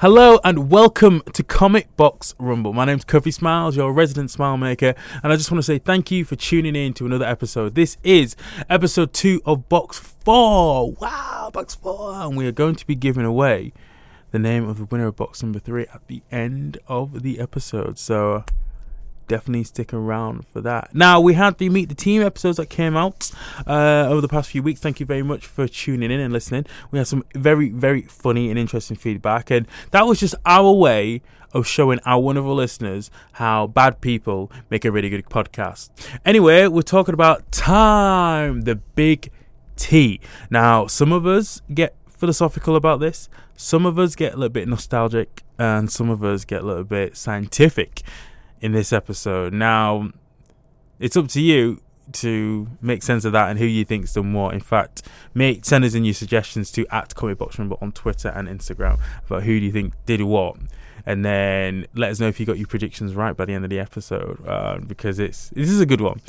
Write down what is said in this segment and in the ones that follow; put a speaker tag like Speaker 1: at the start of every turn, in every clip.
Speaker 1: Hello and welcome to Comic Box Rumble. My name's Kofi Smiles, your resident smile maker, and I just want to say thank you for tuning in to another episode. This is episode two of Box Four. Wow, Box Four, and we are going to be giving away the name of the winner of box number three at the end of the episode. So definitely stick around for that. Now we had the meet the team episodes that came out uh, over the past few weeks. Thank you very much for tuning in and listening. We had some very very funny and interesting feedback, and that was just our way of showing our wonderful listeners how bad people make a really good podcast. Anyway, we're talking about time, the big T. Now, some of us get philosophical about this. Some of us get a little bit nostalgic, and some of us get a little bit scientific in this episode. Now, it's up to you to make sense of that and who you think's done what. In fact, make send us in your suggestions to at Comic Box on Twitter and Instagram about who do you think did what, and then let us know if you got your predictions right by the end of the episode uh, because it's this is a good one.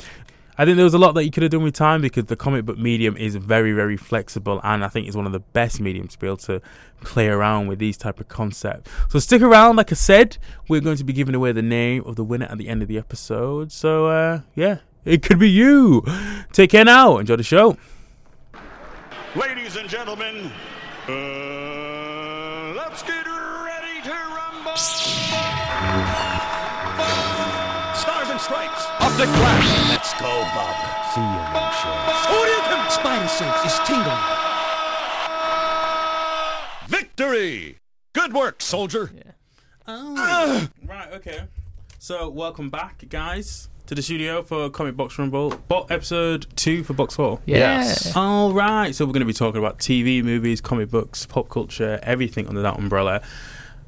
Speaker 1: I think there was a lot that you could have done with time because the comic book medium is very, very flexible, and I think it's one of the best mediums to be able to play around with these type of concepts. So stick around. Like I said, we're going to be giving away the name of the winner at the end of the episode. So uh, yeah, it could be you. Take care now. Enjoy the show.
Speaker 2: Ladies and gentlemen, uh,
Speaker 3: stripes, optic flash. Let's go, Bob. See you, Shoryuken. Spider sense is tingling. Victory! Good work, soldier. Yeah.
Speaker 1: Oh. Ah. Right, okay. So, welcome back, guys, to the studio for Comic Box Rumble, bo- episode two for Box Four.
Speaker 4: Yes.
Speaker 1: All right, so we're going to be talking about TV, movies, comic books, pop culture, everything under that umbrella.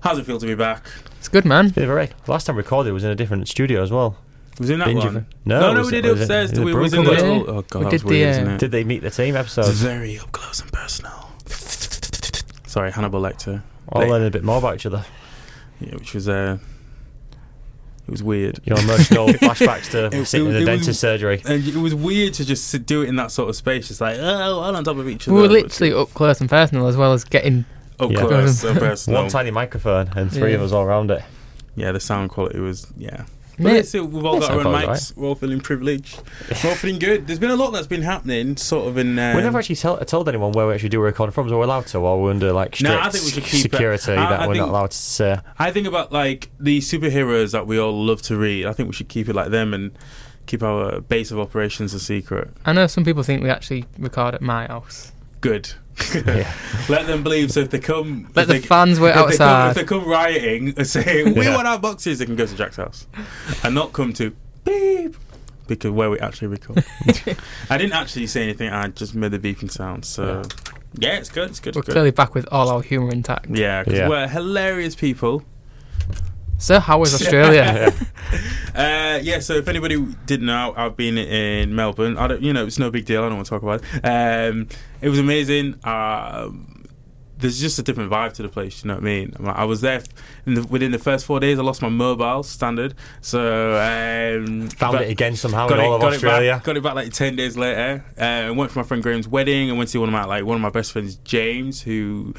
Speaker 1: How's it feel to be back?
Speaker 4: It's good, man.
Speaker 5: Bit of a wreck. Last time we recorded was in a different studio as well.
Speaker 1: Was in that
Speaker 5: Binge
Speaker 1: one?
Speaker 5: of- No,
Speaker 1: no, no, we did
Speaker 5: it
Speaker 1: it
Speaker 5: was
Speaker 1: upstairs.
Speaker 5: in
Speaker 1: we was in the
Speaker 4: Club.
Speaker 1: little. Oh god,
Speaker 4: We
Speaker 1: that was
Speaker 4: did
Speaker 1: weird,
Speaker 4: the,
Speaker 1: isn't
Speaker 4: uh,
Speaker 1: it?
Speaker 5: Did they meet the team
Speaker 1: It's
Speaker 5: episode?
Speaker 1: very up close and personal. Sorry, Hannibal Lecter.
Speaker 5: All
Speaker 1: They-
Speaker 5: learning a bit more about each other.
Speaker 1: Yeah, which was uh, it was weird.
Speaker 5: You know, emotional flashbacks to
Speaker 1: It-
Speaker 5: sitting
Speaker 1: it-
Speaker 5: in
Speaker 1: it
Speaker 5: the
Speaker 1: was-
Speaker 5: surgery.
Speaker 1: And it was weird to just sit, do it in that sort of space. It's like, oh, all on top of each other.
Speaker 4: We were literally up close and personal as well as getting.
Speaker 1: up
Speaker 5: Yeah.
Speaker 1: close and personal.
Speaker 5: One tiny microphone and three
Speaker 4: Yeah.
Speaker 5: of us all around it.
Speaker 1: Yeah, the sound quality was yeah. But
Speaker 4: Mate,
Speaker 1: it's, we've all
Speaker 5: Yeah,
Speaker 1: got our own
Speaker 5: sound
Speaker 1: mics.
Speaker 5: quality's
Speaker 1: We're all feeling privileged. We're all feeling good. There's been a lot that's been happening, sort of in. Um,
Speaker 5: we never actually tell, told anyone where we actually do record from. So we're allowed to, or we're under like
Speaker 1: No,
Speaker 5: strict
Speaker 1: I think we should keep it-
Speaker 5: security
Speaker 1: I-
Speaker 5: that
Speaker 1: I
Speaker 5: we're
Speaker 1: think-
Speaker 5: not allowed to say.
Speaker 1: I think about like the superheroes that we all love to read. I think we should keep it like them and keep our base of operations a secret.
Speaker 4: I know some people think we actually record at my house.
Speaker 1: Good.
Speaker 5: Yeah.
Speaker 1: Let them believe. So if they come,
Speaker 4: Let
Speaker 1: if
Speaker 4: the
Speaker 1: they,
Speaker 4: fans wait
Speaker 1: if they, come,
Speaker 4: outside.
Speaker 1: if they come rioting and saying we
Speaker 5: Yeah.
Speaker 1: want our boxes, they can go to Jack's house and not come to beep because where we actually record. I didn't actually say anything. I just made the beeping sound. So yeah, it's good. It's good.
Speaker 4: We're
Speaker 1: It's good.
Speaker 4: clearly back with all our humour intact.
Speaker 1: Yeah, because
Speaker 5: Yeah.
Speaker 1: we're hilarious people.
Speaker 4: So, how was Australia?
Speaker 1: Uh, yeah, so if anybody didn't know, I've been in Melbourne. I don't, you know, it's no big deal. I don't want to talk about it. Um, it was amazing. Um, there's just a different vibe to the place. You know what I mean? I was there f- in the, within the first four days. I lost my mobile standard, so um,
Speaker 5: Found
Speaker 1: but-
Speaker 5: it again somehow
Speaker 1: Got
Speaker 5: in
Speaker 1: it,
Speaker 5: all of
Speaker 1: got
Speaker 5: Australia.
Speaker 1: It back, got it back like ten days later. Uh, went for my friend Graham's wedding. and went to see one of my like one of my best friends, James, who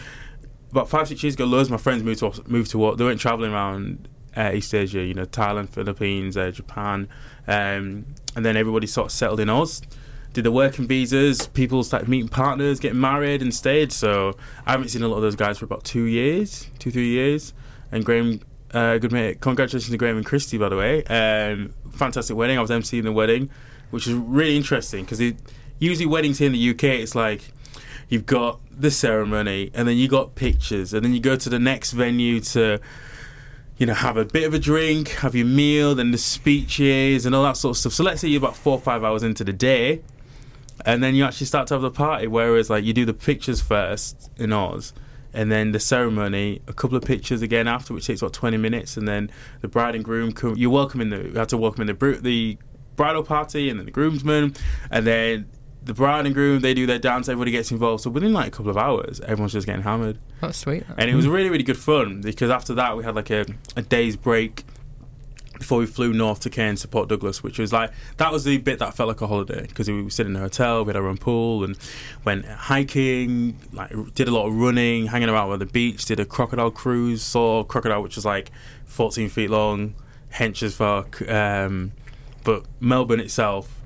Speaker 1: about five six years ago, loads of my friends moved to moved to they went traveling around uh, East Asia, you know, Thailand, Philippines, uh, Japan, um, and then everybody sort of settled in Oz. Did the working visas, people started meeting partners, getting married, and stayed. So I haven't seen a lot of those guys for about two years, two three years. And Graham, uh, good mate, congratulations to Graham and Christy, by the way. Um, fantastic wedding. I was emceeing the wedding, which is really interesting because usually weddings here in the UK, it's like you've got the ceremony and then you got pictures and then you go to the next venue to you know have a bit of a drink have your meal then the speeches and all that sort of stuff. So let's say you're about four or five hours into the day and then you actually start to have the party whereas like you do the pictures first in oz and then the ceremony a couple of pictures again after which takes about 20 minutes and then the bride and groom come you're welcoming the you have to welcome in the, the bridal party and then the groomsmen and then the bride and groom they do their dance everybody gets involved so within like a couple of hours everyone's just getting hammered
Speaker 4: That's sweet.
Speaker 1: and it was really really good fun because after that we had like a, a day's break before we flew north to Cairns to Port Douglas, which was like that was the bit that felt like a holiday because we were sitting in a hotel, we had our own pool, and went hiking, like did a lot of running, hanging around by the beach, did a crocodile cruise, saw a crocodile which was like 14 feet long, hench as fuck. Um, but Melbourne itself,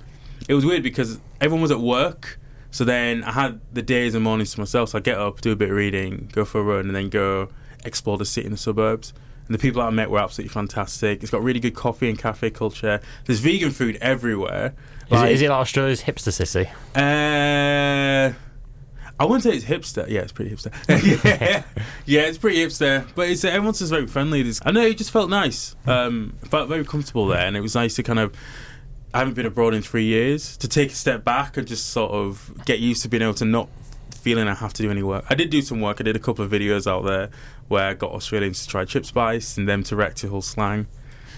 Speaker 1: it was weird because everyone was at work. So then I had the days and mornings to myself. So I get up, do a bit of reading, go for a run, and then go explore the city in the suburbs. And the people that I met were absolutely fantastic. It's got really good coffee and cafe culture. There's vegan food everywhere.
Speaker 5: Is, it, is it like Australia's hipster city?
Speaker 1: Uh, I wouldn't say it's hipster. Yeah, it's pretty hipster. yeah, yeah, it's pretty hipster. But it's everyone's just very friendly. There's- I know it just felt nice. Um, felt very comfortable there, and it was nice to kind of. I haven't been abroad in three years to take a step back and just sort of get used to being able to not feeling I have to do any work. I did do some work. I did a couple of videos out there where I got Australians to try chip spice and them to react to Hull slang.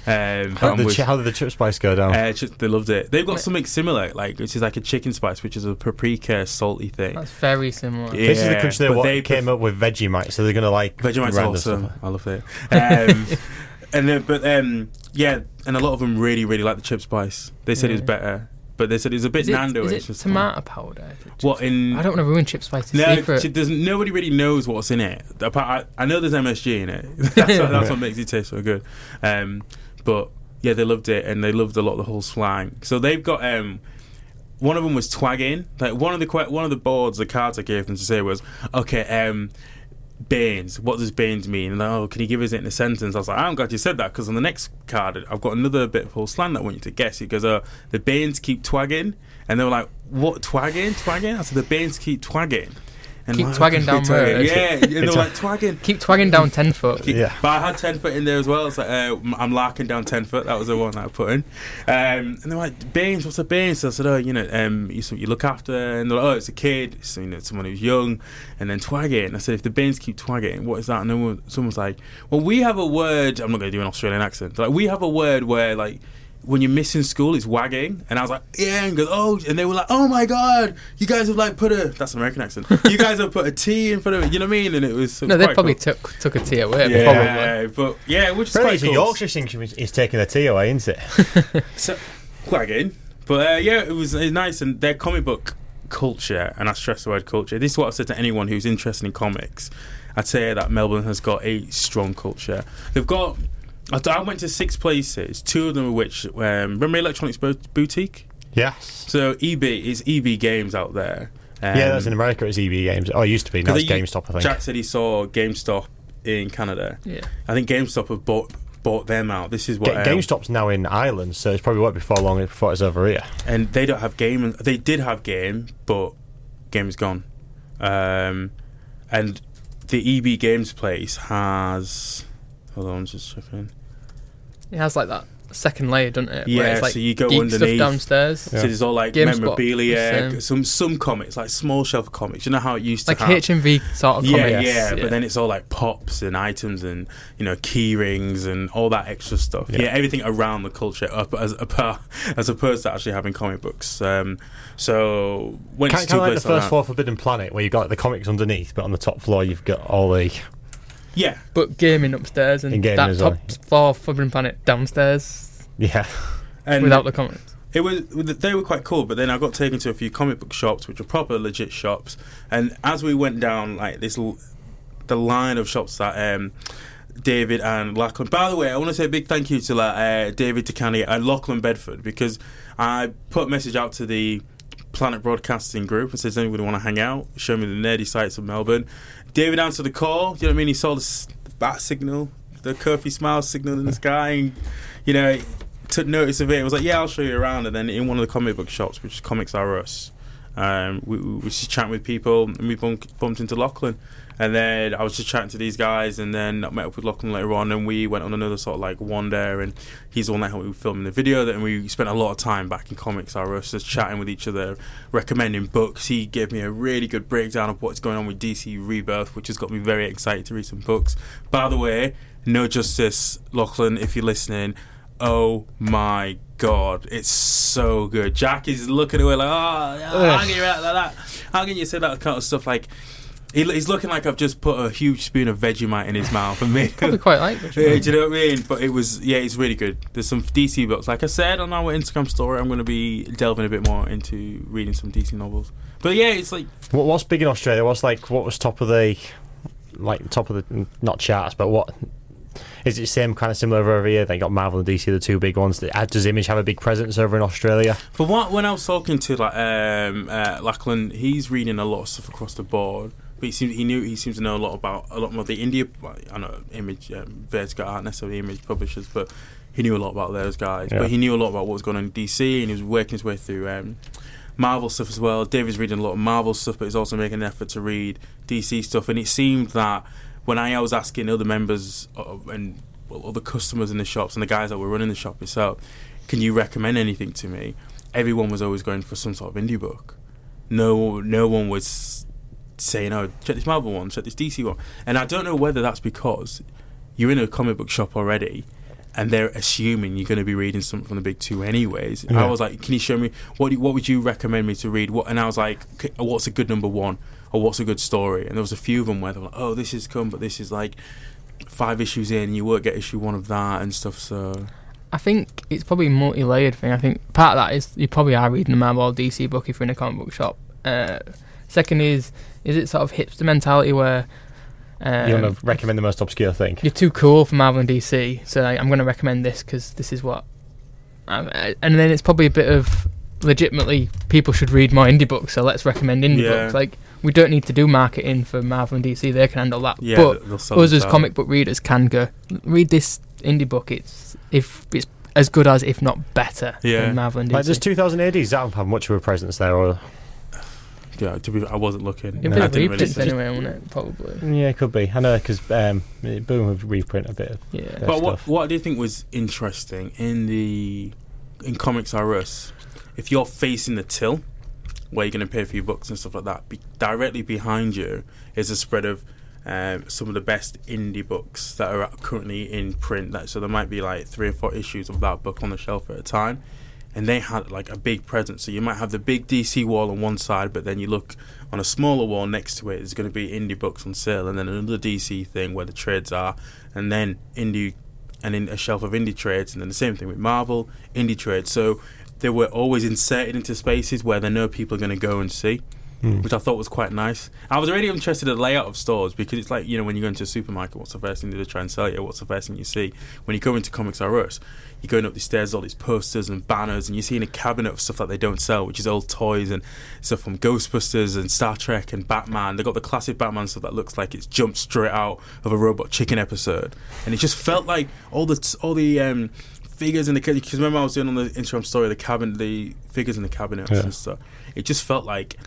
Speaker 1: Um,
Speaker 5: How did, the,
Speaker 1: was-
Speaker 5: chi- how did the chip spice go down?
Speaker 1: uh, just, they loved it. They've got something similar, like which is like a chicken spice, which is a paprika salty thing.
Speaker 4: That's very similar.
Speaker 1: Yeah.
Speaker 5: this is the country that
Speaker 1: they
Speaker 5: came
Speaker 1: pref-
Speaker 5: up with Vegemite, so they're gonna like
Speaker 1: Vegemite's
Speaker 5: random
Speaker 1: awesome.
Speaker 5: stuff.
Speaker 1: I love it. Um, and then, but um, yeah, and a lot of them really, really like the chip spice. They said it was better, but they said it was a bit
Speaker 4: Is it,
Speaker 1: Nando.
Speaker 4: is
Speaker 1: it's
Speaker 4: it
Speaker 1: just
Speaker 4: tomato powder? It
Speaker 1: What in?
Speaker 4: I don't want to ruin Chip Spice's
Speaker 1: No,
Speaker 4: secret.
Speaker 1: she. Nobody really knows what's in it. Apart, I, I know there's MSG in it. that's, what, that's what makes it taste so good. Um, but yeah, they loved it, and they loved a lot of the Hull slang. So they've got um, one of them was twagging. Like one of the one of the boards, the cards I gave them to say was, okay, um, Baines. What does Baines mean? And oh, can you give us it in a sentence? I was like, I'm glad you said that because on the next card, I've got another bit of Hull slang that I want you to guess. It goes, uh, the Baines keep twagging, and they were like, what twagging, twagging? I said, the Baines keep twagging. And
Speaker 4: Keep
Speaker 1: like,
Speaker 4: twagging down
Speaker 1: twagging.
Speaker 4: road.
Speaker 1: Yeah, and they were like twagging.
Speaker 4: Keep twagging down ten foot.
Speaker 5: Yeah.
Speaker 1: But I had 10 foot in there as well. It's like, uh, I'm larking down 10 foot. That was the one that I put in. Um, and they're like, Baines, what's a Baines? So I said, oh, you know, um, you, you look after. And they're like, oh, it's a kid. So, you know, someone who's young. And then twagging. And I said, if the Baines keep twagging, what is that? And then one- someone was like, well, we have a word. I'm not going to do an Australian accent. They're like, we have a word where, like, when you're missing school, it's wagging. And I was like, yeah. And goes, oh. And they were like, oh my God, you guys have like put a, that's an American accent. You guys have put a T in front of it. You know what I mean? And it was,
Speaker 4: No, they probably
Speaker 1: cool.
Speaker 4: took took a tea away. Probably.
Speaker 1: Yeah, but yeah, which is
Speaker 5: Really,
Speaker 1: quite cool.
Speaker 5: Yorkshire thing. He's taking a T away, isn't it?
Speaker 1: So, quite again. But uh, yeah, it was, it was nice, and their comic book culture, and I stress the word culture. This is what I've said to anyone who's interested in comics. I'd say that Melbourne has got a strong culture. They've got. I I went to six places, two of them of which um, remember Electronics Bo- Boutique.
Speaker 5: yes.
Speaker 1: So EB is EB Games out there. Um,
Speaker 5: yeah, that's in America. It's EB Games. Oh, it used to be. Now it's GameStop, I think.
Speaker 1: Jack said he saw GameStop in Canada.
Speaker 4: Yeah.
Speaker 1: I think GameStop have bought bought them out. This is what
Speaker 5: Ga-
Speaker 1: um,
Speaker 5: GameStop's now in Ireland, so it's probably won't be for long before it's over here.
Speaker 1: and they don't have game. They did have game, but game is gone. Um, and the EB Games place has. Hold on, just checking.
Speaker 4: It has like that second layer, doesn't it?
Speaker 1: Yeah,
Speaker 4: it's like
Speaker 1: so you go
Speaker 4: geek
Speaker 1: underneath.
Speaker 4: stuff downstairs.
Speaker 1: So there's all like
Speaker 4: GameSpot
Speaker 1: memorabilia,
Speaker 4: is,
Speaker 1: some some comics, like small shelf comics. You know how it used to be.
Speaker 4: Like
Speaker 1: to have.
Speaker 4: HMV sort of
Speaker 1: yeah,
Speaker 4: comics.
Speaker 1: yeah, but then it's all like pops and items and you know key rings and all that extra stuff. Yeah,
Speaker 5: Yeah.
Speaker 1: everything around the culture up as apart, as opposed to actually having comic books. Um, so went
Speaker 5: Kind
Speaker 1: to two
Speaker 5: of like the
Speaker 1: places like
Speaker 5: first
Speaker 1: that.
Speaker 5: floor Forbidden Planet, where you've got like, the comics underneath, but on the top floor you've got all the.
Speaker 1: Yeah,
Speaker 4: but gaming upstairs and
Speaker 5: And gaming
Speaker 4: that top
Speaker 5: well.
Speaker 4: floor Forbidden Planet downstairs
Speaker 5: Yeah.
Speaker 1: and
Speaker 4: without the comics.
Speaker 1: It was they were quite cool, but then I got taken to a few comic book shops, which are proper legit shops. And as we went down like this, the line of shops that um, David and Lachlan. By the way, I want to say a big thank you to like, uh, David Takani and Lachlan Bedford because I put a message out to the Planet Broadcasting group and said, "Does anybody want to hang out? Show me the nerdy sites of Melbourne." David answered the call. You know what I mean? He saw the, bat signal, the Kofi smile signal in the sky, and you know took notice of it. and was like, "Yeah, I'll show you around." And then in one of the comic book shops, which is Comics R Us, um, we, we just chatting with people, and we bumped, bumped into Lachlan. And then I was just chatting to these guys, and then I met up with Lachlan later on, and we went on another sort of like wander. And he's the one that helped me filming the video. And we spent a lot of time back in Comics R Us, just chatting with each other, recommending books. He gave me a really good breakdown of what's going on with DC Rebirth, which has got me very excited to read some books. By the way, no justice, Lachlan, if you're listening. Oh my god, it's so good. Jack is looking away like, oh, how can you write like that? How can you say that kind of stuff? Like, He, he's looking like I've just put a huge spoon of Vegemite in his mouth and made.
Speaker 4: Probably quite like it.
Speaker 1: Yeah, do you know what I mean? But it was, yeah, it's really good. There's some DC books. Like I said on our Instagram story, I'm going to be delving a bit more into reading some DC novels. But yeah, it's like,
Speaker 5: What what's big in Australia? What's like what was top of the like top of the not charts, but what is it same kind of similar over here? They got Marvel and DC, the two big ones. Does Image have a big presence over in Australia?
Speaker 1: but what, when I was talking to like um, uh, Lachlan, he's reading a lot of stuff across the board. But he seems he knew he seems to know a lot about a lot more of the indie. I know Image, um, Vertigo aren't necessarily Image publishers, but he knew a lot about those guys.
Speaker 5: Yeah.
Speaker 1: But he knew a lot about what was going on in DC, and he was working his way through um, Marvel stuff as well. David's reading a lot of Marvel stuff, but he's also making an effort to read DC stuff. And it seemed that when I was asking other members of, and well, other customers in the shops and the guys that were running the shop itself, can you recommend anything to me? Everyone was always going for some sort of indie book. No, no one was saying, "Oh, check this Marvel one, check this DC one." And I don't know whether that's because you're in a comic book shop already, and they're assuming you're going to be reading something from the big two anyways.
Speaker 5: Yeah.
Speaker 1: I was like, "Can you show me what? do- What would you recommend me to read?" What? And I was like, "What's a good number one?" Or what's a good story? And there was a few of them where they were like, "Oh, this is come, but this is like five issues in. You won't get issue one of that and stuff." So
Speaker 4: I think it's probably a multi-layered thing. I think part of that is you probably are reading a Marvel DC book if you're in a comic book shop. Uh, second is is it sort of hipster mentality where um,
Speaker 5: you want to recommend the most obscure thing?
Speaker 4: you're too cool for Marvel and DC, so like, I'm going to recommend this because this is what. Um, uh, and then it's probably a bit of legitimately people should read more indie books, so let's recommend indie
Speaker 1: Yeah.
Speaker 4: books. Like we don't need to do marketing for Marvel and DC; they can handle that.
Speaker 1: yeah,
Speaker 4: but
Speaker 1: they'll
Speaker 4: us as
Speaker 1: themselves.
Speaker 4: comic book readers can go read this indie book. It's if it's as good as, if not better,
Speaker 1: Yeah.
Speaker 4: than Marvel and DC.
Speaker 5: Like, does 2000 AD does that have much of a presence there? Or
Speaker 1: Yeah, to be, I wasn't looking.
Speaker 4: It'd
Speaker 1: I
Speaker 4: be
Speaker 1: didn't really see-
Speaker 4: anyway, wouldn't it? Probably.
Speaker 5: yeah, it could be. I know because um, Boom would reprint a bit of
Speaker 4: Yeah.
Speaker 5: their
Speaker 1: But what
Speaker 5: stuff.
Speaker 1: what I did think was interesting in the in Comics R Us, if you're facing the till, where you're going to pay for your books and stuff like that, be, directly behind you is a spread of um, some of the best indie books that are currently in print. That so there might be like three or four issues of that book on the shelf at a time. And they had like a big presence. So you might have the big DC wall on one side, but then you look on a smaller wall next to it. There's going to be indie books on sale, and then another DC thing where the trades are, and then indie, and in a shelf of indie trades, and then the same thing with Marvel indie trades. So they were always inserted into spaces where they know people are going to go and see, which I thought was quite nice. I was already interested in the layout of stores because it's like you know when you go into a supermarket, what's the first thing they try and sell you? What's the first thing you see when you go into Comics R Us? You're going up the stairs, all these posters and banners, and you're seeing a cabinet of stuff that they don't sell, which is old toys and stuff from Ghostbusters and Star Trek and Batman. They've got the classic Batman stuff that looks like it's jumped straight out of a Robot Chicken episode, and it just felt like all the all the um, figures in the because remember I was doing on the Instagram story the cabin the figures in the cabinets
Speaker 5: Yeah.
Speaker 1: and stuff. It just felt like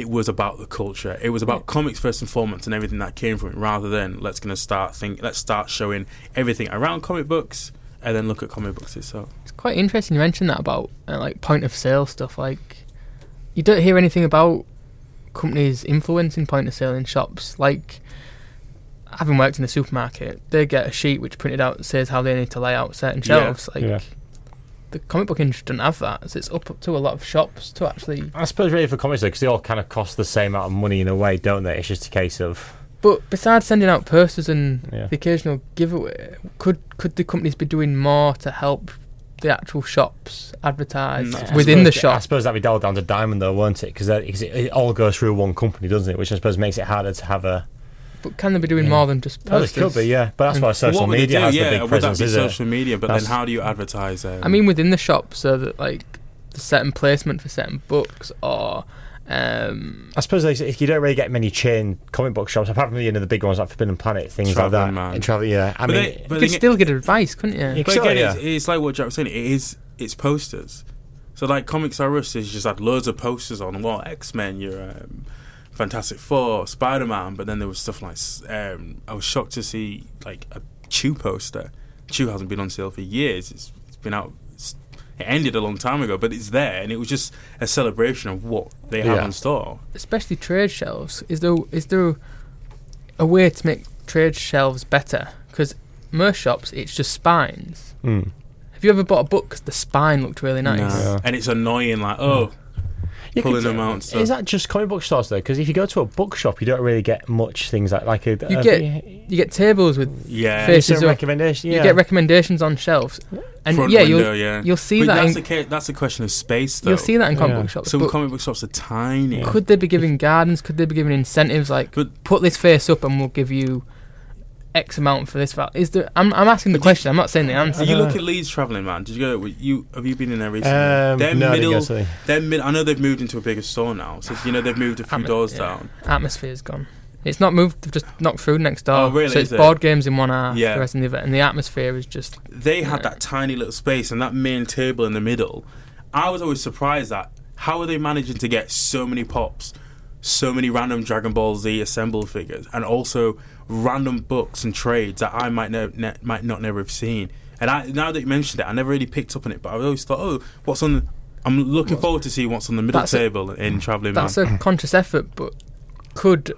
Speaker 1: it was about the culture. It was about comics first and foremost and everything that came from it, rather than let's gonna start think let's start showing everything around comic books and then look at comic books itself.
Speaker 4: It's quite interesting you mentioned that about uh, like point of sale stuff. Like you don't hear anything about companies influencing point of sale in shops. Like having worked in a supermarket, they get a sheet which printed out says how they need to lay out certain
Speaker 1: Yeah.
Speaker 4: shelves. Like
Speaker 5: Yeah.
Speaker 4: The comic book industry doesn't have that, so it's up to a lot of shops to actually.
Speaker 5: I suppose really for comics though, because they all kind of cost the same amount of money in a way, don't they? It's just a case of
Speaker 4: But besides sending out posters and
Speaker 5: Yeah.
Speaker 4: the occasional giveaway, could could the companies be doing more to help the actual shops advertise
Speaker 1: No.
Speaker 5: I
Speaker 4: within the shop?
Speaker 5: I suppose that'd be dialed down to Diamond though, won't it? Because it, it all goes through one company, doesn't it? Which I suppose makes it harder to have a.
Speaker 4: But can they be doing
Speaker 5: Yeah.
Speaker 4: more than just posters?
Speaker 5: it could be, yeah. But that's
Speaker 4: And
Speaker 5: why social
Speaker 1: what
Speaker 5: media has
Speaker 1: yeah,
Speaker 5: the big
Speaker 1: would
Speaker 5: presence,
Speaker 1: that be
Speaker 5: isn't it?
Speaker 1: social media? But
Speaker 5: That's-
Speaker 1: then how do you advertise? Um,
Speaker 4: I mean, within the shop, so that like the certain placement for certain books, or um,
Speaker 5: I suppose like, if you don't really get many chain comic book shops, apart from you know the big ones like Forbidden Planet, things like that.
Speaker 1: Man.
Speaker 5: And travel, yeah. I
Speaker 1: But
Speaker 5: mean,
Speaker 1: they- but
Speaker 4: you could
Speaker 1: get-
Speaker 4: still get advice, couldn't you?
Speaker 5: You
Speaker 1: But
Speaker 5: Sure,
Speaker 1: again,
Speaker 5: yeah.
Speaker 1: it's, it's like what Jack was saying. It is it's posters. So like Comics R Us has just had loads of posters on the wall. X Men, your um, Fantastic Four, Spider Man. But then there was stuff like um, I was shocked to see like a Chew poster. Chew hasn't been on sale for years. It's, it's been out. It's, it ended a long time ago, but it's there, and it was just a celebration of what they have
Speaker 5: Yeah.
Speaker 1: on store.
Speaker 4: Especially trade shelves. Is there is there a way to make trade shelves better? Because most shops, it's just spines.
Speaker 5: mm.
Speaker 4: Have you ever bought a book 'cause the spine looked really nice?
Speaker 1: No.
Speaker 5: Yeah.
Speaker 1: And it's annoying. Like oh,
Speaker 5: You
Speaker 1: pulling
Speaker 5: could-
Speaker 1: them out. and stuff.
Speaker 5: Is that just comic book stores though? Because if you go to a bookshop, you don't really get much things like like a.
Speaker 4: You
Speaker 5: a-
Speaker 4: get you get tables with
Speaker 1: yeah,
Speaker 4: Face-
Speaker 5: some
Speaker 4: Faces up.
Speaker 5: recommendation. Yeah.
Speaker 4: you get recommendations on shelves, and
Speaker 1: front
Speaker 4: yeah,
Speaker 1: window,
Speaker 4: you'll
Speaker 1: yeah.
Speaker 4: you'll see
Speaker 1: But
Speaker 4: that
Speaker 1: that's
Speaker 4: in,
Speaker 1: a that's a question of space, though.
Speaker 4: you'll see that in comic
Speaker 5: Yeah.
Speaker 4: book shops.
Speaker 1: Some
Speaker 4: but
Speaker 1: comic book shops are tiny.
Speaker 4: could they be giving gardens? Could they be giving incentives like
Speaker 1: But-
Speaker 4: put this face up and we'll give you X amount for this value? Is there? I'm I'm asking the
Speaker 1: But do you-
Speaker 4: question. I'm not saying the answer.
Speaker 1: So you look at Leeds traveling, man. Did you go? You have you been in there recently?
Speaker 5: Um,
Speaker 1: they're
Speaker 5: no, I didn't
Speaker 1: middle.
Speaker 5: go to the-
Speaker 1: They're mid. I know they've moved into a bigger store now. So you know they've moved a few
Speaker 4: Atmo-
Speaker 1: doors
Speaker 4: yeah.
Speaker 1: down.
Speaker 4: Atmosphere's gone. It's not moved. They've just knocked through next door.
Speaker 1: Oh, really,
Speaker 4: So it's
Speaker 1: is it?
Speaker 4: board games in one half,
Speaker 1: Yeah.
Speaker 4: the rest in the other, and the atmosphere is just.
Speaker 1: They had that tiny little space and that main table in the middle. I was always surprised at how are they managing to get so many pops, so many random Dragon Ball Z assembled figures, and also random books and trades that I might ne- ne- might not never have seen. And I, now that you mentioned it, I never really picked up on it. But I always thought, oh, what's on? The, I'm looking forward to see what's on the middle
Speaker 4: That's a-
Speaker 1: table in Traveling Man.
Speaker 4: That's a conscious effort, but could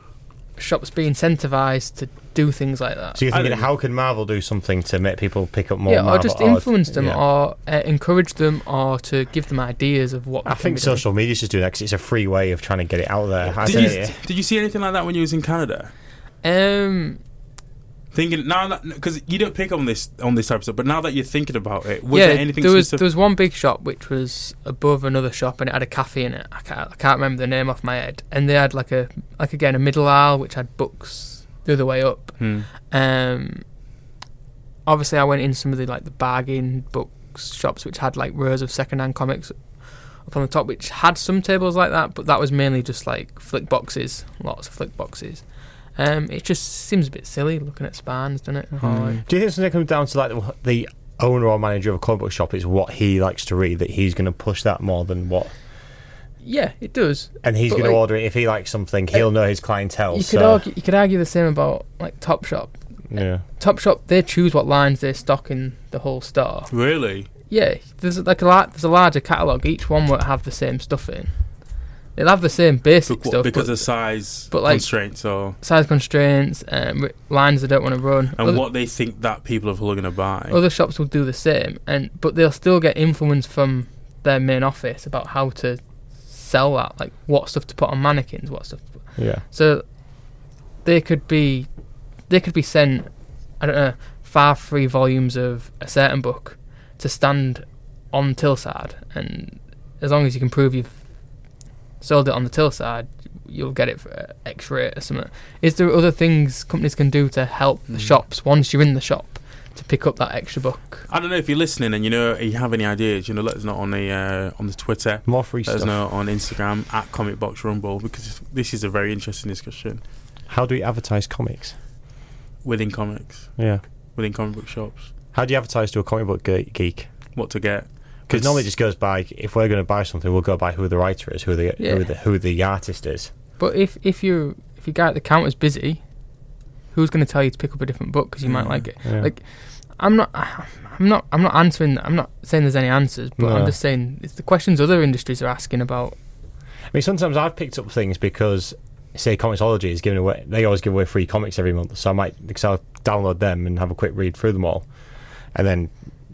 Speaker 4: shops be incentivized to do things like that?
Speaker 5: So you're thinking,
Speaker 1: don't-
Speaker 5: how can Marvel do something to make people pick up more?
Speaker 4: yeah, or
Speaker 5: Marvel
Speaker 4: just influence them,
Speaker 5: yeah.
Speaker 4: or uh, encourage them, or to give them ideas of what.
Speaker 5: I
Speaker 4: can
Speaker 5: think
Speaker 4: be doing.
Speaker 5: social media's just doing that because it's a free way of trying to get it out there. I
Speaker 1: did, you, did you see anything like that when you was in Canada?
Speaker 4: Um,
Speaker 1: Thinking now because you don't pick on this on this type of stuff, but now that you're thinking about it, was
Speaker 4: yeah,
Speaker 1: there anything
Speaker 4: there was
Speaker 1: specific?
Speaker 4: there was one big shop which was above another shop, and it had a cafe in it. I can't, I can't remember the name off my head, and they had like a like again a middle aisle which had books the other way up.
Speaker 1: Hmm.
Speaker 4: Um, obviously, I went in some of the like the bargain books shops, which had like rows of second-hand comics up on the top, which had some tables like that, but that was mainly just like flick boxes, lots of flick boxes. Um, it just seems a bit silly looking at spans, doesn't it? Or, like-
Speaker 5: Do you think something comes down to like the- the owner or manager of a comic book shop is what he likes to read that he's going to push that more than what,
Speaker 4: yeah, it does.
Speaker 5: and he's
Speaker 4: But,
Speaker 5: going to order it if he likes something. He'll know his clientele.
Speaker 4: You
Speaker 5: so,
Speaker 4: could argue, you could argue the same about like Topshop.
Speaker 5: yeah.
Speaker 4: Topshop, they choose what lines they stock in the whole store.
Speaker 1: Really?
Speaker 4: Yeah, there's like a lot. There's a larger catalog. Each one won't have the same stuff in. They'll have the same basic
Speaker 1: Bec-
Speaker 4: stuff,
Speaker 1: because
Speaker 4: but
Speaker 1: of size
Speaker 4: but, like-
Speaker 1: constraints or
Speaker 4: size constraints, um, lines they don't want to run.
Speaker 1: and
Speaker 4: other,
Speaker 1: what they think that people are going to buy.
Speaker 4: other shops will do the same, and but they'll still get influence from their main office about how to sell that, like what stuff to put on mannequins, what stuff.
Speaker 5: Yeah.
Speaker 4: So they could be, they could be sent, I don't know, five free volumes of a certain book to stand on till side, and as long as you can prove you've sold it on the till side, you'll get it for X rate or something. Is there other things companies can do to help the
Speaker 1: Mm.
Speaker 4: shops once you're in the shop to pick up that extra book?
Speaker 1: I don't know if you're listening and you know you have any ideas. You know, let us know on the uh, on the Twitter.
Speaker 5: More free
Speaker 1: Let us know on Instagram at Comic Box Rumble because this is a very interesting discussion
Speaker 5: How do we advertise comics?
Speaker 1: within comics,
Speaker 5: Yeah.
Speaker 1: within comic book shops.
Speaker 5: How do you advertise to a comic book ge- geek?
Speaker 1: What to get?
Speaker 5: Because normally it just goes by if we're going to buy something, we'll go by who the writer is, who the
Speaker 4: Yeah.
Speaker 5: who the who the artist is.
Speaker 4: But if if you if your guy at the counter's busy, who's going to tell you to pick up a different book because you might
Speaker 1: Mm.
Speaker 4: like it?
Speaker 5: Yeah.
Speaker 4: Like, I'm not. I'm not. I'm not answering. I'm not saying there's any answers, but
Speaker 5: No.
Speaker 4: I'm just saying it's the questions other industries are asking about.
Speaker 5: I mean, sometimes I've picked up things because, say, Comixology is giving away. They always give away free comics every month, so I might because I'll download them and have a quick read through them all, and then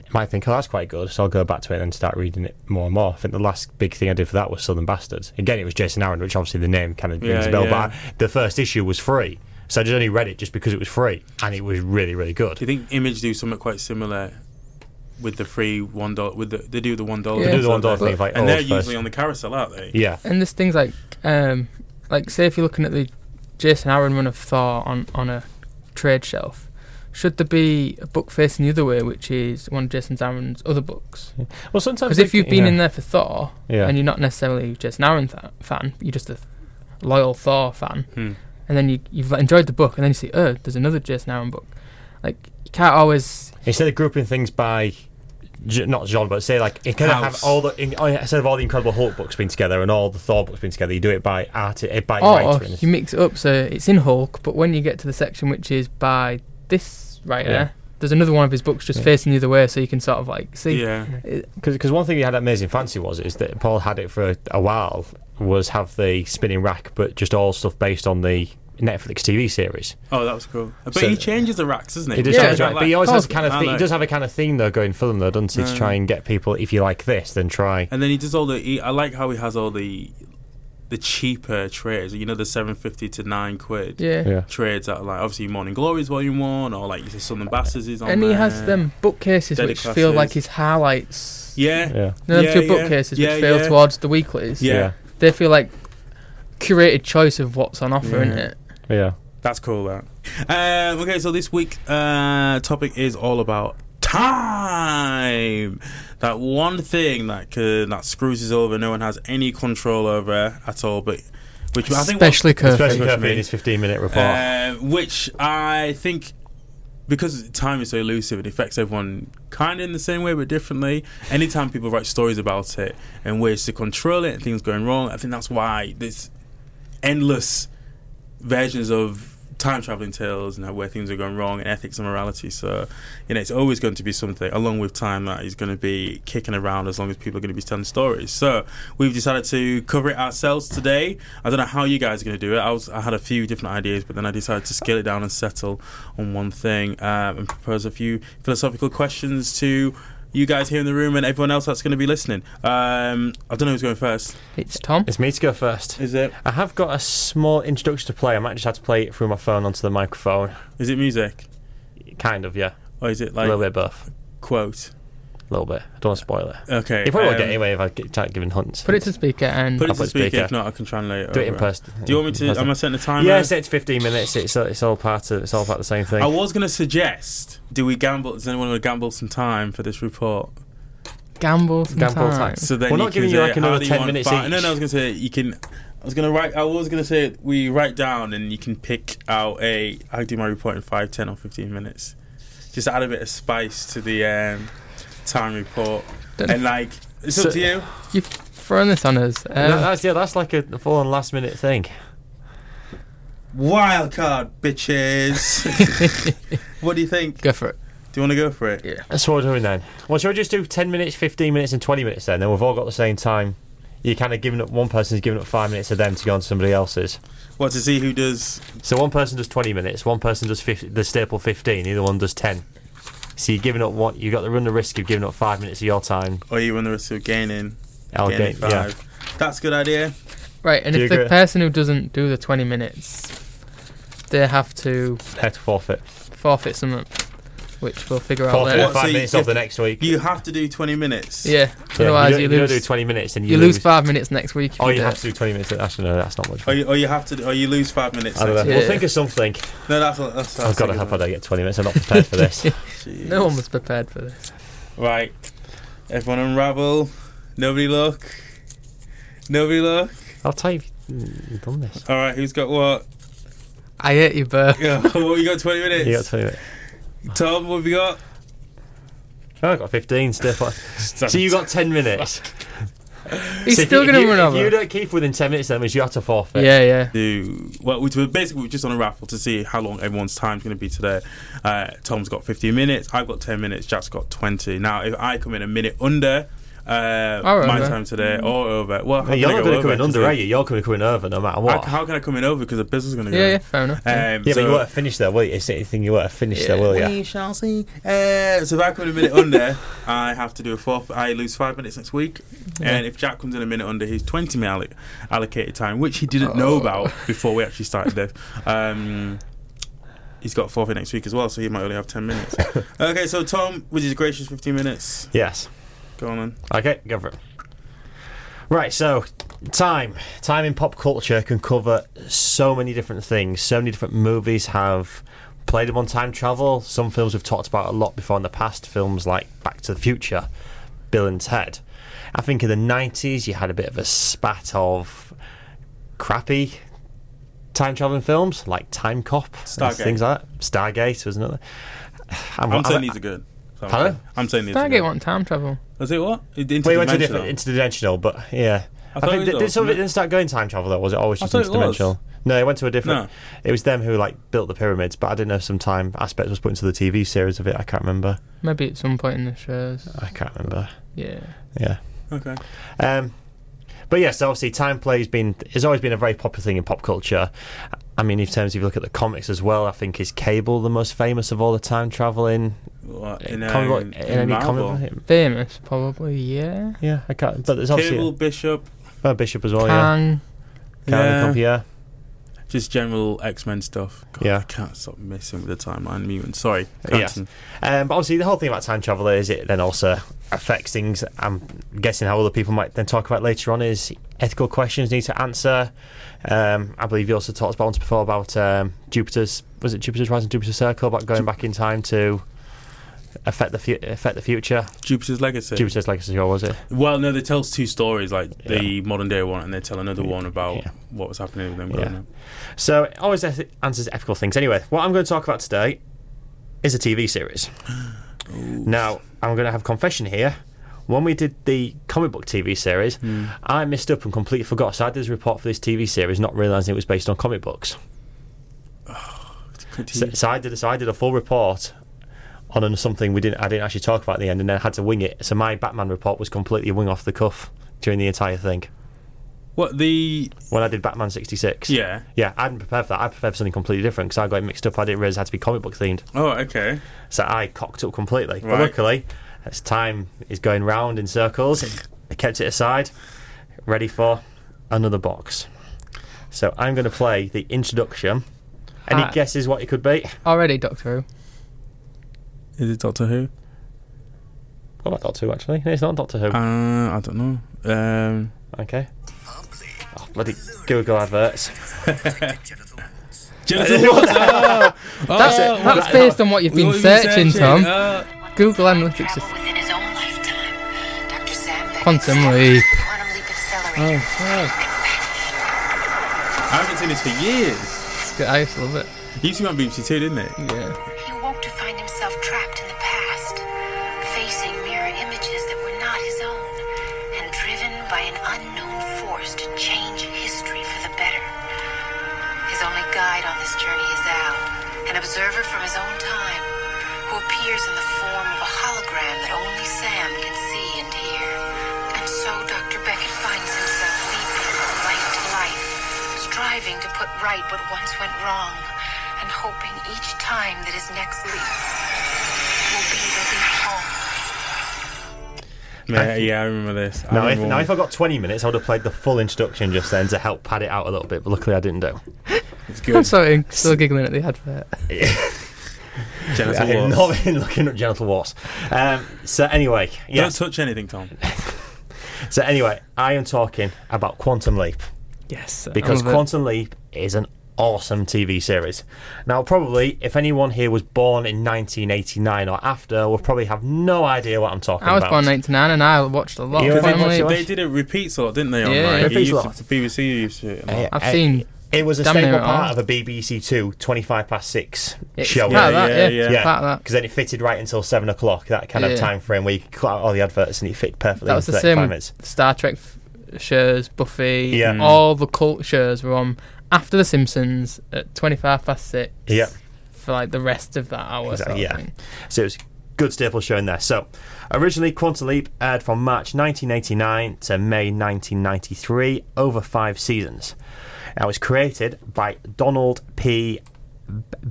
Speaker 5: I might think, oh, that's quite good. So I'll go back to it and start reading it more and more. I think the last big thing I did for that was Southern Bastards. Again, it was Jason Aaron, which obviously the name kind of rings
Speaker 1: Yeah,
Speaker 5: a bell.
Speaker 1: yeah.
Speaker 5: But I, the first issue was free, so I just only read it just because it was free, and it was really, really good.
Speaker 1: Do you think Image do something quite similar with the free one dollar? With the they do the one dollar.
Speaker 4: Yeah. They do the
Speaker 5: $1 thing, like,
Speaker 1: and they're
Speaker 5: first-
Speaker 1: usually on the carousel, aren't they?
Speaker 5: Yeah,
Speaker 4: And there's things like, um, like say if you're looking at the Jason Aaron run of Thor on on a trade shelf, should there be a book facing the other way, which is one of Jason Aaron's other books?
Speaker 5: well, sometimes
Speaker 4: Because if you've been
Speaker 5: yeah.
Speaker 4: in there for Thor
Speaker 5: Yeah.
Speaker 4: and you're not necessarily a Jason Aaron th- fan, you're just a loyal Thor fan,
Speaker 1: Hmm.
Speaker 4: And then you you've like, enjoyed the book, and then you see, oh, there's another Jason Aaron book. Like you can't always.
Speaker 5: instead of grouping things by not genre, but say like it kind of have all the in, oh, yeah, instead of all the Incredible Hulk books being together and all the Thor books being together, you do it by art, eh, by
Speaker 4: Or
Speaker 5: writer. and-
Speaker 4: you mix it up so it's in Hulk, but when you get to the section which is by this writer,
Speaker 5: Yeah.
Speaker 4: There's another one of his books just
Speaker 5: Yeah.
Speaker 4: facing the other way, so you can sort of like see.
Speaker 1: Yeah.
Speaker 5: Because one thing he had at Amazing Fantasy was is that Paul had it for a, a while was have the spinning rack, but just all stuff based on the Netflix TV series.
Speaker 1: Oh, that was cool. But
Speaker 5: So-
Speaker 1: he changes the racks, doesn't he?
Speaker 5: He does
Speaker 4: Yeah.
Speaker 5: change right, but he always
Speaker 4: Oh,
Speaker 5: has a kind of
Speaker 1: I
Speaker 5: thing, he does have a kind of theme though going for them though, doesn't he? To
Speaker 1: uh.
Speaker 5: try and get people, if you like this, then try.
Speaker 1: And then he does all the. He, I like how he has all the the cheaper trades. You know, the seven fifty to nine quid
Speaker 4: Yeah.
Speaker 5: Yeah.
Speaker 1: trades that are like obviously Morning Glories Volume One or like the Southern Bastards is on
Speaker 4: And he has them bookcases
Speaker 1: Daily
Speaker 4: which feel like his highlights.
Speaker 1: Yeah.
Speaker 5: Yeah.
Speaker 4: No, them
Speaker 1: Yeah,
Speaker 4: two
Speaker 1: yeah.
Speaker 4: bookcases
Speaker 1: Yeah,
Speaker 4: which feel
Speaker 1: yeah.
Speaker 4: towards the weeklies.
Speaker 1: Yeah.
Speaker 5: Yeah.
Speaker 4: They feel like curated choice of what's on offer,
Speaker 1: Yeah.
Speaker 4: isn't it?
Speaker 5: Yeah.
Speaker 1: That's cool. That. Um, okay, so this week uh, topic is all about time. That one thing that could, that screws us over. No one has any control over at all. But which I think
Speaker 4: Especially
Speaker 1: what-
Speaker 4: Kirby.
Speaker 5: Especially
Speaker 1: Push
Speaker 5: Kirby in his 15 minute report.
Speaker 1: Uh, which I think because time is so elusive, it affects everyone kind of in the same way but differently. Anytime people write stories about it and ways to control it and things going wrong, I think that's why there's endless versions of time traveling tales and where things are going wrong and ethics and morality. So, you know, it's always going to be something along with time that is going to be kicking around as long as people are going to be telling stories. So, we've decided to cover it ourselves today. I don't know how you guys are going to do it. I was I had a few different ideas, but then I decided to scale it down and settle on one thing um, and propose a few philosophical questions to you guys here in the room and everyone else that's going to be listening. Um, I don't know who's going first.
Speaker 4: It's Tom.
Speaker 5: It's me to go first.
Speaker 1: Is it?
Speaker 5: I have got a small introduction to play. I might just have to play it through my phone onto the microphone.
Speaker 1: Is it music?
Speaker 5: Kind of, yeah.
Speaker 1: Or is it like a
Speaker 5: little bit of both.
Speaker 1: quote?
Speaker 5: A little bit. I don't want to spoil it.
Speaker 1: Okay.
Speaker 5: You probably won't
Speaker 1: um,
Speaker 5: get anyway if I get, start giving hunts.
Speaker 4: Put it to speaker and
Speaker 1: Put it
Speaker 5: I'll
Speaker 1: to
Speaker 5: put
Speaker 1: speaker.
Speaker 5: speaker.
Speaker 1: If not, I can translate.
Speaker 5: Do it in person.
Speaker 1: Do you want me to? Am I setting a timer?
Speaker 5: Yeah, say it's 15 minutes. It's it's all part of it's all part of the same thing.
Speaker 1: I was going to suggest. Do we gamble? Does anyone want to gamble some time for this report?
Speaker 4: gamble some
Speaker 5: Gamble
Speaker 4: time.
Speaker 5: time.
Speaker 1: So then
Speaker 5: We're
Speaker 1: you
Speaker 5: not
Speaker 1: can
Speaker 5: giving you,
Speaker 1: say,
Speaker 5: like,
Speaker 1: how
Speaker 5: another
Speaker 1: do
Speaker 5: 10
Speaker 1: want
Speaker 5: minutes
Speaker 1: fi-
Speaker 5: each.
Speaker 1: No, no. I was going to say you can. I was going to write. I was going to say we write down and you can pick out a. I do my report in five, ten, or fifteen minutes. Just add a bit of spice to the um, time report,
Speaker 4: Don't-
Speaker 1: and like it's
Speaker 5: So-
Speaker 1: up to you.
Speaker 4: You've thrown this on us.
Speaker 5: No,
Speaker 4: Um,
Speaker 5: that's yeah, that's like a full on last minute thing.
Speaker 1: Wild card, bitches. what do you think?
Speaker 4: go for it.
Speaker 1: Do you want to go for it?
Speaker 4: Yeah.
Speaker 5: That's what we're doing then. Well, shall we just do 10 minutes, 15 minutes, and 20 minutes then? Then we've all got the same time. You're kind of giving up, one person's giving up five minutes of them to go on to somebody else's.
Speaker 1: What to see who does?
Speaker 5: So one person does 20 minutes, one person does 50, the staple 15, the other one does 10. So you're giving up what you've got to run the risk of giving up five minutes of your time.
Speaker 1: Or you run the risk of gaining?
Speaker 5: I'll
Speaker 1: gaining
Speaker 5: get, yeah.
Speaker 1: five. That's a good idea.
Speaker 4: Right, and
Speaker 5: Do
Speaker 4: if the
Speaker 5: agree?
Speaker 4: person who doesn't do the 20 minutes, they have to
Speaker 5: Have to forfeit.
Speaker 4: forfeit something, which we'll figure out
Speaker 5: Forfeit
Speaker 4: later.
Speaker 5: Five
Speaker 1: so you-
Speaker 5: minutes of the next week.
Speaker 1: You have to do 20 minutes.
Speaker 4: Yeah,
Speaker 5: Yeah,
Speaker 4: otherwise
Speaker 5: you,
Speaker 4: you,
Speaker 5: don't, you don't
Speaker 4: lose.
Speaker 5: do 20 minutes and you,
Speaker 4: you lose five minutes next week. if
Speaker 5: Oh, you
Speaker 4: do
Speaker 5: have
Speaker 4: it.
Speaker 5: to do 20 minutes. Actually, no, that's not much.
Speaker 1: Or
Speaker 5: fun.
Speaker 1: you, or you have to, or you lose five minutes.
Speaker 5: I don't know.
Speaker 1: next
Speaker 4: Yeah.
Speaker 5: We'll think of something.
Speaker 1: No, that's that's. that's
Speaker 5: I've got to
Speaker 1: that's
Speaker 5: hope I don't get 20 minutes. I'm not prepared for this.
Speaker 1: Jeez.
Speaker 4: No one was prepared for this.
Speaker 1: Right. Everyone unravel. Nobody look. Nobody look.
Speaker 5: I'll tell you, hmm, you've done this.
Speaker 1: All right. Who's got what?
Speaker 4: I hate you, Burr.
Speaker 1: Yeah, what you got? 20 minutes.
Speaker 5: You got 20 minutes.
Speaker 1: Tom, what have you got?
Speaker 5: Oh, I've got 15 still. So you got 10 minutes.
Speaker 4: He's
Speaker 5: So
Speaker 4: still
Speaker 5: you-
Speaker 4: going
Speaker 5: if
Speaker 4: to
Speaker 5: you,
Speaker 4: run
Speaker 5: If you don't keep within 10 minutes, that means you have to forfeit.
Speaker 4: Yeah, yeah.
Speaker 1: do well we were basically we're just on a raffle to see how long everyone's time's going to be today uh, tom's got 15 minutes i've got 10 minutes jack's got 20 now if i come in a minute under uh,
Speaker 4: Or
Speaker 1: my
Speaker 4: over.
Speaker 1: time today or over well how
Speaker 5: Hey, you're not going to come in under, are you? You're going to come in over no matter
Speaker 1: how,
Speaker 5: what.
Speaker 1: how can i come in over because the business is going to go
Speaker 4: Yeah, yeah, fair enough.
Speaker 1: um,
Speaker 5: yeah, but
Speaker 1: so
Speaker 5: you won't have finished there, will you? It's anything you won't have finished there, will you?
Speaker 1: we shall see. Uh, so if I come in a minute under, I have to do a fourth. I lose five minutes next week. And if Jack comes in a minute under his 20 minute alloc- allocated time, which he didn't know
Speaker 4: Oh.
Speaker 1: about before we actually started this, um, he's got forfeit next week as well, so he might only have 10 minutes. okay, so Tom, with his gracious 15 minutes,
Speaker 5: Yes.
Speaker 1: Go on then.
Speaker 5: Okay, go for it. Right, so time. Time in pop culture can cover so many different things. So many different movies have played them on time travel. Some films we've talked about a lot before in the past. Films like Back to the Future, Bill and Ted. I think in the 90s you had a bit of a spat of crappy time traveling films like Time Cop,
Speaker 1: Stargate.
Speaker 5: things like that. Stargate was another. I'm,
Speaker 1: I'm saying these are good. So I'm
Speaker 5: Pardon?
Speaker 1: saying- I'm saying these are
Speaker 4: Stargate
Speaker 1: good.
Speaker 4: want time travel.
Speaker 1: Was it what? Interdimensional.
Speaker 5: Well, he went to a different interdimensional, but yeah.
Speaker 1: I
Speaker 5: I,
Speaker 1: thought
Speaker 5: think
Speaker 1: it
Speaker 5: did, did some of it didn't start going time travel though? Was it always just
Speaker 1: thought it was.
Speaker 5: interdimensional? No, it went to a different.
Speaker 1: No.
Speaker 5: It was them who like built the pyramids, but I didn't know some time aspect was put into the TV series of it. I can't remember.
Speaker 4: Maybe at some point in the shows.
Speaker 5: I can't remember.
Speaker 4: Yeah.
Speaker 5: Yeah.
Speaker 1: Okay.
Speaker 5: Um, but yes, obviously, time play's been has always been a very popular thing in pop culture. I mean, in terms of if you look at the comics as well, I think is Cable the most famous of all the time traveling
Speaker 1: What, in,
Speaker 5: comic book-
Speaker 1: in,
Speaker 5: in
Speaker 1: in
Speaker 5: any
Speaker 1: Marvel?
Speaker 5: comic book.
Speaker 4: Famous, probably. Yeah.
Speaker 5: Yeah, I can't. But there's obviously
Speaker 1: Cable, Bishop,
Speaker 5: uh, Bishop as well. Yeah,
Speaker 4: Kang.
Speaker 5: Karen
Speaker 1: Yeah.
Speaker 5: Yeah.
Speaker 1: just general X Men stuff. God,
Speaker 5: Yeah.
Speaker 1: I can't stop messing with the timeline mutant. Sorry,
Speaker 5: Yes.
Speaker 1: continue.
Speaker 5: Um, but obviously, the whole thing about time travel is it then also affects things. I'm guessing how other people might then talk about later on is ethical questions need to answer. Um, I believe you also talked about once before about um, Jupiter's was it Jupiter's rising Jupiter's circle about going back in time to affect the fu- affect the future.
Speaker 1: Jupiter's Legacy.
Speaker 5: Jupiter's legacy, or was it?
Speaker 1: Well, no, they tells two stories, like the modern day one, and they tell another one about
Speaker 5: Yeah.
Speaker 1: what was happening with them
Speaker 5: Yeah.
Speaker 1: growing up.
Speaker 5: So it always answers ethical things. Anyway, what I'm going to talk about today is a TV series. Now, I'm going to have a confession here. When we did the comic book TV series, hmm. I missed up and completely forgot. So I did this report for this TV series, not realizing it was based on comic books. So, so I did. So I did a full report on something we didn't. I didn't actually talk about at the end, and then had to wing it. So my Batman report was completely wing off the cuff during the entire thing.
Speaker 1: What the?
Speaker 5: When I did Batman '66,
Speaker 1: Yeah.
Speaker 5: yeah, I hadn't prepared for that. I prepared for something completely different because I got it mixed up. I didn't realize it had to be comic book themed.
Speaker 1: Oh, okay.
Speaker 5: So I cocked up completely. But luckily, as time is going round in circles, I kept it aside, ready for another box. So I'm going to play the introduction. Any
Speaker 4: Ah.
Speaker 5: guesses what it could be?
Speaker 4: Already Doctor Who.
Speaker 1: Is it Doctor Who?
Speaker 5: What about Doctor Who, actually? No, it's not Doctor Who.
Speaker 1: Uh, I don't know. Um,
Speaker 5: okay. Oh, bloody Google adverts.
Speaker 1: Genital water.
Speaker 4: That's,
Speaker 1: Oh,
Speaker 4: that's based on what you've been
Speaker 1: what have you
Speaker 4: searching, Tom.
Speaker 1: Uh,
Speaker 4: Google Analytics is
Speaker 6: Within his own lifetime, Dr. Sam Beckett
Speaker 4: Quantum Leap.
Speaker 6: Quantum Leap Accelerator.
Speaker 1: oh fuck! I haven't seen this for years.
Speaker 4: it's good. I used to love it.
Speaker 1: You used to be on BBC Two, didn't it?
Speaker 4: Yeah.
Speaker 6: Right what once went wrong, and hoping each time that his next leap will be the leap home.
Speaker 1: Yeah, yeah, I remember this. I
Speaker 5: Now if, now, if I got 20 minutes, I would have played the full introduction just then to help pad it out a little bit, but luckily I didn't do.
Speaker 1: it's good.
Speaker 4: I'm
Speaker 1: good.
Speaker 4: sorry, still giggling at the advert.
Speaker 1: Genital
Speaker 5: I have
Speaker 1: wars.
Speaker 5: not been looking at genital wars. Um, so anyway, yes.
Speaker 1: Don't touch anything, Tom.
Speaker 5: So anyway, I am talking about Quantum Leap
Speaker 4: Yes.
Speaker 5: because
Speaker 4: I it.
Speaker 5: Quantum Leap is an awesome TV series. Now, probably if anyone here was born in 1989 or after, will probably have no idea what I'm talking about.
Speaker 4: I was
Speaker 5: about.
Speaker 4: born in 99 and I watched a lot of Quantum Leap.
Speaker 1: They did it repeats a lot, didn't they? On,
Speaker 4: Yeah,
Speaker 1: like,
Speaker 5: it
Speaker 1: it
Speaker 5: repeats a lot.
Speaker 1: to, BBC used to. it.
Speaker 5: Uh,
Speaker 4: I've
Speaker 5: uh,
Speaker 4: seen
Speaker 5: It was a
Speaker 4: damn
Speaker 5: staple part of a BBC Two 25 past six
Speaker 4: It's
Speaker 5: show.
Speaker 4: part of
Speaker 1: Yeah,
Speaker 4: that,
Speaker 1: yeah,
Speaker 4: yeah,
Speaker 1: yeah.
Speaker 4: Part of that.
Speaker 5: Because then it fitted right until seven o'clock. That kind of time frame where you cut out all the adverts and it fit perfectly.
Speaker 4: That was
Speaker 5: in
Speaker 4: the same Star Trek f- shows, Buffy,
Speaker 5: Yeah. Mm.
Speaker 4: all the cult shows were on after The Simpsons at 25 past 6
Speaker 5: Yeah.
Speaker 4: for like the rest of that hour.
Speaker 5: Exactly,
Speaker 4: Sort of
Speaker 5: yeah.
Speaker 4: thing.
Speaker 5: So it was good staple show in there. So originally Quantum Leap aired from March 1989 to May 1993 over five seasons. It was created by Donald P.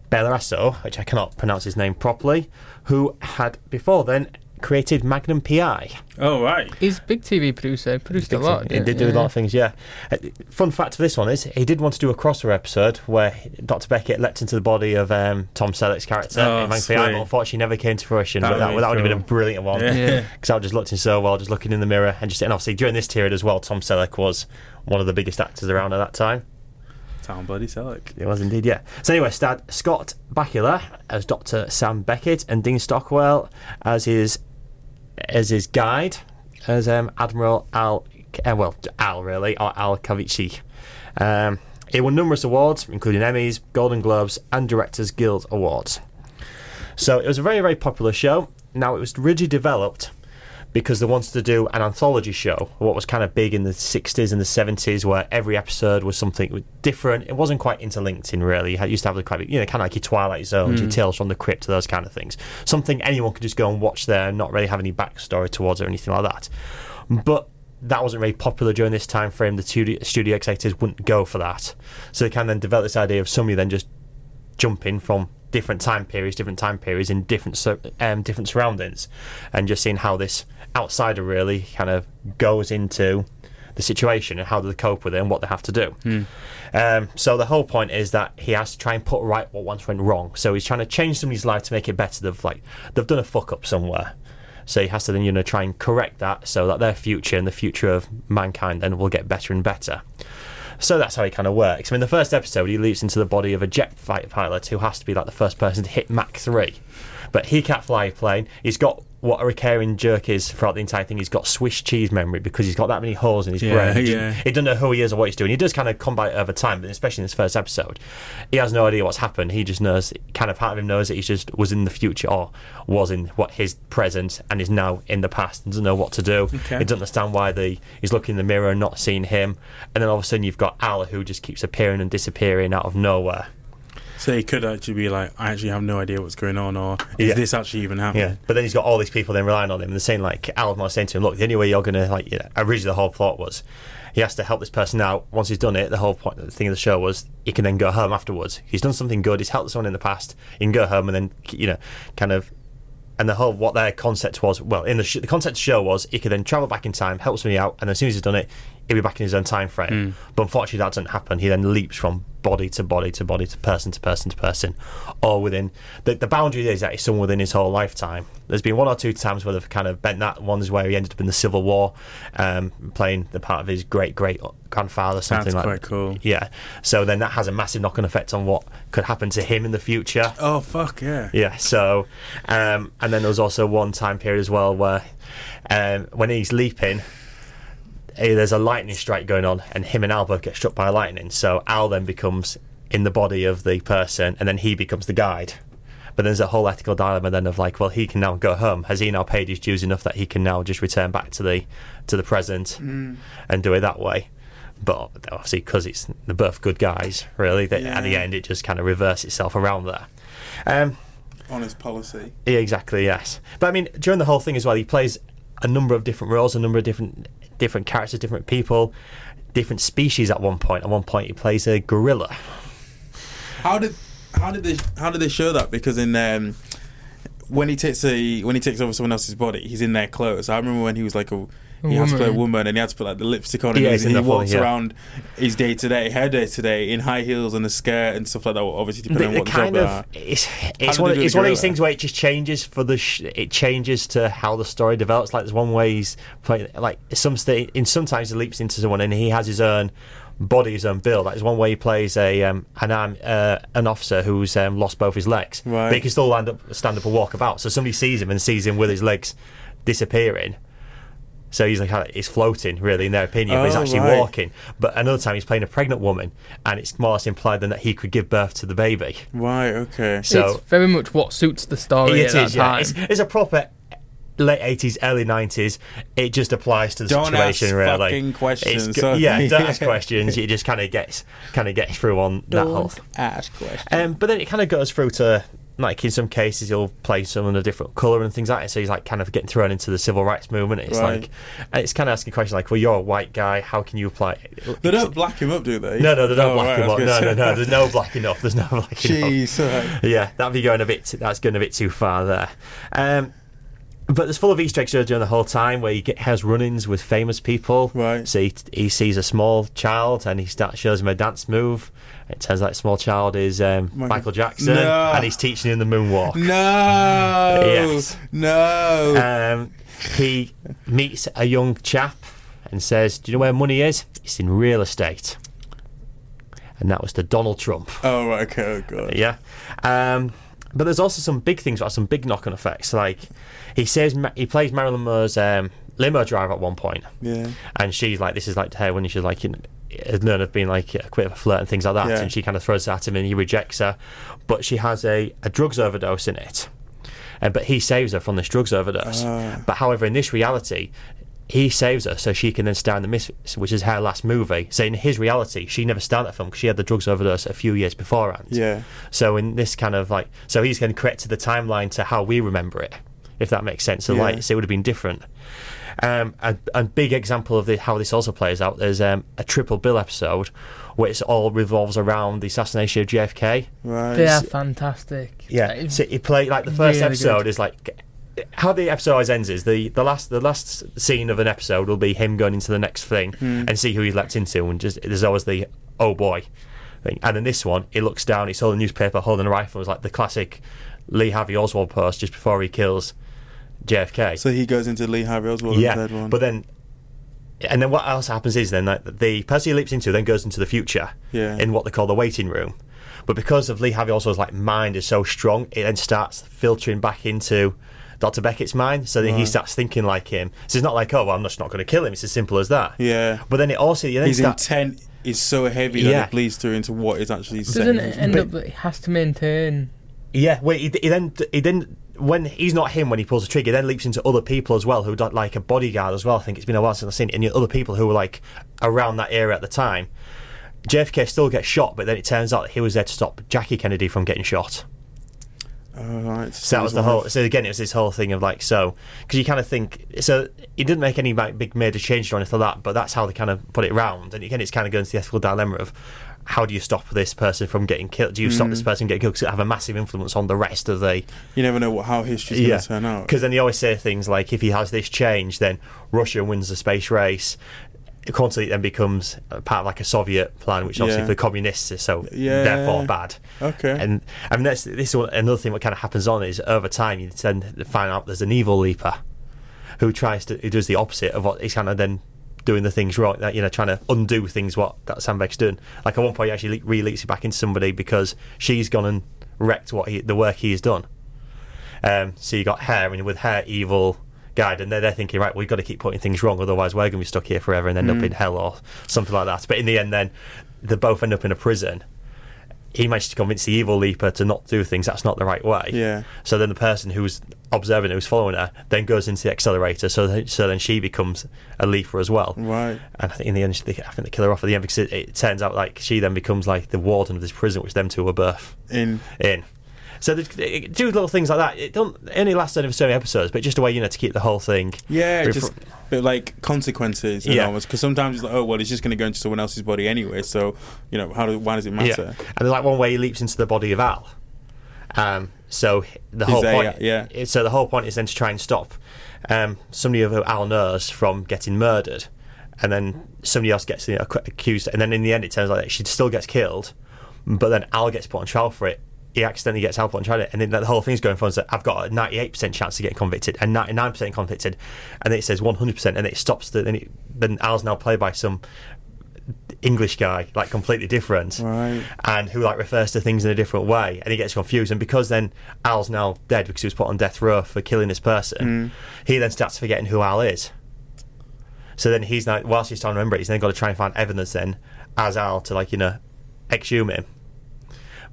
Speaker 5: Bellarasso, which I cannot pronounce his name properly, who had before then created Magnum PI.
Speaker 1: Oh right.
Speaker 4: He's a big TV producer, produced a lot.
Speaker 5: He did do a lot of things, yeah. Uh, Fun fact for this one is he did want to do a crossover episode where Dr. Beckett leapt into the body of um, Tom Selleck's character
Speaker 1: Oh,
Speaker 5: in Magnum. PI, but unfortunately never came to fruition.
Speaker 1: That
Speaker 5: but that,
Speaker 1: would
Speaker 5: that would have been a brilliant one.
Speaker 1: Yeah.
Speaker 4: Yeah.
Speaker 5: Because I was just in so well, just looking in the mirror and just and obviously during this period as well, Tom Selleck was one of the biggest actors around at that time.
Speaker 1: Tom Bloody Selleck.
Speaker 5: It was indeed, yeah. So anyway, starred Scott Bakula as Dr. Sam Beckett and Dean Stockwell as his as his guide, as um, Admiral Al, uh, well, Al really, or Al Cavici. Um, he won numerous awards, including Emmys, Golden Globes, and Directors Guild Awards. So it was a very, very popular show. Now it was originally developed because they wanted to do an anthology show, what was kind of big in the 60s and the 70s, where every episode was something different. It wasn't quite interlinked in really. You used to have the quite, you know, kind of like your Twilight Zones, your mm. Tales from the Crypt, those kind of things. Something anyone could just go and watch there and not really have any backstory towards it or anything like that. But that wasn't really popular during this time frame. The studio, studio executives wouldn't go for that, so they can then develop this idea of somebody then just jumping from different time periods, different time periods in different um, different surroundings, and just seeing how this outsider really kind of goes into the situation and how they cope with it and what they have to do. Um, so the whole point is that he has to try and put right what once went wrong. So he's trying to change somebody's life to make it better. They've like they've done a fuck up somewhere. So he has to then you know try and correct that so that their future and the future of mankind then will get better and better. So that's how he kind of works. I mean, the first episode, he leaps into the body of a jet fighter pilot who has to be like the first person to hit Mach 3. But he can't fly a plane. He's got what a recurring jerk is throughout the entire thing. He's got Swiss cheese memory because he's got that many holes in his
Speaker 1: Yeah,
Speaker 5: brain. He,
Speaker 1: yeah.
Speaker 5: he doesn't know who he is or what he's doing. He does kind of combat it over time, but especially in this first episode, he has no idea what's happened. He just knows, kind of part of him knows that he just was in the future or was in what his present and is now in the past and doesn't know what to do.
Speaker 1: Okay.
Speaker 5: He doesn't understand why the he's looking in the mirror and not seeing him. And then all of a sudden you've got Al who just keeps appearing and disappearing out of nowhere.
Speaker 1: So he could actually be like, I actually have no idea what's going on, or is
Speaker 5: Yeah.
Speaker 1: this actually even happening?
Speaker 5: Yeah, but then he's got all these people then relying on him. And they're saying like Al was saying to him, "Look, the only way you're gonna like you know, originally the whole plot was he has to help this person out. Once he's done it, the whole point, the thing of the show was he can then go home afterwards. He's done something good. He's helped someone in the past. He can go home and then you know kind of." And the whole what their concept was, well, in the sh- the concept of the show was he could then travel back in time, help somebody out, and as soon as he's done it, he'll be back in his own time frame. But unfortunately, that doesn't happen. He then leaps from body to body to body to person to person to person, all within the, the boundary is that it's someone within his whole lifetime. There's been one or two times where they've kind of bent that. One's where he ended up in the Civil War, um, playing the part of his great great grandfather, something
Speaker 1: That's
Speaker 5: like
Speaker 1: quite cool.
Speaker 5: Yeah. So then that has a massive knock on effect on what could happen to him in the future.
Speaker 1: Oh fuck yeah.
Speaker 5: Yeah, so, um, and then there was also one time period as well where um, when he's leaping, there's a lightning strike going on, and him and Al both get struck by lightning. So Al then becomes in the body of the person, and then he becomes the guide. But there's a whole ethical dilemma then of like, well, he can now go home. Has he now paid his dues enough that he can now just return back to the to the present and do it that way? But obviously, because it's they're both good guys, really, that at the end it just kind of reverses itself around there. Um,
Speaker 1: Honest policy.
Speaker 5: yeah, exactly. Yes, but I mean, during the whole thing as well, he plays a number of different roles, a number of different different characters, different people, different species. At one point, at one point, he plays a gorilla.
Speaker 1: How did how did they how did they show that? Because in um, when he takes a when he takes over someone else's body, he's in their clothes. I remember when he was like a. He has to play a
Speaker 4: woman.
Speaker 1: woman, and he had to put like the lipstick on,
Speaker 5: Yeah,
Speaker 1: and
Speaker 5: he's
Speaker 1: he, he walks
Speaker 5: yeah.
Speaker 1: around his day to day, her day to day, in high heels and a skirt and stuff like that. Obviously,
Speaker 5: The,
Speaker 1: depending on
Speaker 5: the
Speaker 1: what the
Speaker 5: kind
Speaker 1: job
Speaker 5: of
Speaker 1: are.
Speaker 5: it's it's one, of, it's one of these things where it just changes for the sh- it changes to how the story develops. Like there's one way he's playing like some sta- in sometimes he leaps into someone and he has his own body, his own build. That is one way he plays a um, an arm, uh, an officer who's um, lost both his legs,
Speaker 1: Right.
Speaker 5: but he can still land up, stand up and walk about. So somebody sees him and sees him with his legs disappearing. So he's like he's floating, really, in their opinion, but he's
Speaker 1: Oh,
Speaker 5: actually
Speaker 1: right.
Speaker 5: walking. But another time he's playing a pregnant woman, and it's more or less implied then that he could give birth to the baby.
Speaker 1: Right. Okay.
Speaker 5: So
Speaker 4: it's very much what suits the story
Speaker 5: it
Speaker 4: at that
Speaker 5: is, yeah.
Speaker 4: time.
Speaker 5: It's, it's a proper late eighties, early nineties. It just applies to the
Speaker 1: Don't
Speaker 5: situation.
Speaker 1: ask
Speaker 5: really,
Speaker 1: fucking questions,
Speaker 5: It's,
Speaker 1: so-
Speaker 5: yeah, don't ask questions. It just kind of gets kind of gets through on that whole.
Speaker 1: ask questions.
Speaker 5: Um, but then it kind of goes through to like in some cases he'll play someone a different colour and things like that. So he's like kind of getting thrown into the civil rights movement. It's
Speaker 1: Right.
Speaker 5: like and it's kind of asking questions like, well, you're a white guy. How can you apply? It?
Speaker 1: They don't black him up, do they?
Speaker 5: No, no, they don't
Speaker 1: Oh,
Speaker 5: black
Speaker 1: right,
Speaker 5: him up. No, no, no. There's no black enough. There's no black enough.
Speaker 1: Jeez. right.
Speaker 5: Yeah, that'd be going a bit. That's going a bit too far there. Um, but there's full of Easter eggs during the whole time where he get, has run-ins with famous people.
Speaker 1: Right.
Speaker 5: So he, he sees a small child and he starts shows him a dance move. It turns out the small child is um,
Speaker 1: Michael-
Speaker 5: Michael Jackson,
Speaker 1: No.
Speaker 5: and he's teaching him the moonwalk.
Speaker 1: No.
Speaker 5: Yes.
Speaker 1: No.
Speaker 5: Um, he meets a young chap and says, "Do you know where money is? It's in real estate." And that was to Donald Trump.
Speaker 1: oh right. Okay. Oh god.
Speaker 5: Yeah. Um, but there's also some big things, like some big knock-on effects. Like he says he plays Marilyn Monroe's um, limo driver at one point,
Speaker 1: Yeah.
Speaker 5: and she's like, "This is like to her when she's like." You know, has known of being like a bit of a flirt and things like that,
Speaker 1: Yeah.
Speaker 5: and she kind of throws it at him, and he rejects her. But she has a, a drugs overdose in it, and but he saves her from this drugs overdose.
Speaker 1: Ah.
Speaker 5: But however, in this reality, he saves her so she can then star in the Misfits, which is her last movie. So in his reality, she never started that film because she had the drugs overdose a few years beforehand.
Speaker 1: Yeah.
Speaker 5: So in this kind of like, so he's going to correct the timeline to how we remember it. if that makes sense. So
Speaker 1: Yeah.
Speaker 5: like, so it would have been different. Um, a, a big example of the, how this also plays out. There's um, a Triple Bill episode where it's all revolves around the assassination of JFK.
Speaker 1: Right.
Speaker 4: They are fantastic.
Speaker 5: Yeah, so you play like the first
Speaker 4: really
Speaker 5: episode
Speaker 4: good.
Speaker 5: is like how the episode always ends is the the last the last scene of an episode will be him going into the next thing
Speaker 1: Hmm.
Speaker 5: and see who he's leapt into, and just there's always the oh boy thing. And in this one, he looks down, he's holding a newspaper, holding a rifle. It's like the classic Lee Harvey Oswald post just before he kills JFK.
Speaker 1: So he goes into Lee Harvey Oswald
Speaker 5: yeah,
Speaker 1: the third one.
Speaker 5: but then. And then what else happens is then like, the person he leaps into then goes into the future
Speaker 1: Yeah.
Speaker 5: in what they call the waiting room. But because of Lee Harvey Oswald's like mind is so strong, it then starts filtering back into Dr. Beckett's mind. So then he starts thinking like him. So it's not like, oh, well, I'm just not going to kill him. It's as simple as that.
Speaker 1: yeah.
Speaker 5: But then it also you then
Speaker 1: His
Speaker 5: start,
Speaker 1: intent is so heavy that it bleeds through into what is actually
Speaker 4: Doesn't
Speaker 1: saying.
Speaker 4: it end up that he has to maintain?
Speaker 5: Yeah, wait. He, he then he then when he's not him when he pulls the trigger, then leaps into other people as well who don't like a bodyguard as well. I think it's been a while since I've seen it, and other people who were like around that era at the time. JFK still gets shot, but then it turns out he was there to stop Jackie Kennedy from getting shot.
Speaker 1: Right.
Speaker 5: So that was the whole. So again, it was this whole thing of like so because you kind of think so. He didn't make any like, big major changes or anything like that, but that's how they kind of put it round. And again, it's kind of going to the ethical dilemma of how do you stop this person from getting killed? Do you stop this
Speaker 1: Mm.
Speaker 5: person getting killed because it have a massive influence on the rest of the
Speaker 1: You never know what, how history's going to turn out.
Speaker 5: because then they always say things like, if he has this change, then Russia wins the space race. Constantly, then becomes part of like a Soviet plan, which obviously
Speaker 1: Yeah.
Speaker 5: for the communists is so
Speaker 1: Yeah.
Speaker 5: therefore bad.
Speaker 1: Okay.
Speaker 5: And I mean, that's, this is another thing. What kind of happens on is over time you tend to find out there's an evil leaper who tries to who does the opposite of what he's kind of then doing the things wrong. That you know, trying to undo things what that Sandbeck's done. Like at one point, he actually re-leaks it back into somebody because she's gone and wrecked what he, the work he's done. Um, so you got her, and with hair, evil guide, and they're, they're thinking, right, we've got to keep putting things wrong, otherwise we're going to be stuck here forever and end
Speaker 1: Mm.
Speaker 5: up in hell or something like that. But in the end, then they both end up in a prison. He managed to convince the evil leaper to not do things that's not the right way.
Speaker 1: Yeah.
Speaker 5: So then the person who's observing, who's following her, then goes into the accelerator. So th- so then she becomes a leaper as well.
Speaker 1: Right.
Speaker 5: And I think in the end, I think they kill her off at the end because it, it turns out like she then becomes like the warden of this prison, which them two were birth
Speaker 1: In
Speaker 5: in. So they, they do little things like that. It don't it only lasts over so many episodes, but just a way you know to keep the whole thing.
Speaker 1: yeah, just but like consequences.
Speaker 5: Yeah.
Speaker 1: Because sometimes it's like, oh well, it's just going to go into someone else's body anyway. So you know, how do, why does it matter?
Speaker 5: Yeah. And there's like one way he leaps into the body of Al. Um, so the whole
Speaker 1: they-
Speaker 5: point,
Speaker 1: yeah.
Speaker 5: So the whole point is then to try and stop um, somebody who Al knows from getting murdered, and then somebody else gets you know, accused, and then in the end it turns out that she still gets killed, but then Al gets put on trial for it. He accidentally gets help on trial, and then the whole thing's going for that I've got a 98% chance of getting convicted and 99% convicted, and then it says 100%, and it stops. The, then, it, then Al's now played by some English guy, like completely different,
Speaker 1: Right.
Speaker 5: and who like refers to things in a different way, and he gets confused. And because then Al's now dead because he was put on death row for killing this person, mm. he then starts forgetting who Al is. So then he's now, whilst he's trying to remember it, he's then got to try and find evidence then as Al to like you know exhume him.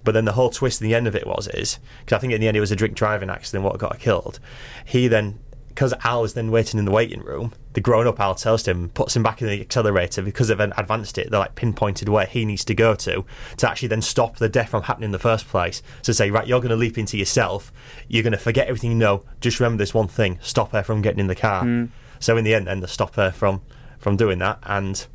Speaker 5: But then the whole twist in the end of it was is because I think in the end it was a drink driving accident what got her killed. He then because Al is then waiting in the waiting room, the grown up Al tells him puts him back in the accelerator because they've advanced it. They're like pinpointed where he needs to go to to actually then stop the death from happening in the first place. So say right, you're going to leap into yourself. You're going to forget everything you know. Just remember this one thing: stop her from getting in the car. Hmm. So in the end, then they stop her from from doing that, and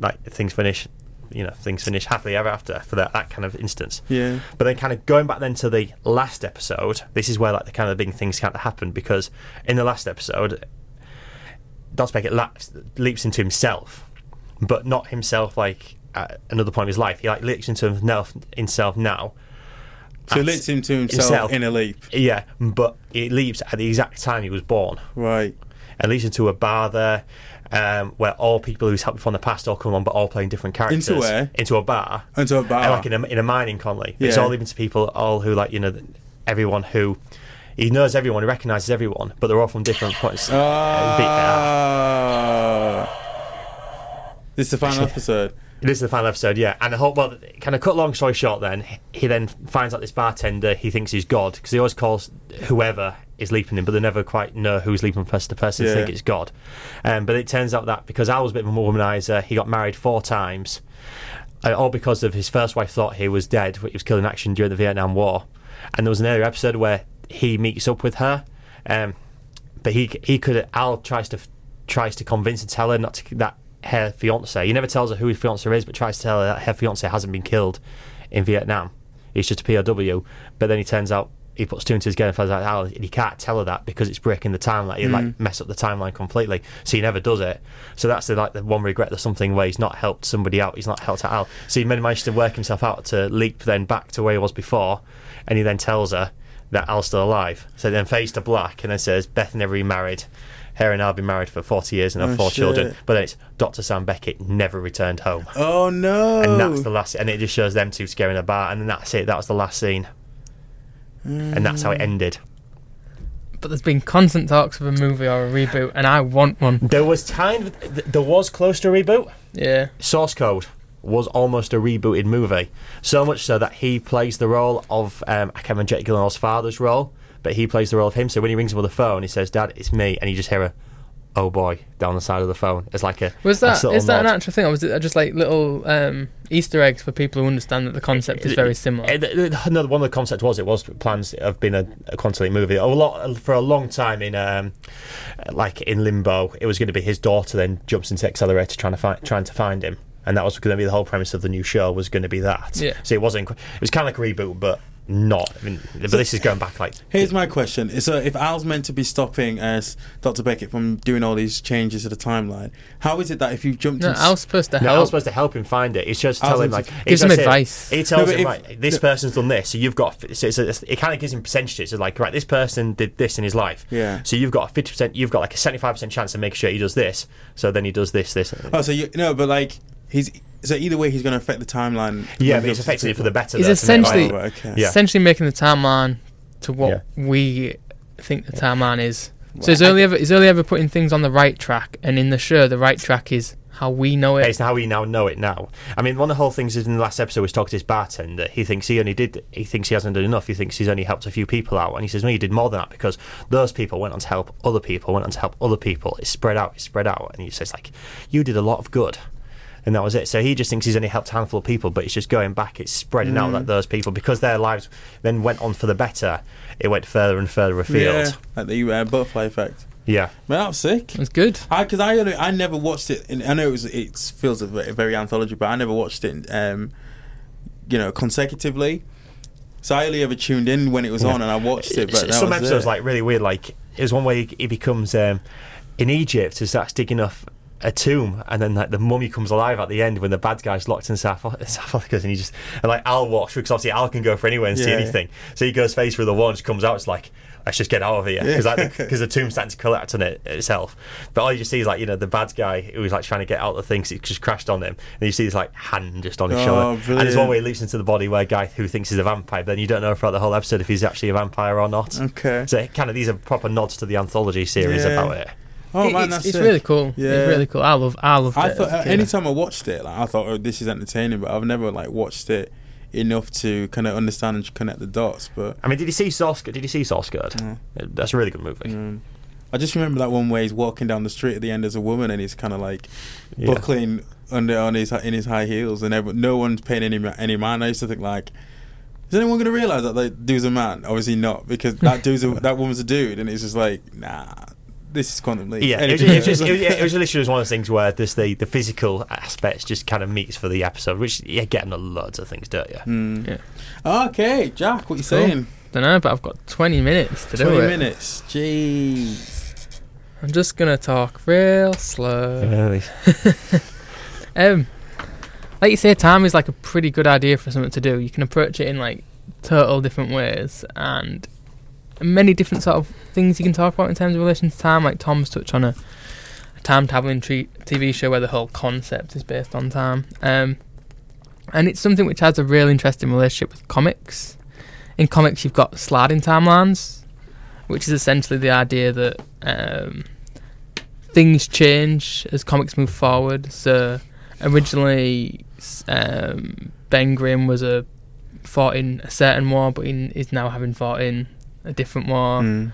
Speaker 5: like things finish. You know, things finish happily ever after for that, that kind of instance.
Speaker 1: Yeah.
Speaker 5: But then, kind of going back then to the last episode, this is where like the kind of the big things kind of happen because in the last episode, Dr. Beckett laps, leaps into himself, but not himself like at another point of his life. He like leaps into himself, himself now.
Speaker 1: So he
Speaker 5: At-
Speaker 1: lets him to himself,
Speaker 5: himself.
Speaker 1: in a leap.
Speaker 5: Yeah, but he leaps at the exact time he was born
Speaker 1: Right.
Speaker 5: And leads into a bar there. Um, where all people who's helped from the past all come on, but all playing different characters.
Speaker 1: Into where?
Speaker 5: Into a bar.
Speaker 1: Into a bar.
Speaker 5: Uh, like in a, in a mining colony. It's
Speaker 1: Yeah.
Speaker 5: all even to people, all who like you know, everyone who he knows everyone, he recognizes everyone, but they're all from different points. Uh, uh,
Speaker 1: Ah. This is the final episode.
Speaker 5: This is the final episode, yeah. And I hope, well, kind of cut long story short, then he then finds out this bartender he thinks he's God because he always calls whoever is leaping him, but they never quite know who's leaping first to person. They
Speaker 1: Yeah.
Speaker 5: think it's God. Um, but it turns out that because Al was a bit of a womanizer, he got married four times, uh, all because of his first wife thought he was dead, he was killed in action during the Vietnam War. And there was an earlier episode where he meets up with her Um, but he he could Al tries to tries to convince and tell her not to that her fiance. He never tells her who his fiance is, but tries to tell her that her fiance hasn't been killed in Vietnam. He's just a POW. But then he turns out he puts two and two together and finds out Al, and he can't tell her that because it's breaking the timeline. He'd like mm. mess up the timeline completely. So he never does it. So that's the like the one regret. There's something where he's not helped somebody out. He's not helped out Al. So he managed to work himself out to leap then back to where he was before, and he then tells her that Al's still alive. So then fades to black and then says Beth never remarried. Her and I have been married for 40 years and have
Speaker 1: Oh,
Speaker 5: four children. But then it's Dr. Sam Beckett never returned home.
Speaker 1: Oh no!
Speaker 5: And that's the last, and it just shows them two scaring a bar, and then that's it. That was the last scene, and that's how
Speaker 1: Mm.
Speaker 5: it ended.
Speaker 4: But there's been constant talks of a movie or a reboot, and I want one.
Speaker 5: There was th- there was close to a reboot.
Speaker 4: Yeah.
Speaker 5: Source Code was almost a rebooted movie, so much so that he plays the role of um, I can't remember Jake Gyllenhaal's father's role, but he plays the role of him. So when he rings him on the phone, he says, "Dad, it's me," and you just hear a "Oh boy" down the side of the phone. It's like a
Speaker 4: Was
Speaker 5: a
Speaker 4: that
Speaker 5: subtle
Speaker 4: is that an actual thing, or was it just like little um, Easter eggs for people who understand that the concept is very similar?
Speaker 5: Uh, th- th- No, one of the concepts was it was plans have been a, a Quantum Leap movie a lot for a long time in um, like in limbo. It was going to be his daughter then jumps into accelerator trying to find trying to find him, and that was going to be the whole premise of the new show was going to be that.
Speaker 4: Yeah.
Speaker 5: So it wasn't. It was kind of like a reboot, but not. I mean, but this is going back like
Speaker 1: Here's my question: So, uh, if Al's meant to be stopping uh, as Dr. Beckett from doing all these changes to the timeline, how is it that if you jumped
Speaker 4: no,
Speaker 1: in,
Speaker 4: I was supposed to
Speaker 5: No, I was
Speaker 4: help.
Speaker 5: supposed to help him find it. He's just
Speaker 1: I was
Speaker 5: telling
Speaker 1: going
Speaker 5: like
Speaker 1: to-
Speaker 5: he
Speaker 4: Gives him
Speaker 5: just said-
Speaker 4: advice.
Speaker 5: He tells
Speaker 1: No,
Speaker 5: him
Speaker 1: if-
Speaker 5: right, this
Speaker 1: no-
Speaker 5: person's done this, so you've got. So it's a, it kind of gives him percentages. It's like right, this person did this in his life.
Speaker 1: Yeah.
Speaker 5: So you've got a fifty percent. You've got like a seventy-five percent chance of making sure he does this. So then he does this, this.
Speaker 1: oh, so you no, but like he's so either way he's going to affect the timeline.
Speaker 5: yeah, but
Speaker 1: he
Speaker 5: he's affecting it for the better.
Speaker 4: He's
Speaker 5: though,
Speaker 4: essentially-
Speaker 1: Oh, right, okay.
Speaker 5: Yeah.
Speaker 4: Essentially making the timeline to what
Speaker 5: Yeah.
Speaker 4: we think the timeline is. So he's only ever he's only ever putting things on the right track, and in the show, the right track is how we know it.
Speaker 5: Based on how we now know it now. I mean, one of the whole things is in the last episode was talking to his bartender. He thinks he only did. He thinks he hasn't done enough. He thinks he's only helped a few people out, and he says no, you did more than that because those people went on to help other people, went on to help other people. It's spread out. It's spread out, and he says like, you did a lot of good. And that was it. So he just thinks he's only helped a handful of people, but it's just going back. It's spreading out like those people because their lives then went on for the better. It went further and further afield.
Speaker 1: Yeah, like the uh, butterfly effect.
Speaker 5: Yeah.
Speaker 1: Man, that was sick.
Speaker 4: It was good.
Speaker 1: I because I only, I never watched it. In, I know it was it feels a very, very anthology, but I never watched it. Um, you know, consecutively. So I only ever tuned in when it was on, and I watched it. But
Speaker 5: some episodes
Speaker 1: it.
Speaker 5: like really weird. Like it was one where he, he becomes um, in Egypt and starts digging up a tomb, and then like the mummy comes alive at the end when the bad guy's locked in South, South Africa, and he just and like Al walks through because obviously Al can go for anywhere and see
Speaker 1: Yeah, yeah.
Speaker 5: anything. So he goes face through the wall and just comes out. It's like. Let's just get out of here because
Speaker 1: Yeah.
Speaker 5: like, because the tomb's starting to collapse on it itself. But all you just see is like you know the bad guy who was like trying to get out of the thing, 'cause it just crashed on him, and you see this like hand just on his
Speaker 1: Oh,
Speaker 5: shoulder. And there's one
Speaker 1: brilliant.
Speaker 5: where he leaps into the body where a guy who thinks he's a vampire, then you don't know throughout the whole episode if he's actually a vampire or not.
Speaker 1: Okay.
Speaker 5: So kind of these are proper nods to the anthology series
Speaker 1: Yeah.
Speaker 5: about it.
Speaker 1: Oh
Speaker 4: It-
Speaker 1: man,
Speaker 4: it's,
Speaker 1: that's
Speaker 4: it's really cool.
Speaker 1: Yeah.
Speaker 4: It's really cool. I love I loved
Speaker 1: I
Speaker 4: it.
Speaker 1: thought
Speaker 4: as a
Speaker 1: uh, anytime I watched it, like I thought, oh, this is entertaining, but I've never like watched it enough to kind of understand and connect the dots. But
Speaker 5: I mean, did you see Source? Did you see Source Code? That's a really good movie.
Speaker 1: um, I just remember that one where he's walking down the street at the end as a woman, and he's kind of like
Speaker 5: Yeah.
Speaker 1: buckling under on his in his high heels, and every, no one's paying any any mind. I used to think like. Is anyone going to realize that that dude's a man? Obviously not, because that dude's a, that woman's a dude, and it's just like, nah, this is quantum leap.
Speaker 5: Yeah, it was, it was just, it was, it was literally just one of those things where this the, the physical aspects just kind of meets for the episode, which you're getting a loads of things, don't you?
Speaker 1: Hmm.
Speaker 4: Yeah.
Speaker 1: Okay, Jack, what you
Speaker 4: Cool.
Speaker 1: saying?
Speaker 4: Don't know, but I've got 20 minutes to do it.
Speaker 1: Twenty minutes. Jeez.
Speaker 4: I'm just gonna talk real slow.
Speaker 5: Really?
Speaker 4: Um, like you say, time is like a pretty good idea for something to do. You can approach it in like total different ways and many different sort of things you can talk about in terms of relation to time. Like Tom's touched on a, a time traveling tre- TV show where the whole concept is based on time. Um, and it's something which has a real interesting relationship with comics. In comics, you've got sliding timelines, which is essentially the idea that um, things change as comics move forward. So originally, um, Ben Grimm was a fought in a certain war, but he is now having fought in a different one.
Speaker 1: Mm.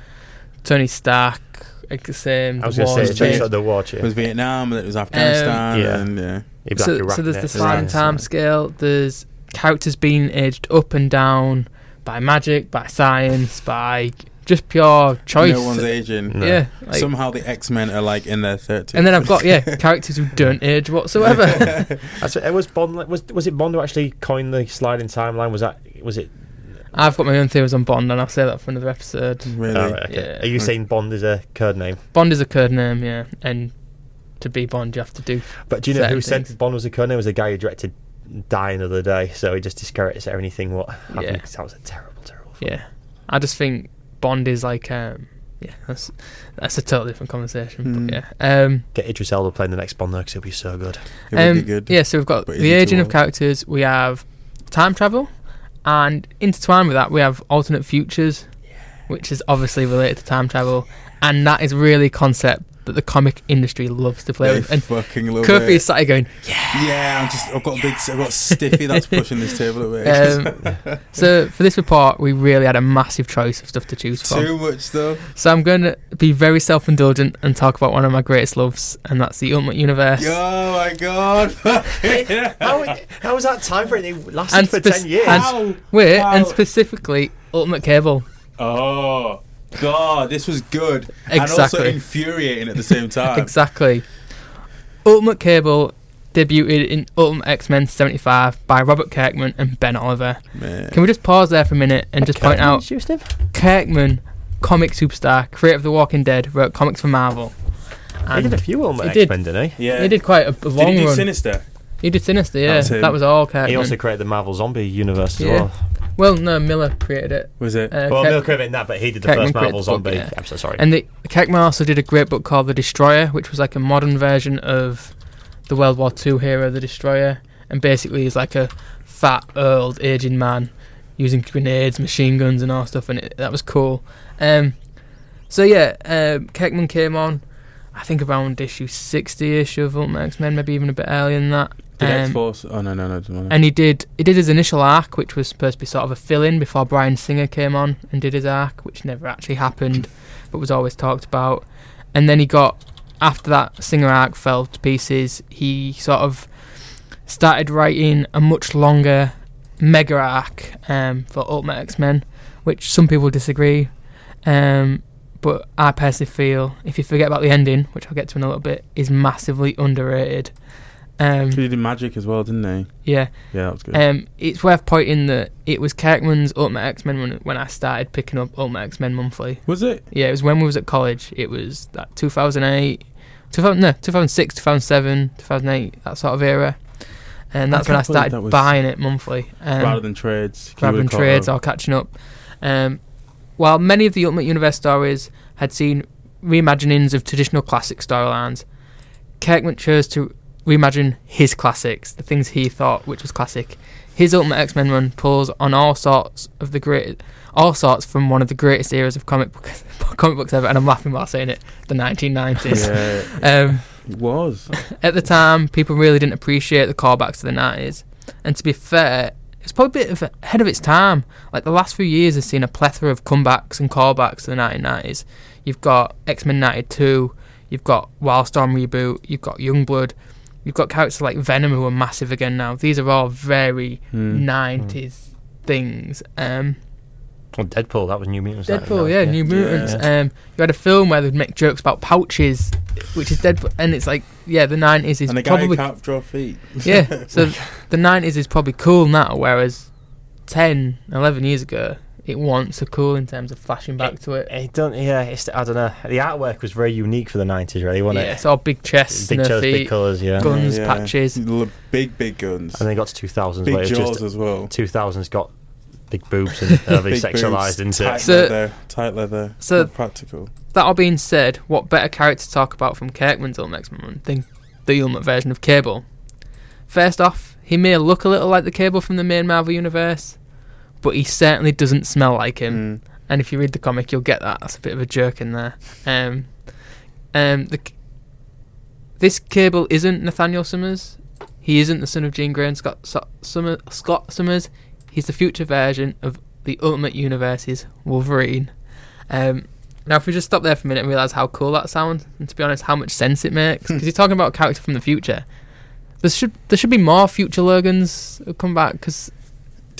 Speaker 4: Tony Stark, like the same.
Speaker 5: I was
Speaker 4: the
Speaker 5: going to say,
Speaker 4: wars
Speaker 5: it's just
Speaker 4: changed.
Speaker 5: like the watch.
Speaker 1: It was Vietnam, then it was Afghanistan,
Speaker 5: yeah.
Speaker 1: and yeah.
Speaker 5: Exactly
Speaker 4: so, so there's the sliding
Speaker 1: Right.
Speaker 4: time scale. There's characters being aged up and down by magic, by science, by just pure choice.
Speaker 1: No one's aging.
Speaker 5: No.
Speaker 4: yeah. like-
Speaker 1: Somehow the X Men are like in their thirties.
Speaker 4: and then I've got yeah characters who don't age whatsoever.
Speaker 5: That's, it was Bond. Was was it Bond who actually coined the sliding timeline? Was that was it?
Speaker 4: I've got my own theories on Bond, and I'll say that for another episode.
Speaker 1: really.
Speaker 5: Oh, right, okay.
Speaker 4: Yeah.
Speaker 5: Are you saying Bond is a code name?
Speaker 4: Bond is a code name, yeah, and to be Bond, you have to do.
Speaker 5: But do you know
Speaker 4: Certain
Speaker 5: who said. Bond was a code name? It was a guy who directed Die Another Day, so he just discredits anything. What happened?
Speaker 4: Yeah.
Speaker 5: 'cause that was a terrible, terrible. Film.
Speaker 4: Yeah, I just think Bond is like, um, yeah, that's that's a totally different conversation.
Speaker 1: Hmm.
Speaker 4: But yeah, um,
Speaker 5: Get Idris Elba playing the next Bond though, because it'll be so good.
Speaker 1: It would
Speaker 4: um,
Speaker 1: be good.
Speaker 4: yeah. So we've got the aging of characters. We have time travel, and intertwined with that, we have alternate futures, which is obviously related to time travel, and that is really concept that the comic industry loves to play
Speaker 1: They
Speaker 4: with. And
Speaker 1: fucking love
Speaker 4: Kofi
Speaker 1: it.
Speaker 4: is sat here going,
Speaker 1: Yeah, yeah. I'm just. I've got a big. I've got Stiffy that's pushing this table away.
Speaker 4: um, so for this report, we really had a massive choice of stuff to choose from.
Speaker 1: Too much stuff.
Speaker 4: So I'm going to be very self-indulgent and talk about one of my greatest loves, and that's the Ultimate Universe.
Speaker 1: Oh my god!
Speaker 5: How, how was that time frame? It lasted
Speaker 4: And
Speaker 5: for
Speaker 4: spec-
Speaker 5: ten years.
Speaker 4: and-
Speaker 1: How?
Speaker 4: Wait,
Speaker 1: How?
Speaker 4: and specifically Ultimate Cable.
Speaker 1: Oh god, this was good and also
Speaker 4: Exactly.
Speaker 1: infuriating at the same time.
Speaker 4: Exactly. Ultimate Cable debuted in Ultimate X-Men 75 by Robert Kirkman and Ben Oliver.
Speaker 1: Man.
Speaker 4: Can we just pause there for a minute and just point out Kirkman, comic superstar, creator of The Walking Dead, wrote comics for Marvel.
Speaker 5: He did a few Ultimate
Speaker 4: he.
Speaker 5: X-Men, didn't he?
Speaker 1: Yeah.
Speaker 4: he did quite a, a
Speaker 1: Did
Speaker 4: long
Speaker 1: he do
Speaker 4: run.
Speaker 1: Sinister?
Speaker 4: he did Sinister, yeah.
Speaker 1: was
Speaker 4: that was all Kirkman.
Speaker 5: He also created the Marvel Zombie universe as
Speaker 4: Yeah.
Speaker 5: well.
Speaker 4: Well, no, Millar created it.
Speaker 1: Was it?
Speaker 4: Uh,
Speaker 5: Well,
Speaker 4: Kirk-
Speaker 5: Milk in that, but he did the
Speaker 4: Kirkman
Speaker 5: first
Speaker 4: created
Speaker 5: Marvel
Speaker 4: the book,
Speaker 5: Zombie
Speaker 4: yeah.
Speaker 5: episode. Sorry.
Speaker 4: And the Kirkman also did a great book called The Destroyer, which was like a modern version of the World War II hero, the Destroyer. And basically, he's like a fat, old, aging man using grenades, machine guns, and all stuff. And it, that was cool. Um, so yeah, um, Kirkman came on. I think around issue sixty-ish of Ultimate X-Men, maybe even a bit earlier than that.
Speaker 1: Did
Speaker 4: Um,
Speaker 1: X Force? Oh no, no, no. no,
Speaker 4: and he did he did his initial arc, which was supposed to be sort of a fill-in before Bryan Singer came on and did his arc, which never actually happened, but was always talked about. And then he got after that Singer arc fell to pieces, he sort of started writing a much longer mega arc um, for Ultimate X Men, which some people disagree. Um, but I personally feel if you forget about the ending, which I'll get to in a little bit, is massively underrated. Um,
Speaker 1: he did Magic as well, didn't he?
Speaker 4: yeah,
Speaker 1: Yeah, that was good.
Speaker 4: um, it's worth pointing that it was Kirkman's Ultimate X Men when, when I started picking up Ultimate X Men monthly.
Speaker 1: was it?
Speaker 4: Yeah, it was when we was at college. It was that 2008, 2000, no, 2006, 2007, 2008, that sort of era. And
Speaker 1: I
Speaker 4: that's when I started buying it monthly. Um,
Speaker 1: rather than trades.
Speaker 4: rather than trades or catching up. Um, while many of the Ultimate Universe stories had seen reimaginings of traditional classic storylines, Kirkman chose to reimagine his classics, the things he thought which was classic. His Ultimate X Men run pulls on all sorts of the great, all sorts from one of the greatest eras of comic book, comic books ever, and I'm laughing while saying it, the 1990s.
Speaker 1: Yeah,
Speaker 4: Um,
Speaker 1: it was.
Speaker 4: at the time, people really didn't appreciate the callbacks to the 90s. And to be fair, it's probably a bit of ahead of its time. Like the last few years have seen a plethora of comebacks and callbacks to the 1990s. You've got X Men 92, you've got Wildstorm reboot, you've got Youngblood, you've got characters like Venom who are massive again now. These are all very
Speaker 1: Hmm.
Speaker 4: 90s things. Um,
Speaker 5: Well, Deadpool, that was New Mutants.
Speaker 4: Deadpool,
Speaker 5: that-
Speaker 4: yeah, New Mutants. Um, you had a film where they'd make jokes about pouches, which is Deadpool, and it's like, yeah, the 90s is
Speaker 1: and the guy
Speaker 4: probably
Speaker 1: who can't draw feet.
Speaker 4: yeah, so the 90s is probably cool now, whereas 10, 11 years ago, it wasn't so cool in terms of flashing back to it.
Speaker 5: It don't, yeah, it's, I don't know. The artwork was very unique for the 90s, really, wasn't
Speaker 4: Yeah,
Speaker 5: it?
Speaker 4: it's all big chests,
Speaker 5: Big
Speaker 4: no
Speaker 5: toes,
Speaker 4: feet,
Speaker 5: big colours, yeah.
Speaker 4: guns,
Speaker 1: Yeah.
Speaker 4: patches.
Speaker 1: Big, big guns.
Speaker 5: And they got to 2000s,
Speaker 1: big
Speaker 5: where it
Speaker 1: jaws
Speaker 5: just
Speaker 1: as well.
Speaker 5: 2000s got big boobs and overly sexualized
Speaker 1: boobs,
Speaker 5: into
Speaker 1: tight
Speaker 5: it.
Speaker 4: So-
Speaker 1: leather, tight leather.
Speaker 4: so-
Speaker 1: not practical.
Speaker 4: That all being said, what better character to talk about from Kirkman's Ultimate X-Men run than the Ultimate version of Cable? First off, he may look a little like the Cable from the main Marvel universe, but he certainly doesn't smell like him.
Speaker 1: Mm.
Speaker 4: and if you read the comic, you'll get that. That's a bit of a jerk in there. Um, um, the this Cable isn't Nathaniel Summers. He isn't the son of Jean Grey and Scott so- Summer, Scott Summers. He's the future version of the Ultimate Universe's Wolverine. Um, now, if we just stop there for a minute and realize how cool that sounds, and to be honest, how much sense it makes, because you're talking about a character from the future. There should there should be more future Logans who come back because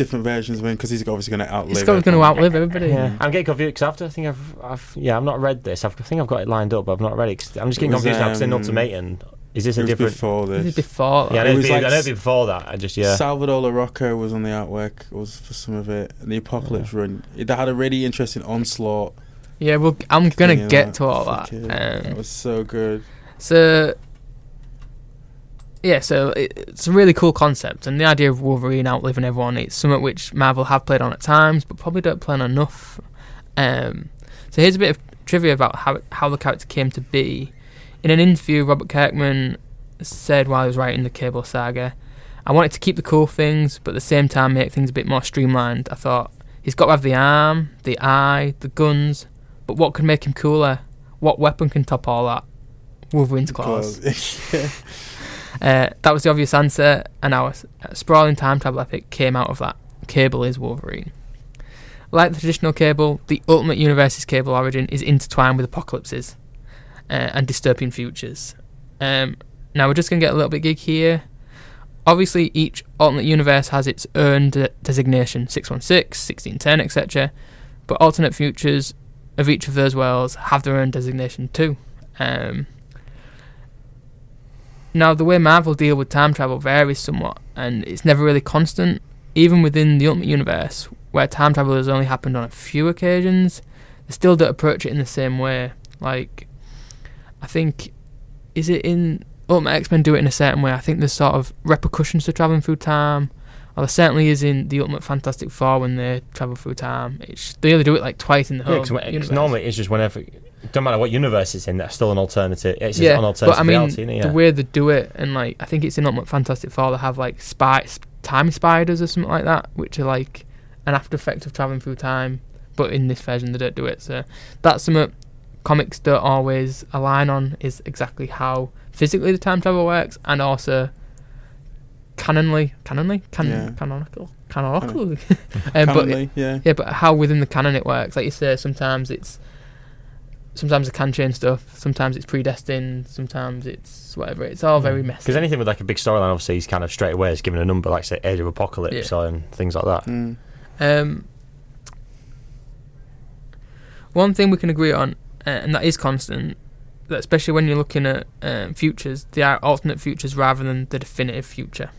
Speaker 1: different versions of him because he's obviously going to outlive.
Speaker 4: It's going to outlive everybody.
Speaker 5: Yeah, I'm getting confused because after I think I've, I've, yeah, I've not read this. I've, I think I've got it lined up, but I've not read it. 'cause I'm just getting
Speaker 1: was,
Speaker 5: confused now because in
Speaker 1: um,
Speaker 5: Ultimatum, is this
Speaker 1: It
Speaker 5: a
Speaker 1: was
Speaker 5: different?
Speaker 1: before
Speaker 4: This is
Speaker 1: this.
Speaker 4: before.
Speaker 5: Yeah, I
Speaker 4: that.
Speaker 5: know,
Speaker 1: It
Speaker 5: it
Speaker 1: was
Speaker 5: be,
Speaker 1: like
Speaker 5: I know
Speaker 1: s-
Speaker 5: before that. I just yeah.
Speaker 1: Salvador Larroca was on the artwork. Was for some of it, and the Apocalypse run. It had a really interesting onslaught.
Speaker 4: Yeah, well, I'm gonna
Speaker 1: thing in
Speaker 4: get to all that.
Speaker 1: Fucking- that
Speaker 4: Um,
Speaker 1: was so good.
Speaker 4: so, yeah, so it, it's a really cool concept, and the idea of Wolverine outliving everyone, it's something which Marvel have played on at times, but probably don't play on enough. Um, so here's a bit of trivia about how how the character came to be. In an interview, Robert Kirkman said while he was writing the Cable saga, "I wanted to keep the cool things, but at the same time make things a bit more streamlined. I thought he's got to have the arm, the eye, the guns, but what could make him cooler? What weapon can top all that? Wolverine's claws."
Speaker 1: yeah.
Speaker 4: Uh, that was the obvious answer, and our uh, sprawling time travel epic came out of that. Cable is Wolverine. Like the traditional Cable, the Ultimate Universe's Cable origin is intertwined with apocalypses uh, and dystopian futures. Um, now we're just going to get a little bit geek here. Obviously, each alternate universe has its own de- designation 616, 1610, etc. But alternate futures of each of those worlds have their own designation too. Um, now, the way Marvel deal with time travel varies somewhat, and it's never really constant. Even within the Ultimate Universe, where time travel has only happened on a few occasions, they still don't approach it in the same way. Like, I think, is it in Ultimate X Men do it in a certain way? I think there's sort of repercussions to traveling through time. Or there certainly is in the Ultimate Fantastic Four when they travel through time. It's, they only do it like twice in the
Speaker 5: Yeah,
Speaker 4: whole
Speaker 5: 'cause normally it's just whenever. Don't matter what universe it's in, that's still an alternative. It's just
Speaker 4: yeah,
Speaker 5: an alternative
Speaker 4: but I mean,
Speaker 5: reality. Isn't it? Yeah.
Speaker 4: the way they do it, and like I think it's in Ultimate Fantastic Four, they have like spy, time spiders or something like that, which are like an after effect of traveling through time. But in this version, they don't do it. So that's something comics don't always align on is exactly how physically the time travel works, and also canonly, canonly, can-
Speaker 1: Yeah.
Speaker 4: canonical, canonical. um, but
Speaker 1: yeah.
Speaker 4: yeah, but how within the canon it works. Like you say, sometimes it's sometimes it can change stuff. Sometimes it's predestined. Sometimes it's whatever. It's all very messy.
Speaker 5: Because anything with like a big storyline, obviously, he's kind of straight away is given a number, like say Age of Apocalypse
Speaker 4: Yeah.
Speaker 5: or and things like that.
Speaker 1: Mm.
Speaker 4: Um, one thing we can agree on, uh, and that is constant, that especially when you're looking at um, futures, they are alternate futures rather than the definitive future.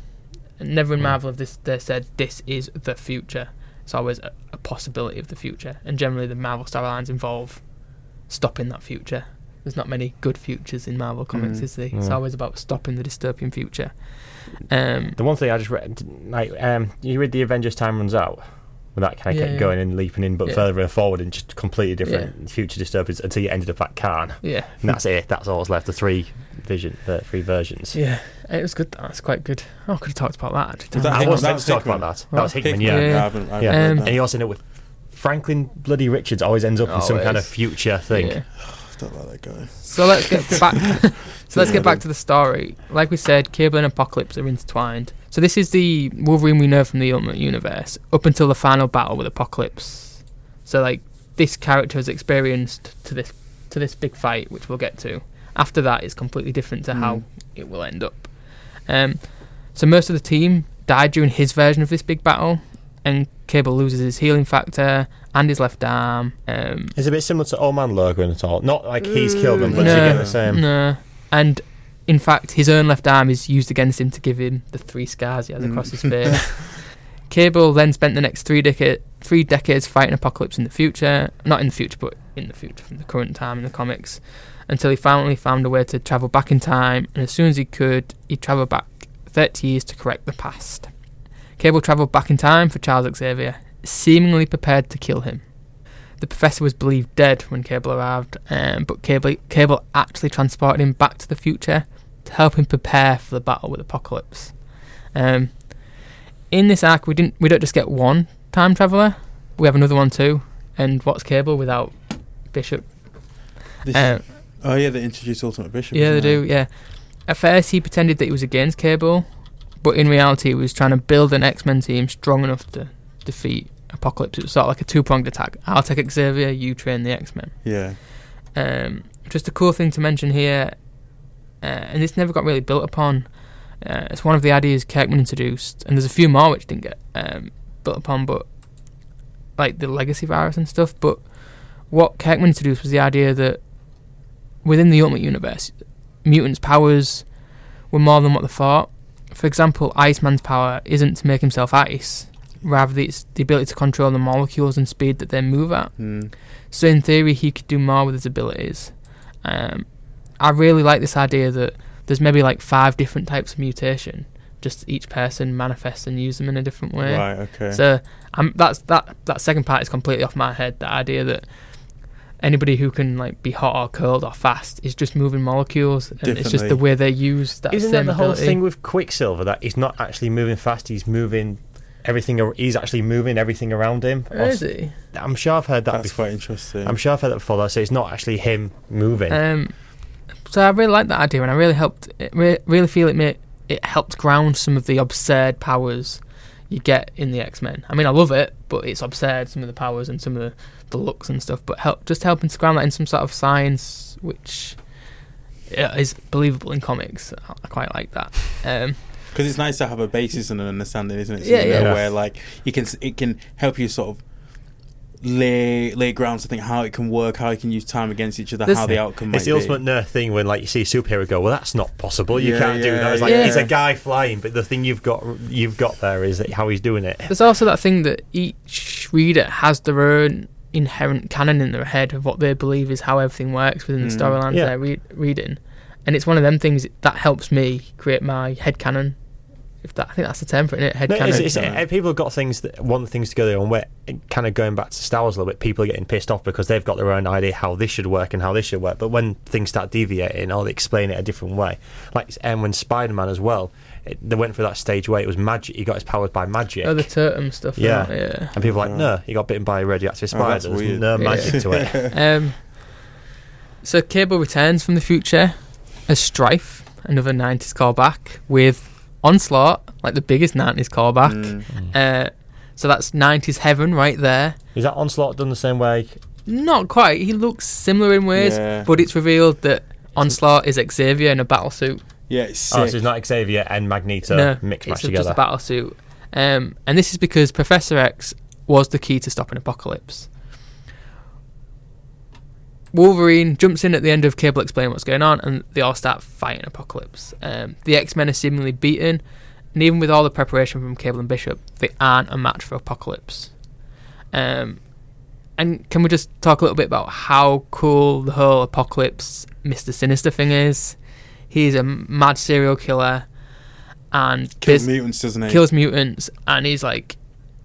Speaker 4: And never in
Speaker 5: Mm.
Speaker 4: Marvel have this they said this is the future. It's always a, a possibility of the future, and generally the Marvel storylines involve stopping that future. There's not many good futures in Marvel comics,
Speaker 1: Mm.
Speaker 4: is there? It's
Speaker 5: Mm.
Speaker 4: always about stopping the dystopian future. Um,
Speaker 5: The one thing I just read, like, um, you read the Avengers Time Runs Out, when that kind of
Speaker 4: Yeah,
Speaker 5: kept
Speaker 4: yeah.
Speaker 5: going and leaping in, but
Speaker 4: Yeah.
Speaker 5: further forward and just completely different future dystopias until you ended up at Khan.
Speaker 4: yeah,
Speaker 5: And that's it. That's all that's left. The three vision, the three versions.
Speaker 4: yeah, it was good. That's quite good. Oh, I could have talked about that. actually.
Speaker 1: That
Speaker 5: I was
Speaker 1: That
Speaker 5: meant to talk about that.
Speaker 4: What?
Speaker 5: That was Hickman, yeah.
Speaker 1: I
Speaker 4: Yeah.
Speaker 1: haven't, I haven't
Speaker 5: Yeah.
Speaker 4: Um.
Speaker 5: And he also ended up with Franklin Bloody Richards. Always ends up in some kind of
Speaker 4: Always.
Speaker 5: future thing.
Speaker 4: Yeah.
Speaker 1: don't like that guy.
Speaker 4: So let's get back. so let's get back to the story. Like we said, Cable and Apocalypse are intertwined. So this is the Wolverine we know from the Ultimate Universe up until the final battle with Apocalypse. So like this character has experienced to this to this big fight, which we'll get to. After that, it's completely different to how
Speaker 1: Mm.
Speaker 4: it will end up. Um, so most of the team died during his version of this big battle, and Cable loses his healing factor and his left arm. Um,
Speaker 5: Is it a bit similar to Old Man Logan at all? Not like he's killed him, but
Speaker 4: No.
Speaker 5: it's again the same.
Speaker 4: No. And in fact, his own left arm is used against him to give him the three scars he has
Speaker 1: Mm.
Speaker 4: across his face. Cable then spent the next three, three decades fighting Apocalypse in the future. Not in the future, but in the future, from the current time in the comics. Until he finally found a way to travel back in time. And as soon as he could, he travelled back 30 years to correct the past. Cable travelled back in time for Charles Xavier, seemingly prepared to kill him. The professor was believed dead when Cable arrived, um, but Cable, Cable actually transported him back to the future to help him prepare for the battle with Apocalypse. Um, in this arc, we didn't we don't just get one time traveler; we have another one too. And what's Cable without Bishop?
Speaker 1: This
Speaker 4: Uh,
Speaker 1: oh yeah, they introduced Ultimate Bishop.
Speaker 4: yeah, they do. Yeah. At first, he pretended that he was against Cable, but in reality, he was trying to build an X Men team strong enough to defeat Apocalypse. It was sort of like a two pronged attack. I'll take Xavier, you train the X Men.
Speaker 1: Yeah.
Speaker 4: Um, just a cool thing to mention here, uh, and this never got really built upon. Uh, it's one of the ideas Kirkman introduced, and there's a few more which didn't get um, built upon, but like the legacy virus and stuff. But what Kirkman introduced was the idea that within the Ultimate Universe, mutants' powers were more than what they thought. For example, Iceman's power isn't to make himself ice, rather it's the ability to control the molecules and speed that they move at.
Speaker 1: Mm.
Speaker 4: So in theory, he could do more with his abilities. Um, I really like this idea that there's maybe like five different types of mutation. Just each person manifests and use them in a different way.
Speaker 1: Right. Okay.
Speaker 4: So um, that's that. That second part is completely off my head. The idea that anybody who can like be hot or cold or fast is just moving molecules, and it's just the way they use that
Speaker 5: Isn't that the whole
Speaker 4: ability.
Speaker 5: thing with Quicksilver that he's not actually moving fast? He's moving everything. He's actually moving everything around him.
Speaker 4: Is he?
Speaker 5: I'm sure I've heard that
Speaker 1: That's
Speaker 5: before.
Speaker 1: quite interesting.
Speaker 5: I'm sure I've heard that before. Though, so it's not actually him moving.
Speaker 4: Um, so I really like that idea, and I really helped. It re- really feel it made it helped ground some of the absurd powers you get in the X Men. I mean, I love it, but it's absurd some of the powers and some of the, the looks and stuff. But help just helping to ground that in some sort of science, which yeah, is believable in comics. I I quite like that. Um,
Speaker 1: Because it's nice to have a basis and an understanding, isn't it? So
Speaker 4: Yeah,
Speaker 1: you know
Speaker 5: yeah.
Speaker 1: Where like you can, it can help you sort of lay lay grounds to think how it can work, how it can use time against each other,
Speaker 4: This-
Speaker 1: how the outcome
Speaker 5: it's
Speaker 1: might
Speaker 5: the
Speaker 1: be.
Speaker 5: ultimate nerd thing when like you see a superhero go, well, that's not possible. You
Speaker 1: Yeah,
Speaker 5: can't do that. It's like
Speaker 4: yeah.
Speaker 5: it's a guy flying, but the thing you've got you've got there is how he's doing it.
Speaker 4: There's also that thing that each reader has their own inherent canon in their head of what they believe is how everything works within the
Speaker 1: Mm.
Speaker 4: storylines
Speaker 5: Yeah.
Speaker 4: they're re- reading, and it's one of them things that helps me create my head canon. If that, I think that's the term for it, head
Speaker 5: No,
Speaker 4: canon.
Speaker 5: it's, it's, uh, people have got things that want things to go their own way. Kind of going back to Star Wars a little bit, people are getting pissed off because they've got their own idea how this should work and how this should work. But when things start deviating or they explain it a different way, like and when Spider Man as well, it, they went through that stage where it was magic. He got his powers by magic.
Speaker 4: oh, the totem stuff.
Speaker 5: Yeah.
Speaker 4: Yeah, yeah.
Speaker 5: and people are like, no, he got bitten by a radioactive
Speaker 1: Oh,
Speaker 5: spider.
Speaker 1: that's
Speaker 5: There's
Speaker 1: weird.
Speaker 5: no
Speaker 4: Yeah.
Speaker 5: magic to it.
Speaker 4: Um, so Cable returns from the future as Strife, another 90s callback, with Onslaught, like the biggest 90s callback.
Speaker 1: Mm.
Speaker 4: Uh, so that's 90s heaven right there.
Speaker 5: Is that onslaught done the same way?
Speaker 4: Not quite. He looks similar in ways,
Speaker 1: Yeah.
Speaker 4: but it's revealed that Onslaught is Xavier in a battle suit.
Speaker 1: Yeah, it's
Speaker 5: Oh, so it's not Xavier and Magneto
Speaker 4: no,
Speaker 5: mixed
Speaker 4: it's
Speaker 5: match
Speaker 4: a- just a battle suit. Um, and this is because Professor X was the key to stopping Apocalypse. Wolverine jumps in at the end of Cable explaining what's going on, and they all start fighting Apocalypse. Um, the X Men are seemingly beaten, and even with all the preparation from Cable and Bishop, they aren't a match for Apocalypse. Um, and can we just talk a little bit about how cool the whole Apocalypse Mister Sinister thing is? He's a mad serial killer, and
Speaker 1: kills mutants, doesn't it?
Speaker 4: kills mutants, and he's like,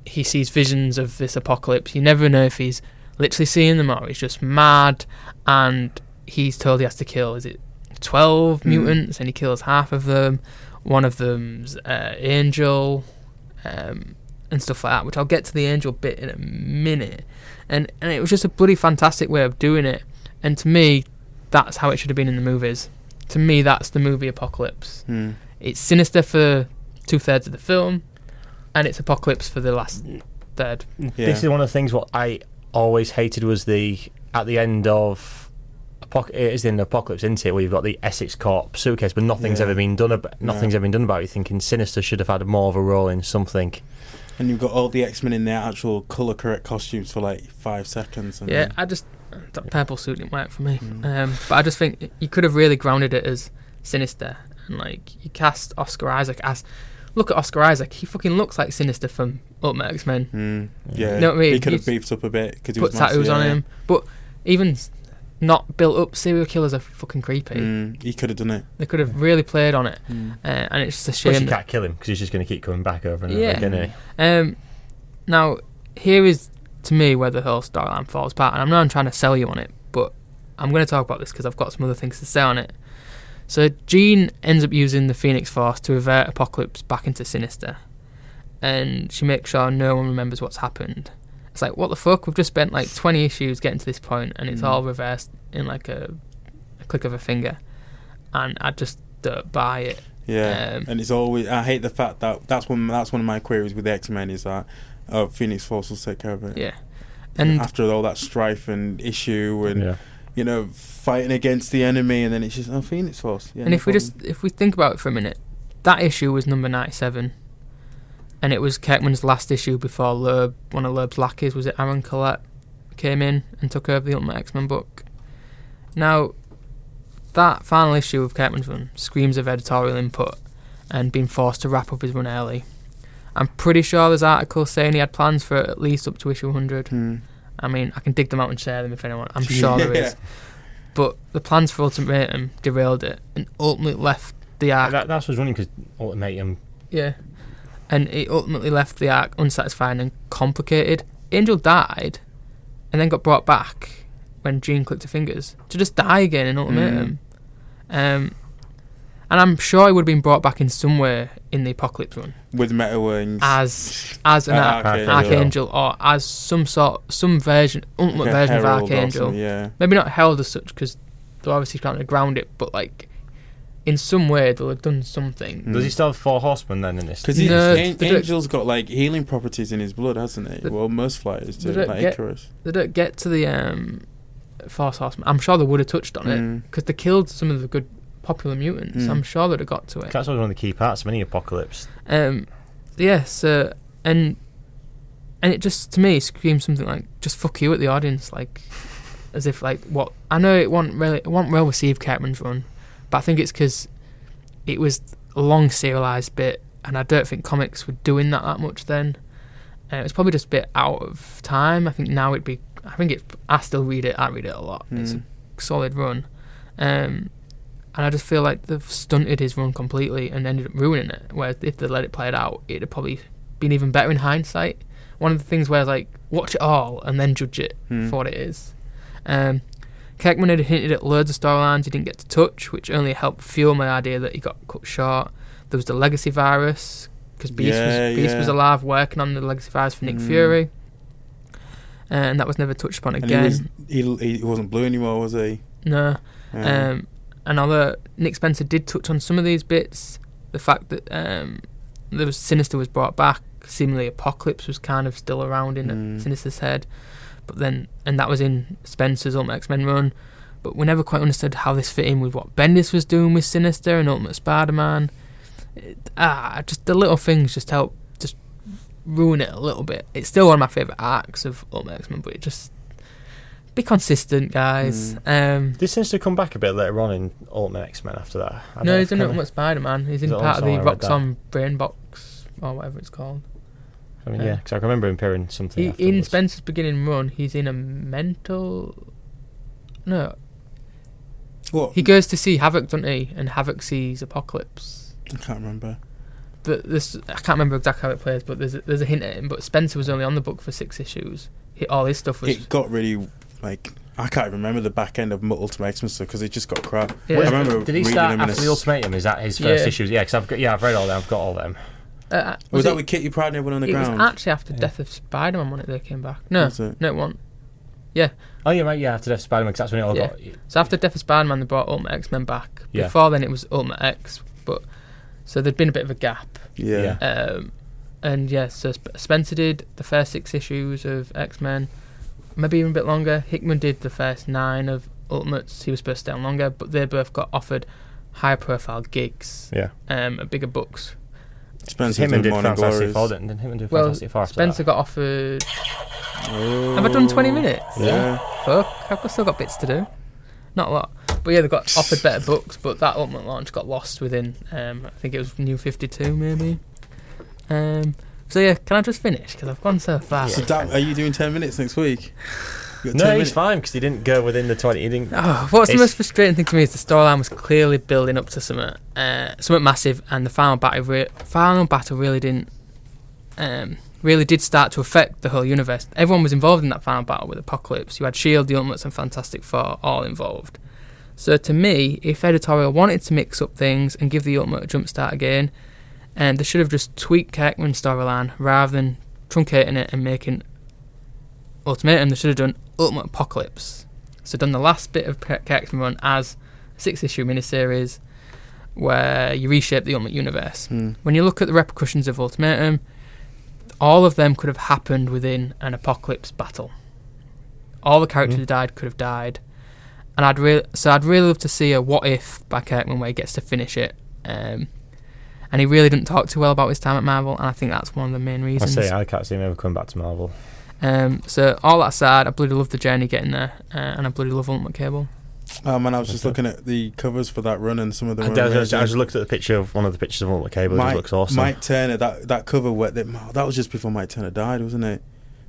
Speaker 4: he sees visions of this apocalypse. You never know if he's literally seeing them or he's just mad, and he's told he has to kill. Is it twelve
Speaker 1: Mm.
Speaker 4: mutants, and he kills half of them. One of them's uh, Angel, um, and stuff like that. Which I'll get to the Angel bit in a minute. And and it was just a bloody fantastic way of doing it. And to me, that's how it should have been in the movies. To me, that's the movie Apocalypse.
Speaker 1: Mm.
Speaker 4: It's sinister for two thirds of the film, and it's apocalypse for the last third.
Speaker 1: Yeah.
Speaker 5: This is one of the things what I always hated was the at the end of Apoc- it is in the Apocalypse, isn't it? Where you've got the Essex Corp suitcase, but nothing's
Speaker 1: Yeah.
Speaker 5: ever been done about.
Speaker 1: No.
Speaker 5: Nothing's ever been done about. it. You're thinking Sinister should have had more of a role in something.
Speaker 1: And you've got all the X Men in their actual color correct costumes for like five seconds. And
Speaker 4: Yeah, I just that purple suit didn't work for me.
Speaker 1: Mm.
Speaker 4: Um, but I just think you could have really grounded it as sinister, and like you cast Oscar Isaac as. Look at Oscar Isaac. He fucking looks like Sinister from Ultimate X Men.
Speaker 1: Mm, yeah,
Speaker 4: know what I mean?
Speaker 1: he could have beefed up a bit because he
Speaker 4: Put
Speaker 1: was massive,
Speaker 4: tattoos on
Speaker 1: yeah.
Speaker 4: him, but even s- not built up serial killers are fucking creepy.
Speaker 1: Mm, he could have done it.
Speaker 4: They could have really played on it,
Speaker 1: Mm.
Speaker 4: uh, and it's just a
Speaker 5: Plus,
Speaker 4: shame.
Speaker 5: you can't kill him because he's just going to keep coming back over and
Speaker 4: Yeah.
Speaker 5: over again. isn't?
Speaker 4: Um, now, here is to me where the whole storyline falls apart, and I'm not trying to sell you on it, but I'm going to talk about this because I've got some other things to say on it. So, Jean ends up using the Phoenix Force to avert Apocalypse back into Sinister, and she makes sure no one remembers what's happened. It's like, what the fuck? We've just spent like 20 issues getting to this point, and it's
Speaker 1: Mm.
Speaker 4: all reversed in like a, a click of a finger, and I just don't buy it.
Speaker 1: Yeah,
Speaker 4: Um,
Speaker 1: and it's always. I hate the fact that that's one. That's one of my queries with the X Men is that oh, Phoenix Force will take care of it.
Speaker 4: Yeah. And
Speaker 1: after all that strife and issue and
Speaker 5: Yeah.
Speaker 1: You know fighting against the enemy, and then it's just oh Phoenix Force. Yeah,
Speaker 4: and
Speaker 1: no
Speaker 4: if we just if we think about it for a minute, that issue was number ninety seven. and it was Kirkman's last issue before Loeb, one of Loeb's lackeys, was it Aron Coleite, came in and took over the Ultimate X Men book. Now, that final issue of Kirkman's run screams of editorial input and being forced to wrap up his run early. I'm pretty sure there's articles saying he had plans for at least up to issue 100.
Speaker 1: Hmm.
Speaker 4: I mean, I can dig them out and share them if anyone. I'm sure there is. But the plans for Ultimatum derailed it and ultimately left the arc.
Speaker 5: That, that's what's running because Ultimatum.
Speaker 4: Yeah. And it ultimately left the arc unsatisfying and complicated. Angel died and then got brought back when Jean clicked her fingers to just die again in Ultimatum. Um, and I'm sure he would have been brought back in somewhere in the Apocalypse run
Speaker 1: With Meta Wings.
Speaker 4: as as an
Speaker 1: Uh, Archangel.
Speaker 4: Archangel or as some sort, some version, ultimate
Speaker 1: Like
Speaker 4: version of
Speaker 1: herald or
Speaker 4: Archangel.
Speaker 1: Yeah.
Speaker 4: Maybe not held as such because they're obviously trying to ground it, but like in some way they'll have done something.
Speaker 1: Mm.
Speaker 5: Does he still have four horsemen then in this?
Speaker 1: Because
Speaker 4: No,
Speaker 1: An- Angel's got like healing properties in his blood, hasn't he?
Speaker 4: They-
Speaker 1: well, most fighters do,
Speaker 4: they
Speaker 1: like
Speaker 4: get-
Speaker 1: Icarus.
Speaker 4: They don't get to the um, Force Horseman. I'm sure they would have touched on it
Speaker 1: Mm.
Speaker 4: because they killed some of the good popular mutants.
Speaker 1: Mm.
Speaker 4: I'm sure they'd have got to it.
Speaker 5: That's always one of the key parts of any apocalypse.
Speaker 4: Um, yeah, so and and it just to me screams something like just fuck you at the audience, like as if like what I know it won't really it wasn't well received Kirkman's run, but I think it's because it was a long serialized bit, and I don't think comics were doing that that much then. Uh, it's probably just a bit out of time. I think now it'd be. I think it's. I still read it. I read it a lot. It's a
Speaker 1: Mm.
Speaker 4: solid run, um, and I just feel like they've stunted his run completely and ended up ruining it. Whereas if they let it play it out, it'd have probably been even better in hindsight. One of the things where like watch it all and then judge it
Speaker 1: Mm.
Speaker 4: for what it is. Um, Kirkman had hinted at loads of storylines he didn't get to touch, which only helped fuel my idea that he got cut short. There was the legacy virus because Beast,
Speaker 1: Yeah,
Speaker 4: was, Beast
Speaker 1: yeah.
Speaker 4: was alive working on the legacy virus for Nick
Speaker 1: Mm.
Speaker 4: Fury, and that was never touched upon
Speaker 1: And
Speaker 4: again.
Speaker 1: he, was, wasn't blue anymore, was he?
Speaker 4: no, um, and although Nick Spencer did touch on some of these bits, the fact that um, there was Sinister was brought back, seemingly Apocalypse was kind of still around in
Speaker 1: Mm.
Speaker 4: Sinister's head, but then and that was in Spencer's Ultimate X Men run, but we never quite understood how this fit in with what Bendis was doing with Sinister and Ultimate Spider-Man. It- ah, just the little things just help just ruin it a little bit. It's still one of my favorite arcs of Ultimate X Men, but it just be consistent, guys. Um,
Speaker 5: seems to come back a bit later on in Ultimate X Men after that? I
Speaker 4: no, he's in
Speaker 5: kinda-
Speaker 4: Ultimate Spider-Man. He's in part of the
Speaker 5: I read that?
Speaker 4: Roxxon Brain Box or whatever it's called.
Speaker 5: I mean, yeah, because I can remember him appearing something.
Speaker 4: He, in. Spencer's beginning run, he's in a mental. No,
Speaker 1: what?
Speaker 4: he goes to see Havoc, doesn't he? And Havoc sees Apocalypse.
Speaker 1: I can't remember.
Speaker 4: But this, I can't remember exactly how it plays, but there's a, there's a hint at him. But Spencer was only on the book for six issues. He, all his stuff was.
Speaker 1: It got really like I can't remember the back end of Ultimate X-Men stuff because it just got crap.
Speaker 4: Yeah.
Speaker 1: I remember
Speaker 5: Did he start
Speaker 1: them in a
Speaker 5: after the Ultimatum? Is that his first
Speaker 4: Yeah.
Speaker 5: issues? Yeah, because I've got yeah, I've read all them. I've got all them.
Speaker 4: uh,
Speaker 1: Was, that
Speaker 4: it,
Speaker 1: with Kitty Pryde and everyone on the
Speaker 4: it
Speaker 1: ground?
Speaker 4: was actually after
Speaker 5: Yeah.
Speaker 4: Death of Spider-Man when it they came back. No,
Speaker 1: Was it?
Speaker 4: no, it wasn't.
Speaker 5: Oh yeah, right. Yeah, after Death of Spider-Man, 'cause that's when it all
Speaker 4: Yeah.
Speaker 5: got.
Speaker 4: So after Death of Spider-Man, they brought Ultimate X-Men back.
Speaker 5: Yeah.
Speaker 4: Before then, it was Ultimate X, but so there'd been a bit of a gap.
Speaker 1: yeah.
Speaker 5: Yeah.
Speaker 4: Um, and yeah, so Sp- Spencer did the first six issues of X Men, maybe even a bit longer. Hickman did the first nine of Ultimates. He was supposed to stay on longer, but they both got offered high profile gigs,
Speaker 5: Yeah.
Speaker 4: um, bigger books.
Speaker 1: Spencer
Speaker 5: Him and
Speaker 1: did
Speaker 5: did
Speaker 1: Morning
Speaker 5: Fantastic
Speaker 1: Glories.
Speaker 5: Four, didn't, didn't him
Speaker 4: Well,
Speaker 5: Fantastic Four after
Speaker 4: Spencer
Speaker 5: that?
Speaker 4: got offered.
Speaker 1: Oh.
Speaker 4: Have I done 20 minutes?
Speaker 1: Yeah.
Speaker 4: Fuck, I've still got bits to do. Not a lot. But yeah, they got offered better books, but that Ultimate launch got lost within, um, I think it was New 52 maybe. Um, so yeah, can I just finish? Because I've gone so fast.
Speaker 1: So Dan, are you doing ten minutes next week?
Speaker 5: No,
Speaker 1: 10
Speaker 5: he's
Speaker 1: minutes?
Speaker 5: fine because he didn't go within the twenty. He didn't.
Speaker 4: Oh, what's the most frustrating thing to me is the storyline was clearly building up to something, uh, something massive, and the final battle, re- final battle really didn't, um, really did start to affect the whole universe. Everyone was involved in that final battle with Apocalypse. You had Shield, the Ultimates, and Fantastic Four all involved. So to me, if editorial wanted to mix up things and give the Ultimate a jump start again, and they should have just tweaked Kirkman's storyline rather than truncating it and making Ultimatum. They should have done Ultimate Apocalypse. So done the last bit of Kirk- Kirkman run as a six issue miniseries where you reshape the Ultimate Universe.
Speaker 1: Hmm.
Speaker 4: When you look at the repercussions of Ultimatum, all of them could have happened within an Apocalypse battle. All the characters
Speaker 5: Mm.
Speaker 4: who died could have died, and I'd really so I'd really love to see a what if by Kirkman where he gets to finish it. Um, and he really didn't talk too well about his time at Marvel, and I think that's one of the main reasons.
Speaker 5: I
Speaker 4: reasons.
Speaker 5: see. I can't see him ever coming back to Marvel.
Speaker 4: Um, so all that aside, I bloody love the journey getting there, uh, and I bloody love Ultimate Cable.
Speaker 1: Oh man, I was just looking at the covers for that run and some of them.
Speaker 5: I,
Speaker 1: were
Speaker 5: I, just, I just looked at the picture of one of the pictures of Ultimate Cable. It
Speaker 1: Mike,
Speaker 5: just looks awesome.
Speaker 1: Mike Turner, that that cover where that, that was just before Mike Turner died, wasn't it?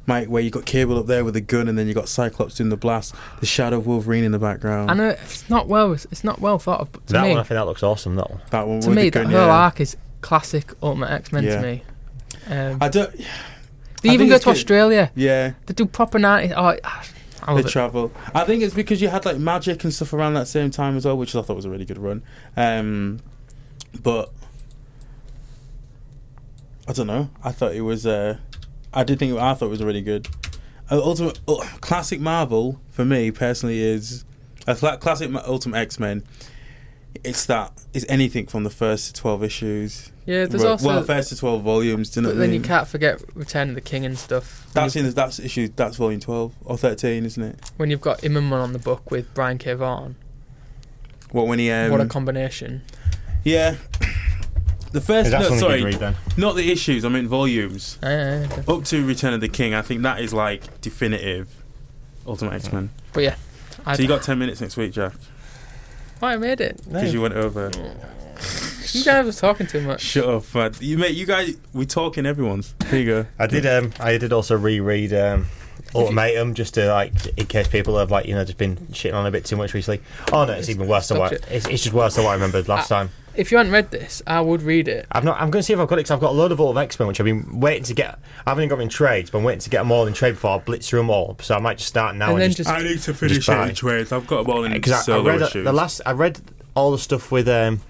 Speaker 1: Mike, where you got Cable up there with the gun, and then you got Cyclops doing the blast, the shadow of Wolverine in the background.
Speaker 4: I know it's not well, it's not well thought of, but to
Speaker 5: that
Speaker 4: me,
Speaker 5: one, I think that looks awesome. That one.
Speaker 1: that one
Speaker 4: to me,
Speaker 1: the
Speaker 4: that whole
Speaker 1: yeah.
Speaker 4: arc is classic Ultimate X Men
Speaker 1: Yeah.
Speaker 4: to me. Um,
Speaker 1: I don't.
Speaker 4: they
Speaker 1: I
Speaker 4: even go to
Speaker 1: good.
Speaker 4: Australia.
Speaker 1: Yeah,
Speaker 4: They do proper night. Oh, I
Speaker 1: the
Speaker 4: love it.
Speaker 1: travel. I think it's because you had like magic and stuff around that same time as well, which I thought was a really good run. Um, but I don't know. I thought it was. Uh, I did think I thought it was really good. Uh, Ultimate uh, classic Marvel for me personally is a cla- classic Ultimate X Men. It's that it's anything from the first twelve issues.
Speaker 4: Yeah, there's
Speaker 1: well,
Speaker 4: also.
Speaker 1: well, first to twelve volumes. Do you know
Speaker 4: but then
Speaker 1: mean?
Speaker 4: you can't forget Return of the King and stuff.
Speaker 1: That's in that's issue. That's volume twelve or thirteen, isn't it?
Speaker 4: when you've got Immonen on the book with Brian K. Vaughan.
Speaker 1: What when he um,
Speaker 4: what a combination.
Speaker 1: Yeah. The first, no, sorry,
Speaker 5: read then?
Speaker 1: not the issues. I mean volumes.
Speaker 4: Yeah, yeah, yeah.
Speaker 1: Up to Return of the King, I think that is like definitive Ultimate X Men.
Speaker 4: But yeah, I,
Speaker 1: So you got ten minutes next week, Jack,
Speaker 4: oh, I made it.
Speaker 1: because you went over.
Speaker 4: You guys was talking too much.
Speaker 1: Shut up, man. You mate, you guys, we talking everyone's. Here you go.
Speaker 5: I did. Um, I did also reread um, Ultimatum just to like in case people have like you know just been shitting on a bit too much recently. Oh no, it's even worse than what
Speaker 4: it.
Speaker 5: it's, it's just worse than what I remembered last
Speaker 4: Ah.
Speaker 5: time.
Speaker 4: If you hadn't read this, I would read it.
Speaker 5: I've not. I'm going to see if I've got it because I've got a load of Ultimate X Men which I've been waiting to get. I haven't got them in trades, but I'm waiting to get them all in trade before I blitz through them all. So I might just start now
Speaker 4: And
Speaker 5: and,
Speaker 4: then
Speaker 5: just
Speaker 4: just-
Speaker 1: I need to
Speaker 5: finish
Speaker 1: finish
Speaker 5: it in
Speaker 1: trades. I've got them all in
Speaker 5: because I, I read
Speaker 1: issues.
Speaker 5: the last. I read all the stuff with um,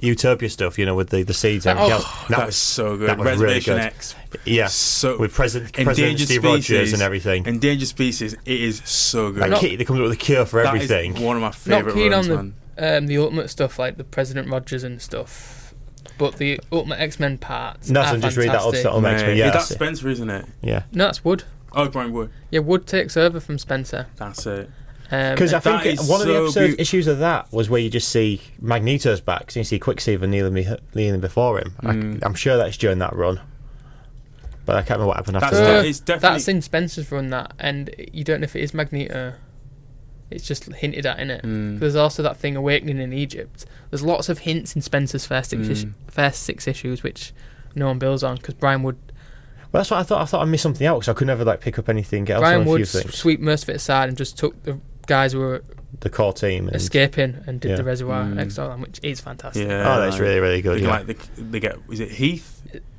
Speaker 5: Utopia stuff. You know, with the the seeds and
Speaker 4: Oh,
Speaker 5: everything else.
Speaker 1: that was so good.
Speaker 5: that was really good.
Speaker 1: X.
Speaker 5: Yeah,
Speaker 1: So
Speaker 5: with President President
Speaker 1: Endangered
Speaker 5: Steve
Speaker 1: Species
Speaker 5: Rogers and everything.
Speaker 1: Endangered Species. It is so good.
Speaker 5: Like,
Speaker 4: not-
Speaker 5: Kitty, they come up with a cure for
Speaker 1: That is
Speaker 5: everything.
Speaker 1: one of my
Speaker 4: Not
Speaker 1: favorite
Speaker 4: keen
Speaker 1: runs,
Speaker 4: on
Speaker 1: man.
Speaker 4: The um, the Ultimate stuff like the President Rogers and stuff. But the Ultimate X Men parts.
Speaker 5: No,
Speaker 4: are
Speaker 5: so just read that
Speaker 4: fantastic.
Speaker 5: Ultimate X Men.
Speaker 1: Mate,
Speaker 5: Yeah,
Speaker 1: that's
Speaker 5: that's it.
Speaker 1: Spencer, isn't it?
Speaker 5: yeah.
Speaker 4: No, that's Wood.
Speaker 1: Oh, Brian Wood.
Speaker 4: Yeah, Wood takes over from Spencer.
Speaker 1: That's it.
Speaker 4: Um,
Speaker 5: Because I think
Speaker 1: is
Speaker 5: one of the
Speaker 1: so
Speaker 5: episode
Speaker 1: beau-
Speaker 5: issues of that was where you just see Magneto's back, so you see Quicksilver kneeling, kneeling before him.
Speaker 1: Mm.
Speaker 5: I, am sure that's during that run, but I can't remember what happened after
Speaker 1: That's
Speaker 5: that.
Speaker 4: Uh,
Speaker 1: it's definitely
Speaker 4: that's in Spencer's run that, and you don't know if it is Magneto. It's just hinted at in it.
Speaker 1: Mm.
Speaker 4: There's also that thing awakening in Egypt. There's lots of hints in Spencer's first six, is-
Speaker 1: Mm.
Speaker 4: first six issues, which no one builds on because Brian Wood
Speaker 5: Well, that's what I thought. I thought I missed something else. I could never like pick up anything else
Speaker 4: Brian
Speaker 5: on a
Speaker 4: Wood s- sweep most of it aside and just took the guys who were
Speaker 5: The core team. And,
Speaker 4: escaping and did
Speaker 5: yeah.
Speaker 4: the Reservoir
Speaker 1: Mm.
Speaker 4: X Storyline, which is fantastic.
Speaker 1: Yeah.
Speaker 5: Oh, that's really really good.
Speaker 1: They,
Speaker 5: Yeah.
Speaker 1: like, they, they get is it Heath?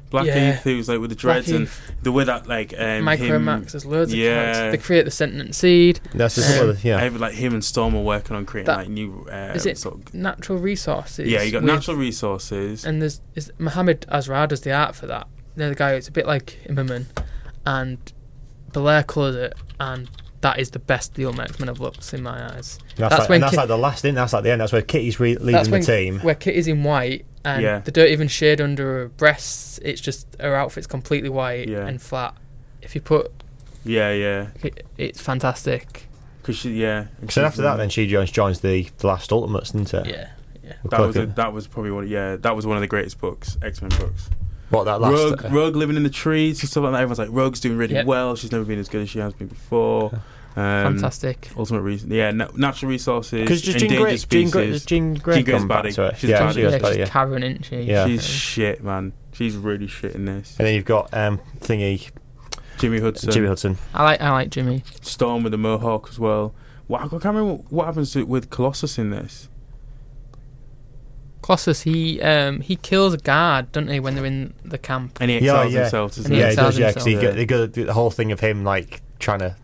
Speaker 1: Black
Speaker 4: Yeah.
Speaker 1: Heath, who's like with the
Speaker 4: Black
Speaker 1: dreads and the way that like um,
Speaker 4: Micromax,
Speaker 1: him,
Speaker 4: there's loads of
Speaker 1: Yeah.
Speaker 4: characters. They create the sentient seed,
Speaker 5: that's just
Speaker 4: um,
Speaker 5: one of the- yeah.
Speaker 1: Even, like him and Storm are working on creating
Speaker 4: That-
Speaker 1: like new. Uh,
Speaker 4: is it
Speaker 1: sort of-
Speaker 4: natural resources.
Speaker 1: yeah, you got
Speaker 4: with-
Speaker 1: natural resources.
Speaker 4: and there's is Mahmud Asrar does the art for that. They're the guy who's a bit like Immerman, and Belair colours it, and that is the best the Ultimate X Men have looked in my eyes.
Speaker 5: That's,
Speaker 4: that's
Speaker 5: like,
Speaker 4: when
Speaker 5: and that's
Speaker 4: Kit-
Speaker 5: like the last thing. That's like the end. That's where Kitty's re- leading
Speaker 4: That's
Speaker 5: the team.
Speaker 4: where Kitty's in white, and
Speaker 1: Yeah.
Speaker 4: they don't even shade under her breasts. It's just her outfit's completely white
Speaker 1: Yeah.
Speaker 4: and flat. If you put,
Speaker 1: yeah, yeah.
Speaker 4: it, it's fantastic.
Speaker 1: Because she, yeah. and
Speaker 5: So after that, then she joins joins the, the last Ultimates, isn't it?
Speaker 4: Yeah, yeah.
Speaker 5: We're
Speaker 1: that was a, that was probably one. Yeah, that was one of the greatest books, X Men books.
Speaker 5: what that last.
Speaker 1: Rogue,
Speaker 5: uh,
Speaker 1: Rogue living in the trees and stuff like that. Everyone's like, Rogue's doing really
Speaker 4: Yep.
Speaker 1: well. She's never been as good as she has been before. Um,
Speaker 4: Fantastic.
Speaker 1: Ultimate reason, yeah. Na- natural resources,
Speaker 5: Because just Jean Grey, Jean Grey,
Speaker 1: species.
Speaker 5: Jean Grey
Speaker 1: Jean Grey's
Speaker 5: come back
Speaker 1: baddie.
Speaker 5: to it.
Speaker 1: She's
Speaker 5: yeah,
Speaker 1: baddie.
Speaker 5: she was
Speaker 4: yeah, she's
Speaker 5: yeah.
Speaker 4: Karen, isn't she?
Speaker 5: Yeah.
Speaker 1: She's shit, man. She's really shit in this.
Speaker 5: And then you've got um, thingy
Speaker 1: Jimmy Hudson,
Speaker 5: Jimmy Hudson.
Speaker 4: I like I like Jimmy.
Speaker 1: Storm with the mohawk as well. What, I can't remember what happens to, with Colossus in this.
Speaker 4: Colossus, he um he kills a guard, doesn't he, when they're in the camp?
Speaker 1: And he
Speaker 5: Yeah,
Speaker 1: exiles
Speaker 5: yeah.
Speaker 1: himself, doesn't
Speaker 4: And he
Speaker 5: yeah,
Speaker 1: he?
Speaker 5: he
Speaker 4: exiles
Speaker 5: does. Yeah, because
Speaker 4: himself.
Speaker 5: they go the whole thing of him like trying to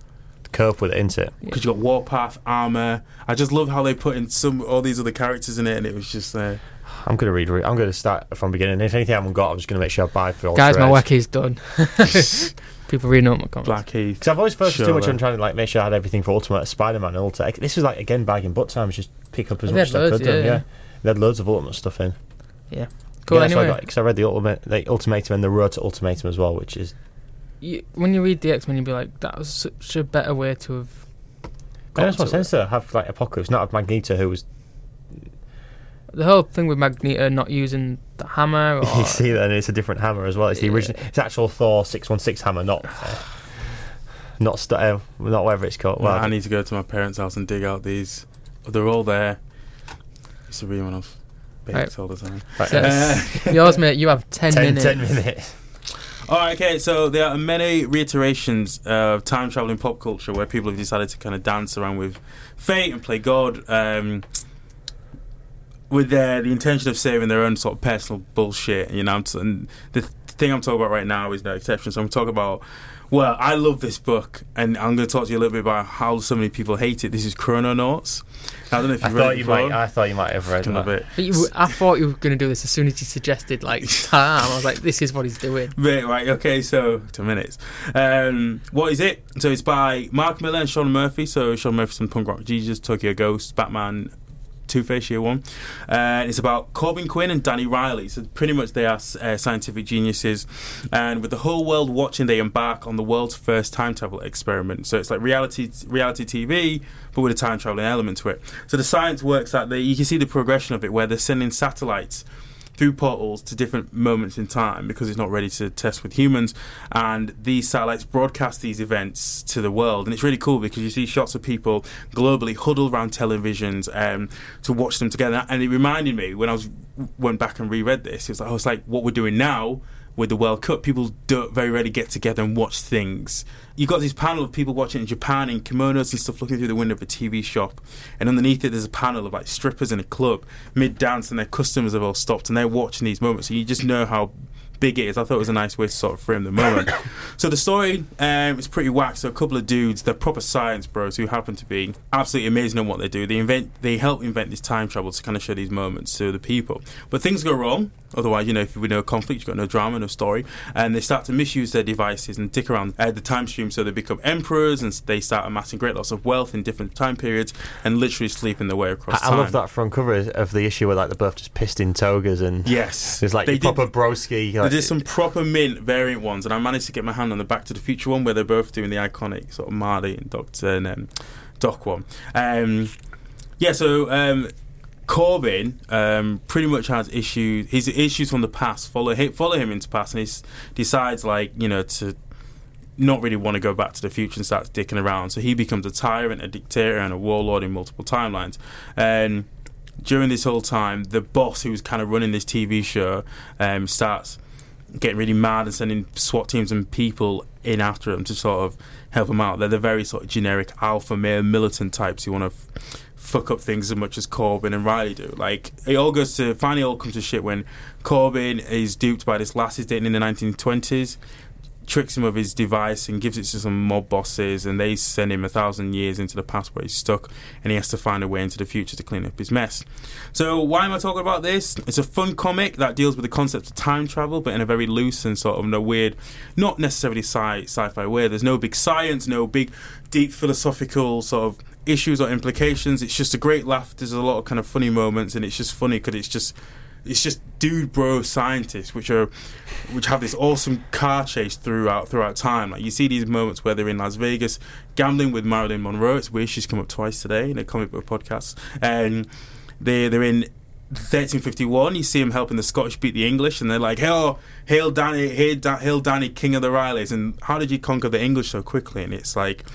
Speaker 5: cope with it, isn't it?
Speaker 1: Because you got Warpath, Armor. I just love how they put in some all these other characters in it, and it was just uh,
Speaker 5: I'm gonna read. I'm gonna start from the beginning. If anything I haven't got, I'm just gonna make sure I buy for all.
Speaker 4: Guys, my
Speaker 5: trades.
Speaker 4: work is done. People reading up my comments.
Speaker 1: Blackheath.
Speaker 5: Because I've always focused too much
Speaker 1: Sure.
Speaker 5: on trying to like make sure I had everything for Ultimate Spider-Man and Ultimate. This was like again bagging butt time. Just pick up as
Speaker 4: They
Speaker 5: much
Speaker 4: had
Speaker 5: as I
Speaker 4: loads,
Speaker 5: could. then,
Speaker 4: yeah.
Speaker 5: Yeah, they had loads of Ultimate stuff in. Yeah.
Speaker 4: Cool.
Speaker 5: yeah,
Speaker 4: anyway,
Speaker 5: because I, read the Ultimate, the Ultimatum and the Road to Ultimatum as well, which is.
Speaker 4: You, when you read the X Men, you'd be like, that was such a better way to have.
Speaker 5: It
Speaker 4: got
Speaker 5: makes more
Speaker 4: to
Speaker 5: sense
Speaker 4: it.
Speaker 5: to have like Apocalypse, not have Magneto, who was
Speaker 4: the whole thing with Magneto not using the hammer or
Speaker 5: you see that, and it's a different hammer as well. It's the original. It's actual Thor six one six hammer, not uh, not st- uh, not whatever it's called.
Speaker 1: Well,
Speaker 5: Well,
Speaker 1: I need to go to my parents' house and dig out these. They're all there. It's to real one of babes
Speaker 4: Right.
Speaker 1: all the time.
Speaker 5: right,
Speaker 4: So-
Speaker 1: Uh,
Speaker 4: yours, mate. You have ten,
Speaker 5: 10,
Speaker 4: minutes.
Speaker 5: 10 minutes.
Speaker 1: All right, okay. So there are many reiterations of time traveling pop culture where people have decided to kind of dance around with fate and play God, um, with their the intention of saving their own sort of personal bullshit. You know, and the thing I'm talking about right now is no exception. So I'm talking about. Well, I love this book, and I'm going to talk to you a little bit about how so many people hate it. This is Chrononauts. I don't know if you've read
Speaker 5: thought
Speaker 1: it
Speaker 5: you
Speaker 1: before.
Speaker 5: might. I thought you might have read
Speaker 1: Fucking love
Speaker 5: that.
Speaker 1: it.
Speaker 4: But you, I thought you were going to do this as soon as you suggested like time. I was like, this is what he's doing.
Speaker 1: Right, right, okay, so two minutes. Um, what is it? So it's by Mark Millar and Sean Murphy. So Sean Murphy's from Punk Rock Jesus, Tokyo Ghost, Batman, Two Face Year One. Uh, it's about Corbin Quinn and Danny Riley. So pretty much they are uh, scientific geniuses, and with the whole world watching, they embark on the world's first time travel experiment. So it's like reality reality TV, but with a time traveling element to it. So the science works out. they, you can see the progression of it, where they're sending satellites through portals to different moments in time because it's not ready to test with humans. And these satellites broadcast these events to the world, and it's really cool because you see shots of people globally huddled around televisions um, to watch them together. And it reminded me when I was went back and reread this, it was like, oh, it's like what we're doing now. With the World Cup, people don't very rarely get together and watch things. You got this panel of people watching in Japan in kimonos and stuff, looking through the window of a TV shop, and underneath it there's a panel of like strippers in a club mid dance, and their customers have all stopped and they're watching these moments. So you just know how big it is. I thought it was a nice way to sort of frame the moment. so the story um, is pretty whack. So a couple of dudes, they're proper science bros who happen to be absolutely amazing at what they do. They invent, they help invent this time travel to kind of show these moments to the people. But things go wrong. Otherwise, you know, if we no conflict, you've got no drama, no story, and they start to misuse their devices and dick around uh, the time stream. So they become emperors and they start amassing great lots of wealth in different time periods and literally sleeping their way across
Speaker 5: I, I love that front cover of the issue where like they're both just pissed in togas and
Speaker 1: Yes,
Speaker 5: it's like
Speaker 1: They
Speaker 5: the
Speaker 1: did-
Speaker 5: proper broski.
Speaker 1: They
Speaker 5: Like,
Speaker 1: did some proper mint variant ones, and I managed to get my hand on the Back to the Future one where they're both doing the iconic sort of Marty and Doctor and um, Doc one. Um, yeah, so um, Corbin um, pretty much has issues. His issues from the past follow him, follow him into past, and he decides like you know to not really want to go back to the future and starts dicking around. So he becomes a tyrant, a dictator, and a warlord in multiple timelines. And during this whole time, the boss who's kind of running this TV show um, starts getting really mad and sending SWAT teams and people in after him to sort of help him out. They're the very sort of generic alpha male militant types who want to f- fuck up things as much as Corbin and Riley do. Like it all goes to finally all comes to shit when Corbin is duped by this lass he's dating in the 1920s. Tricks him of his device and gives it to some mob bosses, and they send him a thousand years into the past where he's stuck, and he has to find a way into the future to clean up his mess. So, why am I talking about this? It's a fun comic that deals with the concept of time travel, but in a very loose and sort of no weird, not necessarily sci sci-fi way. There's no big science, no big deep philosophical sort of issues or implications. It's just a great laugh. There's a lot of kind of funny moments, and it's just funny because it's just it's just dude bro scientists which are which have this awesome car chase throughout throughout time. Like you see these moments where they're in las vegas gambling with marilyn monroe. It's weird she's come up twice today in a comic book podcast. And they they're in 1351 you see them helping the scottish beat the english and they're like hail hail danny hail, da- hail danny king of the rileys. And how did you conquer the english so quickly? And it's like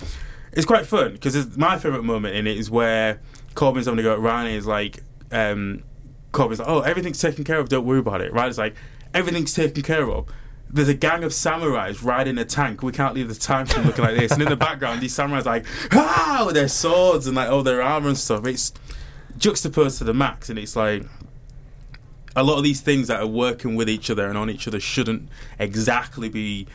Speaker 1: it's quite fun because my favorite moment in it is where corbin's having to go at ryan is like um Corbin's like, oh, everything's taken care of, don't worry about it. Riley's like, everything's taken care of. There's a gang of samurais riding a tank. We can't leave the time stream looking like this. And in the background, these samurais like, ah, with their swords and like all their armor and stuff. It's juxtaposed to the max, and it's like a lot of these things that are working with each other and on each other shouldn't exactly be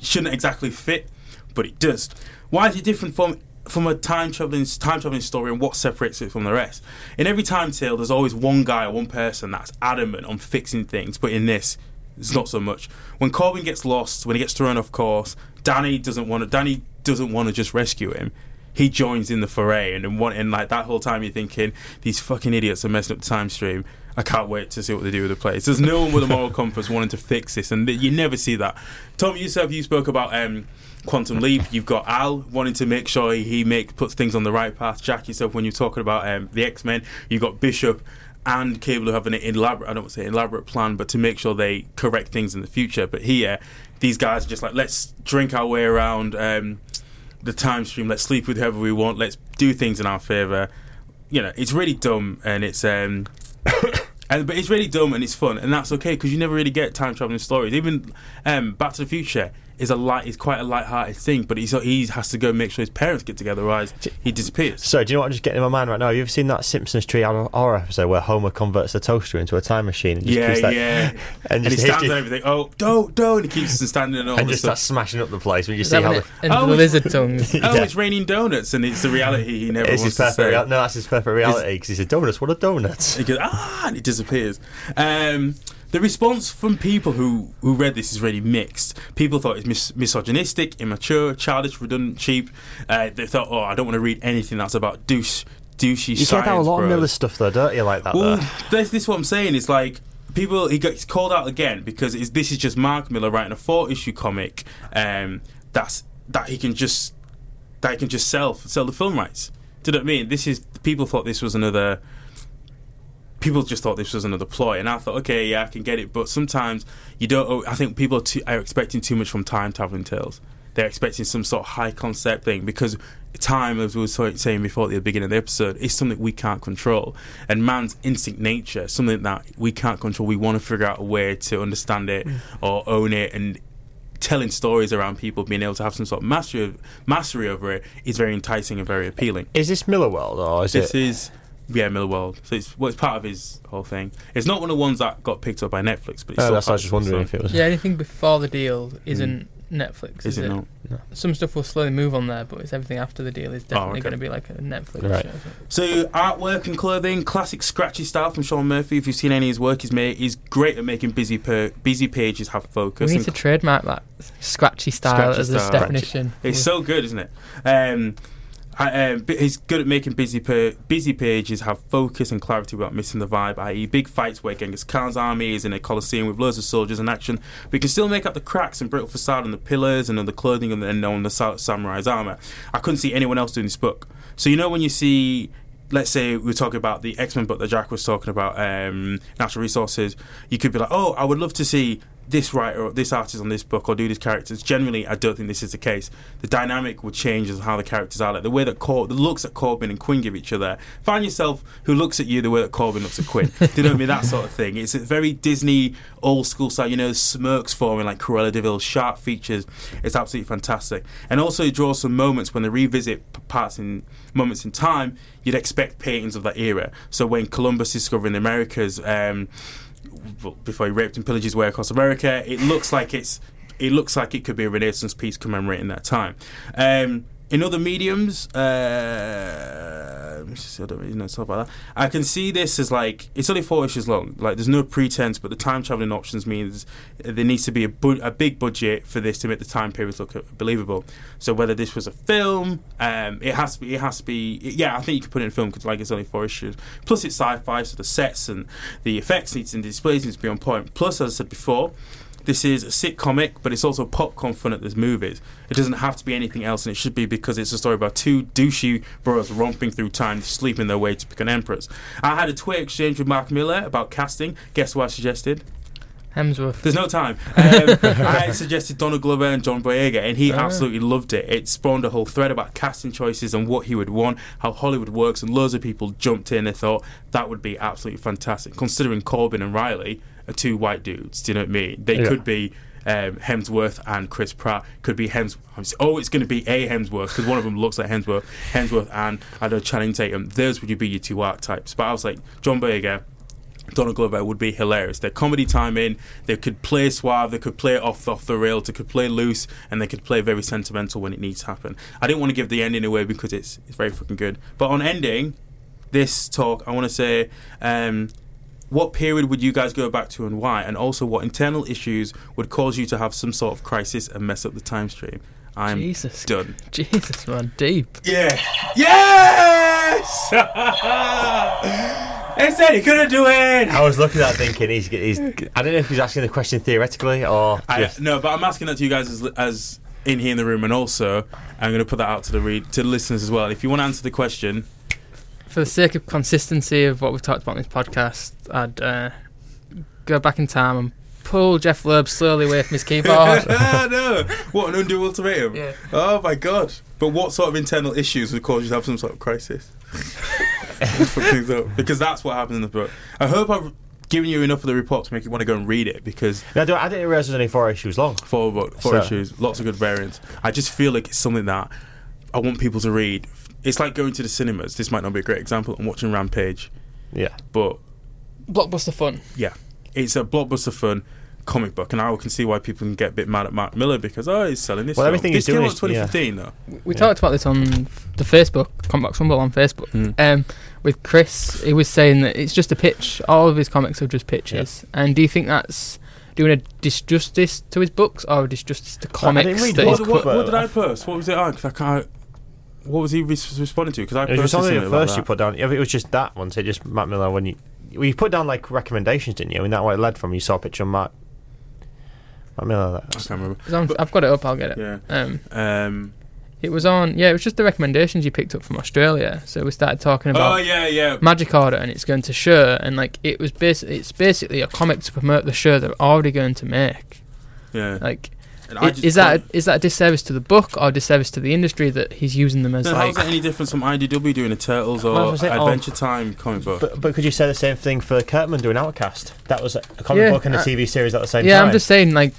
Speaker 1: shouldn't exactly fit, but it does. Why is it different from from a time traveling time traveling story and what separates it from the rest? In every time tale, there's always one guy or one person that's adamant on fixing things, but in this, it's not so much. When Corbin gets lost, when he gets thrown off course, Danny doesn't want to. Danny doesn't want to just rescue him. He joins in the foray, and and, want, and like that whole time, you're thinking these fucking idiots are messing up the time stream. I can't wait to see what they do with the place. There's no one with a moral compass wanting to fix this, and th- you never see that. Tom, yourself, you spoke about um, Quantum Leap. You've got Al wanting to make sure he make puts things on the right path. Jack, yourself, when you're talking about um, the X Men, you've got Bishop and Cable who have an elaborate, I don't want to say elaborate plan, but to make sure they correct things in the future. But here, these guys are just like, let's drink our way around um, the time stream, let's sleep with whoever we want, let's do things in our favour. You know, it's really dumb and it's. Um, and, but it's really dumb and it's fun, and that's okay because you never really get time traveling stories. Even um, Back to the Future is a light, is quite a light-hearted thing, but he's, he has to go make sure his parents get together, otherwise he disappears.
Speaker 5: So, do you know what I'm just getting in my mind right now? Have you ever seen that Simpsons Tree horror episode where Homer converts the toaster into a time machine? And just
Speaker 1: Yeah,
Speaker 5: keeps that-
Speaker 1: yeah.
Speaker 5: And,
Speaker 1: And, he
Speaker 5: just,
Speaker 1: stands on everything. Oh, don't, don't. And he keeps standing and all
Speaker 5: and
Speaker 1: this
Speaker 5: just
Speaker 1: stuff.
Speaker 5: starts smashing up the place when you see how
Speaker 4: when
Speaker 5: the,
Speaker 4: it
Speaker 1: Oh,
Speaker 4: with
Speaker 1: it's-
Speaker 4: lizard tongues?
Speaker 1: Oh,
Speaker 5: Yeah.
Speaker 1: it's raining donuts, and it's the reality he never
Speaker 5: it's
Speaker 1: wants
Speaker 5: his
Speaker 1: to
Speaker 5: perfect
Speaker 1: say.
Speaker 5: real- no, that's his perfect reality because he said donuts. What are donuts?
Speaker 1: He goes, ah, and he disappears. Um, the response from people who, who read this is really mixed. People thought it's mis- misogynistic, immature, childish, redundant, cheap. Uh, they thought, oh, I don't want to read anything that's about douche, douchey
Speaker 5: You
Speaker 1: science.
Speaker 5: get that a lot of. Millar stuff though, don't you? Like that.
Speaker 1: Well, this, this is what I'm saying. It's like people he gets called out again because this is just Mark Millar writing a four issue comic um, that's that he can just that he can just sell sell the film rights. Do you know what I mean? This is people thought this was another. People just thought this was another ploy, and I thought, okay, yeah, I can get it. But sometimes you don't. Oh, I think people are, too, are expecting too much from time traveling tales. They're expecting some sort of high concept thing because time, as we were saying before at the beginning of the episode, is something we can't control. And man's instinct nature, something that we can't control. We want to figure out a way to understand it mm. or own it, and telling stories around people being able to have some sort of mastery of, mastery over it is very enticing and very appealing.
Speaker 5: Is this Millarworld or is it
Speaker 1: This
Speaker 5: it?
Speaker 1: is yeah, Millarworld. So it's well, it's part of his whole thing. It's not one of the ones that got picked up by Netflix, but it's
Speaker 5: Oh, that's I was just wondering if it was.
Speaker 4: Yeah, anything before the deal isn't Netflix. Is,
Speaker 1: Is it
Speaker 4: it?
Speaker 1: not?
Speaker 4: Some stuff will slowly move on there, but it's everything after the deal is definitely
Speaker 1: okay.
Speaker 4: going to be like a Netflix
Speaker 5: Right.
Speaker 4: show.
Speaker 1: So artwork and clothing, classic scratchy style from Sean Murphy. If you've seen any of his work, he's made. He's great at making busy per, busy pages have focus.
Speaker 4: We
Speaker 1: focus.
Speaker 4: need
Speaker 1: and
Speaker 4: to trademark that scratchy style
Speaker 1: Scratchy
Speaker 4: as this
Speaker 1: style.
Speaker 4: definition.
Speaker 1: It's so good, isn't it? Um, I, um, he's good at making busy pa- busy pages have focus and clarity without missing the vibe. I.e., big fights where Genghis Khan's army is in a coliseum with loads of soldiers in action. We can still make out the cracks and brittle facade on the pillars and on the clothing and, and on the sa- samurai's armor. I couldn't see anyone else doing this book. So you know when you see. Let's say we're talking about the X Men book that Jack was talking about, um, natural resources. You could be like, "Oh, I would love to see this writer or this artist on this book or do these characters. Generally, I don't think this is the case. The dynamic would change as how the characters are. Like the way that Cor- the looks that Corbin and Quinn give each other. Find yourself who looks at you the way that Corbin looks at Quinn. do you know what I mean? That sort of thing. It's a very Disney old school style. You know, smirks forming like Cruella de Vil, sharp features. It's absolutely fantastic. And also, it draws some moments when they revisit parts in moments in time. You'd expect paintings of that era. So when Columbus is discovering the Americas. Um, before he raped and pillaged his way across America. It looks like it's it looks like it could be a Renaissance piece commemorating that time. Um, in other mediums, uh, I don't really know talk about that. I can see this as like it's only four issues long. Like there's no pretense, but the time traveling options means there needs to be a, bu- a big budget for this to make the time periods look believable. So whether this was a film, um, it has to be. It has to be. Yeah, I think you could put it in film because like it's only four issues. Plus it's sci-fi, so the sets and the effects needs and displays needs to be on point. Plus, as I said before. This is a sick comic, but it's also popcorn fun at this movies. It doesn't have to be anything else, and it should be because it's a story about two douchey bros romping through time, sleeping their way to pick an empress. I had a Twitter exchange with Mark Millar about casting. Guess what I suggested?
Speaker 4: Hemsworth.
Speaker 1: There's no time. Um, I suggested Donald Glover and John Boyega, and he
Speaker 4: Oh.
Speaker 1: absolutely loved it. It spawned a whole thread about casting choices and what he would want, how Hollywood works, and loads of people jumped in and thought that would be absolutely fantastic. Considering Corbin and Riley are two white dudes, do you know what I mean? They
Speaker 5: Yeah.
Speaker 1: could be. Um, Hemsworth and Chris Pratt could be Hemsworth. Oh, it's going to be a Hemsworth because one of them looks like Hemsworth. Hemsworth and I don't know Channing Tatum. Those would be your two archetypes. But I was like John Boyega, Donald Glover would be hilarious. Their comedy timing, they could play suave, they could play off off the rail, they could play loose, and they could play very sentimental when it needs to happen. I didn't want to give the ending away because it's it's very fucking good. But on ending this talk, I want to say. Um, what period would you guys go back to and why? And also, what internal issues would cause you to have some sort of crisis and mess up the time stream? I'm
Speaker 4: Jesus.
Speaker 1: done.
Speaker 4: Jesus, man, deep.
Speaker 1: Yeah. Yes! they said he couldn't do it!
Speaker 5: I was looking at that thinking he's, he's. I don't know if he's asking the question theoretically or
Speaker 1: I,
Speaker 5: just.
Speaker 1: no, but I'm asking that to you guys as, as in here in the room, and also I'm going to put that out to the read to the listeners as well. If you want to answer the question,
Speaker 4: for the sake of consistency of what we've talked about in this podcast, I'd uh, go back in time and pull Jeph Loeb slowly away from his keyboard.
Speaker 1: no, what an undo ultimatum.
Speaker 4: Yeah.
Speaker 1: Oh my god! But what sort of internal issues would cause you to have some sort of crisis? Fuck things up. Because that's what happens in the book. I hope I've given you enough of the report to make you want to go and read it. Because
Speaker 5: No, I don't- I didn't realize there's was only four issues long.
Speaker 1: four book, four
Speaker 5: So-
Speaker 1: issues, lots of good variants. I just feel like it's something that I want people to read. It's like going to the cinemas. This might not be a great example. I'm watching Rampage,
Speaker 5: Yeah.
Speaker 1: but
Speaker 4: Blockbuster fun.
Speaker 1: yeah, it's a blockbuster fun comic book, and I can see why people can get a bit mad at Mark Millar because oh, he's selling this.
Speaker 5: Well,
Speaker 1: film.
Speaker 5: everything
Speaker 1: this
Speaker 5: he's
Speaker 1: came
Speaker 5: doing
Speaker 1: out
Speaker 5: is-
Speaker 1: 2015 though.
Speaker 4: We
Speaker 5: Yeah.
Speaker 4: talked about this on the Facebook, Comic Box Rumble on Facebook.
Speaker 1: Hmm.
Speaker 4: Um, with Chris, he was saying that it's just a pitch. All of his comics are just pitches. And do you think that's doing a disjustice to his books or a disjustice to comics?
Speaker 5: didn't read
Speaker 4: that
Speaker 5: the
Speaker 4: he's
Speaker 1: What, what, what did I post? What was it on? 'Cause I can't. What was he res- responding to? Because I
Speaker 5: It was only
Speaker 1: something
Speaker 5: the
Speaker 1: about
Speaker 5: first you put down. Yeah, it was just that one. So just Matt Miller when you well, you put down like recommendations, didn't you? And that what it led from. You saw a picture of Matt. Matt Miller.
Speaker 1: I can't remember.
Speaker 4: 'cause I'm- I've got it up, I'll get it.
Speaker 1: Yeah.
Speaker 4: Um,
Speaker 1: Um,
Speaker 4: it was on, yeah, it was just the recommendations you picked up from Australia. So we started talking about
Speaker 1: oh yeah, yeah.
Speaker 4: Magic Order and it's going to show, and like it was basically, it's basically a comic to promote the show they're already going to make.
Speaker 1: yeah.
Speaker 4: Like,
Speaker 1: And
Speaker 4: i- is that a, is that a disservice to the book or a disservice to the industry that he's using them as
Speaker 1: Then
Speaker 4: like?
Speaker 1: how's that any difference from IDW doing a Turtles or
Speaker 5: was it on-
Speaker 1: Adventure Time comic book?
Speaker 5: But, but could you say the same thing for Kirkman doing Outcast? That was a comic
Speaker 4: Yeah,
Speaker 5: book and a TV series at the same
Speaker 4: yeah,
Speaker 5: time.
Speaker 4: Yeah, I'm just saying, like,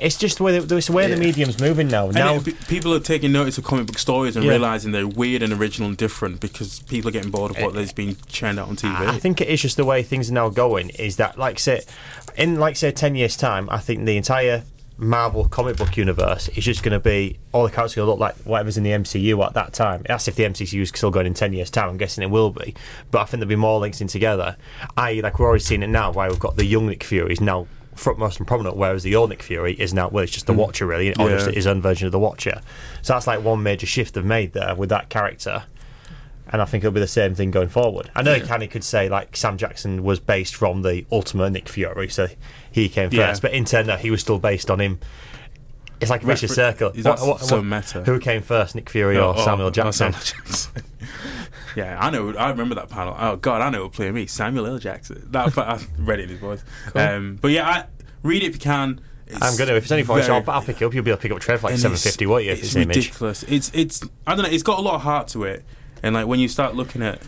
Speaker 5: It's just the way the, it's the way the medium's moving now.
Speaker 1: And
Speaker 5: Now
Speaker 1: it- people are taking notice of comic book stories and
Speaker 5: Yeah.
Speaker 1: realizing they're weird and original and different because people are getting bored of what eh, has been churned out on TV.
Speaker 5: I think it is just the way things are now going. Is that like say, in like say ten years time, I think the entire Marvel comic book universe is just going to be all the characters going to look like whatever's in the MCU at that time. That's if the MCU is still going in ten years time. I'm guessing it will be, but I think there'll be more links in together. I like we're already seeing it now. Why we've got the young Nick Fury is now frontmost and prominent, whereas the old Nick Fury is now well, it's just the mm. Watcher really, or just his own version of the Watcher. So that's like one major shift they've made there with that character and I think it'll be the same thing going forward. I know Canny could say like Sam Jackson was based from the Ultimate Nick Fury, so he came
Speaker 1: Yeah.
Speaker 5: first. But in turn, no, he was still based on him. It's like a vicious circle.
Speaker 1: Is that so meta?
Speaker 5: Who came first, Nick Fury or
Speaker 1: Oh,
Speaker 5: Samuel Jackson?
Speaker 1: Samuel Jackson. yeah, I know. I remember that panel. Oh God, I know who playing me, Samuel L. Jackson. That I read it in his voice. Um, but yeah, I, read it if you can. It's
Speaker 5: I'm gonna. If it's for
Speaker 1: very-
Speaker 5: I'll, I'll pick it up. You'll be able to pick up Trev like
Speaker 1: and
Speaker 5: seven
Speaker 1: it's-
Speaker 5: won't you?
Speaker 1: It's
Speaker 5: it's an image.
Speaker 1: ridiculous. It's it's I don't know. It's got a lot of heart to it, and like when you start looking at,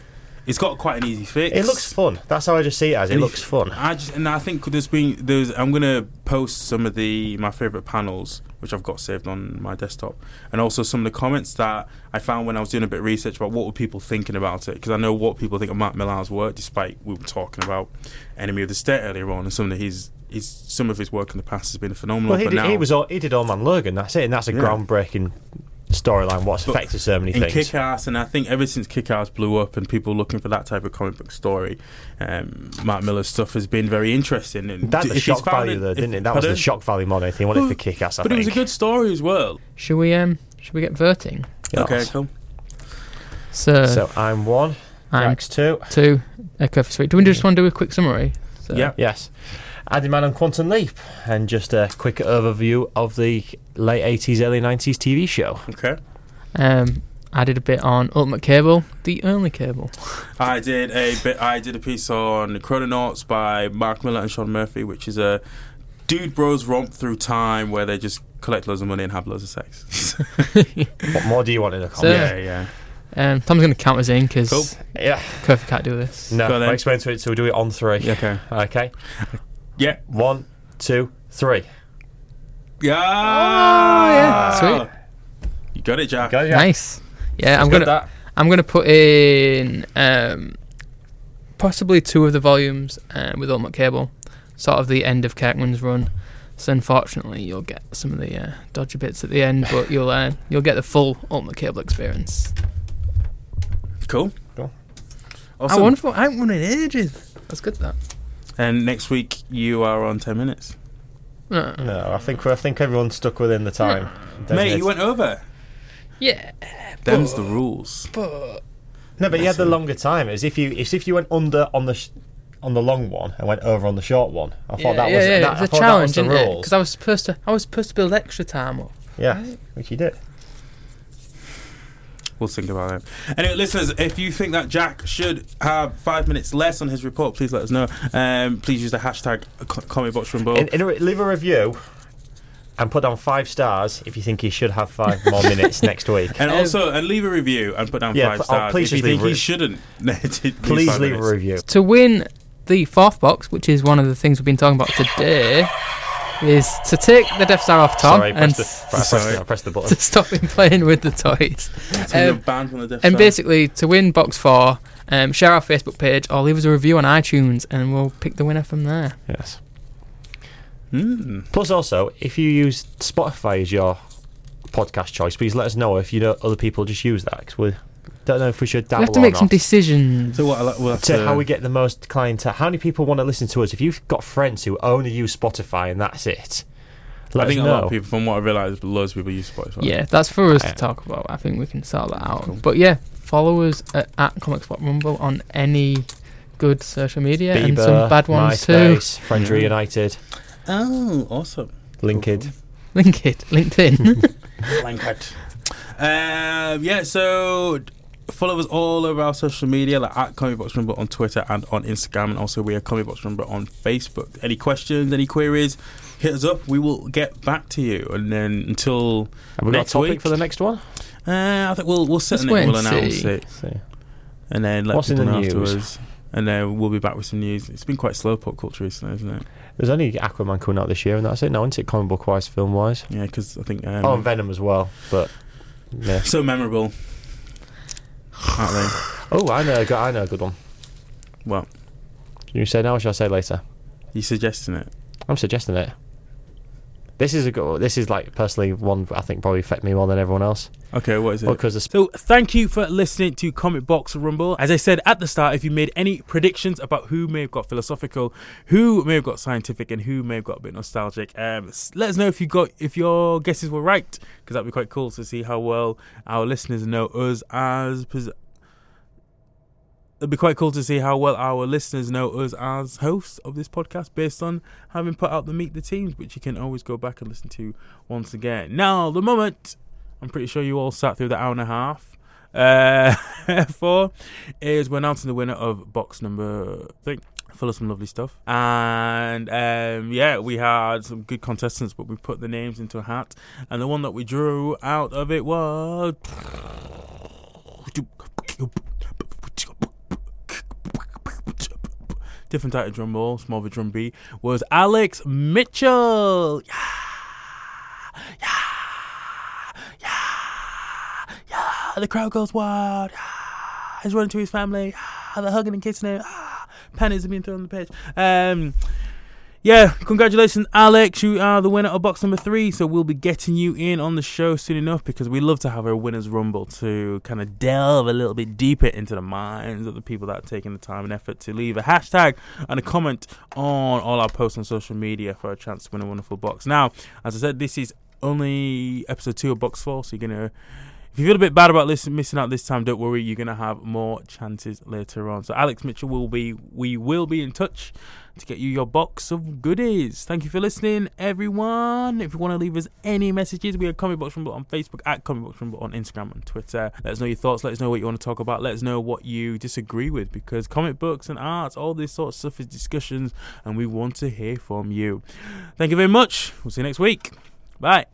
Speaker 1: it's got quite an easy fix.
Speaker 5: It looks fun. That's how I just see it as. It
Speaker 1: And
Speaker 5: looks fun.
Speaker 1: I just and I think there's been there's I'm gonna post some of the my favorite panels which I've got saved on my desktop, and also some of the comments that I found when I was doing a bit of research about what were people thinking about it because I know what people think of Mark Millar's work, despite we were talking about Enemy of the State earlier on, and some of his his some of his work in the past has been phenomenal.
Speaker 5: Well, he
Speaker 1: but
Speaker 5: did,
Speaker 1: now
Speaker 5: he was all, he did Old Man Logan. That's it, and that's a
Speaker 1: Yeah.
Speaker 5: groundbreaking storyline. What's
Speaker 1: But
Speaker 5: affected so many
Speaker 1: in
Speaker 5: things.
Speaker 1: Kick Ass, and I think ever since Kick Ass blew up and people looking for that type of comic book story, um, Mark Millar's stuff has been very interesting. And
Speaker 5: That
Speaker 1: d-
Speaker 5: the shock value,
Speaker 1: it-
Speaker 5: though, didn't it? That was
Speaker 1: pardon?
Speaker 5: the shock value more than anything. Wanted
Speaker 1: Well,
Speaker 5: for kick ass, I
Speaker 1: But
Speaker 5: think.
Speaker 1: it was a good story as well.
Speaker 4: should we um, should we get voting?
Speaker 5: Yes.
Speaker 1: Okay, cool.
Speaker 4: So,
Speaker 5: So I'm one,
Speaker 4: I'm
Speaker 5: Jack's two.
Speaker 4: two. Echo for sweet. Do we just want to do a quick summary? So,
Speaker 1: Yeah.
Speaker 5: Yes. Addyman and Quantum Leap, and just a quick overview of the late 80s, early 90s TV show.
Speaker 1: Okay.
Speaker 4: Um, I did a bit on Ultimate Cable, the only cable.
Speaker 1: I did a bit. I did a piece on Chrononauts by Mark Millar and Sean Murphy, which is a dude bros romp through time where they just collect loads of money and have loads of sex.
Speaker 5: What more do you want in a
Speaker 4: So-
Speaker 1: yeah, yeah.
Speaker 4: Um, Tom's going to count us in because
Speaker 1: Cool.
Speaker 5: yeah.
Speaker 4: Kofi can't do this.
Speaker 5: No,
Speaker 1: Go on.
Speaker 5: I'll explain to it, so we'll do it on three.
Speaker 1: Okay.
Speaker 5: Okay.
Speaker 1: Yeah.
Speaker 5: One, two, three.
Speaker 1: Yeah.
Speaker 4: Oh, yeah. Sweet.
Speaker 1: You got it, Jack.
Speaker 5: Go, yeah.
Speaker 4: Nice. Yeah, I'm gonna
Speaker 5: that.
Speaker 4: I'm gonna put in um, possibly two of the volumes uh, with Ultimate Cable, sort of the end of Kirkman's run. So unfortunately, you'll get some of the uh, dodgy bits at the end, but you'll uh, you'll get the full Ultimate Cable experience.
Speaker 1: Cool.
Speaker 5: Cool.
Speaker 1: Awesome.
Speaker 4: I won for I haven't won in ages. That's good. That.
Speaker 1: And next week you are on ten minutes.
Speaker 4: Uh,
Speaker 5: No, I think I think everyone's stuck within the time.
Speaker 1: Mate,
Speaker 5: designated.
Speaker 1: you went over.
Speaker 4: yeah,
Speaker 1: Them's the rules.
Speaker 4: but
Speaker 5: No, but you had the longer time. As if you, as if you went under on the sh- on the long one and went over on the short one. I
Speaker 4: yeah,
Speaker 5: thought that
Speaker 4: yeah,
Speaker 5: was
Speaker 4: yeah,
Speaker 5: that, I
Speaker 4: it's a challenge,
Speaker 5: that
Speaker 4: isn't
Speaker 5: was the
Speaker 4: it?
Speaker 5: rules.
Speaker 4: Because I was supposed to I was supposed to build extra time up.
Speaker 5: yeah, which you did.
Speaker 1: We'll think about it. Anyway, listeners, if you think that Jack should have five minutes less on his report, please let us know. Um, please use the hashtag Co- Comic Box Rumble.
Speaker 5: In, in leave a review and put down five stars if you think he should have five more minutes next week.
Speaker 1: and also, and leave a review and put down
Speaker 5: Yeah,
Speaker 1: five
Speaker 5: pl- oh,
Speaker 1: stars.
Speaker 5: please
Speaker 1: if you
Speaker 5: leave
Speaker 1: think
Speaker 5: a
Speaker 1: he shouldn't,
Speaker 5: Please
Speaker 1: five
Speaker 5: leave a review.
Speaker 4: To win the fourth box, which is one of the things we've been talking about today, is to take the Death Star off Tom
Speaker 5: Sorry,
Speaker 4: and
Speaker 5: press the, press,
Speaker 1: Sorry.
Speaker 5: the, press the
Speaker 4: to stop him playing with the toys.
Speaker 1: So
Speaker 4: Um,
Speaker 1: banned from the Death
Speaker 4: and
Speaker 1: Star.
Speaker 4: basically, to win box four, um, share our Facebook page or leave us a review on iTunes, and we'll pick the winner from there.
Speaker 5: Yes.
Speaker 1: Mm.
Speaker 5: Plus, also, if you use Spotify as your podcast choice, please let us know if you know other people just use that because we don't know if we should
Speaker 4: We have to make some decisions.
Speaker 1: So what? I'll- We'll have
Speaker 5: to
Speaker 1: to,
Speaker 5: how we get the most clientele. How many people want to listen to us? If you've got friends who only use Spotify and that's it, let
Speaker 1: I think
Speaker 5: us
Speaker 1: a
Speaker 5: know.
Speaker 1: lot of people, from what I realised, loads of people use Spotify.
Speaker 4: Yeah, that's for us
Speaker 5: Yeah.
Speaker 4: to talk about. I think we can sort that out. But yeah, follow us at, at Comic Spot Rumble on any good social media and some
Speaker 5: Bieber,
Speaker 4: bad ones too.
Speaker 5: MySpace, Friends
Speaker 1: Yeah.
Speaker 5: Reunited,
Speaker 1: Oh, awesome.
Speaker 5: Linked.
Speaker 4: Link it, LinkedIn.
Speaker 1: Blanket. Um, yeah, so follow us all over our social media, like at Comic Box Rumble on Twitter and on Instagram, and also we are Comic Box Rumble on Facebook. Any questions, any queries, hit us up. We will get back to you. And then until
Speaker 5: Have we got a
Speaker 1: Next
Speaker 5: topic
Speaker 1: week?
Speaker 5: for the next one?
Speaker 1: uh, I think we'll we'll set
Speaker 4: Let's
Speaker 1: it. We'll
Speaker 4: and
Speaker 1: announce
Speaker 4: see.
Speaker 1: it,
Speaker 5: See.
Speaker 1: and then let
Speaker 5: What's in
Speaker 1: people
Speaker 5: the
Speaker 1: know
Speaker 5: news?
Speaker 1: afterwards. And then we'll be back with some news. It's been quite slow pop culture recently, isn't it?
Speaker 5: There's only Aquaman coming out this year, and that's it. No, isn't it? Comic book wise, film wise.
Speaker 1: Yeah, because I think um,
Speaker 5: oh, and Venom as well. But yeah.
Speaker 1: so memorable. Aren't they?
Speaker 5: Oh, I know. a good- I know a good one.
Speaker 1: Well,
Speaker 5: you say now, or shall I say later?
Speaker 1: you suggesting it?
Speaker 5: I'm suggesting it. This is a good. This is like personally one I think probably affect me more than everyone else.
Speaker 1: Okay, what is it?
Speaker 5: Because the
Speaker 1: So, thank you for listening to Comic Box Rumble. As I said at the start, if you made any predictions about who may have got philosophical, who may have got scientific, and who may have got a bit nostalgic, um, let us know if you got if your guesses were right, because that'd be quite cool to see how well our listeners know us as. It'd be quite cool to see how well our listeners know us as hosts of this podcast based on having put out the Meet the Teams, which you can always go back and listen to once again. Now, the moment I'm pretty sure you all sat through the hour and a half uh, for is we're announcing the winner of box number three. Full of some lovely stuff, and um, yeah, we had some good contestants, but we put the names into a hat, and the one that we drew out of it was different type of drum roll, small of a drum beat, was Alex Mitchell. Yeah, yeah, yeah, yeah. The crowd goes wild. Yeah. He's running to his family. Yeah. They're hugging and kissing him. Ah. Pennies are being thrown on the pitch. Um, yeah, congratulations, Alex. You are the winner of box number three. So we'll be getting you in on the show soon enough because we love to have a winners rumble to kind of delve a little bit deeper into the minds of the people that are taking the time and effort to leave a hashtag and a comment on all our posts on social media for a chance to win a wonderful box. Now, as I said, this is only episode two of box four, so you're gonna. If you feel a bit bad about listen, missing out this time, don't worry. You're gonna have more chances later on. So Alex Mitchell will be. We will be in touch to get you your box of goodies. Thank you for listening, everyone. If you want to leave us any messages, we are Comic Box Rumble on Facebook, at Comic Box Rumble on Instagram and Twitter. Let us know your thoughts. Let us know what you want to talk about. Let us know what you disagree with because comic books and arts, all this sort of stuff is discussions, and we want to hear from you. Thank you very much. We'll see you next week. Bye.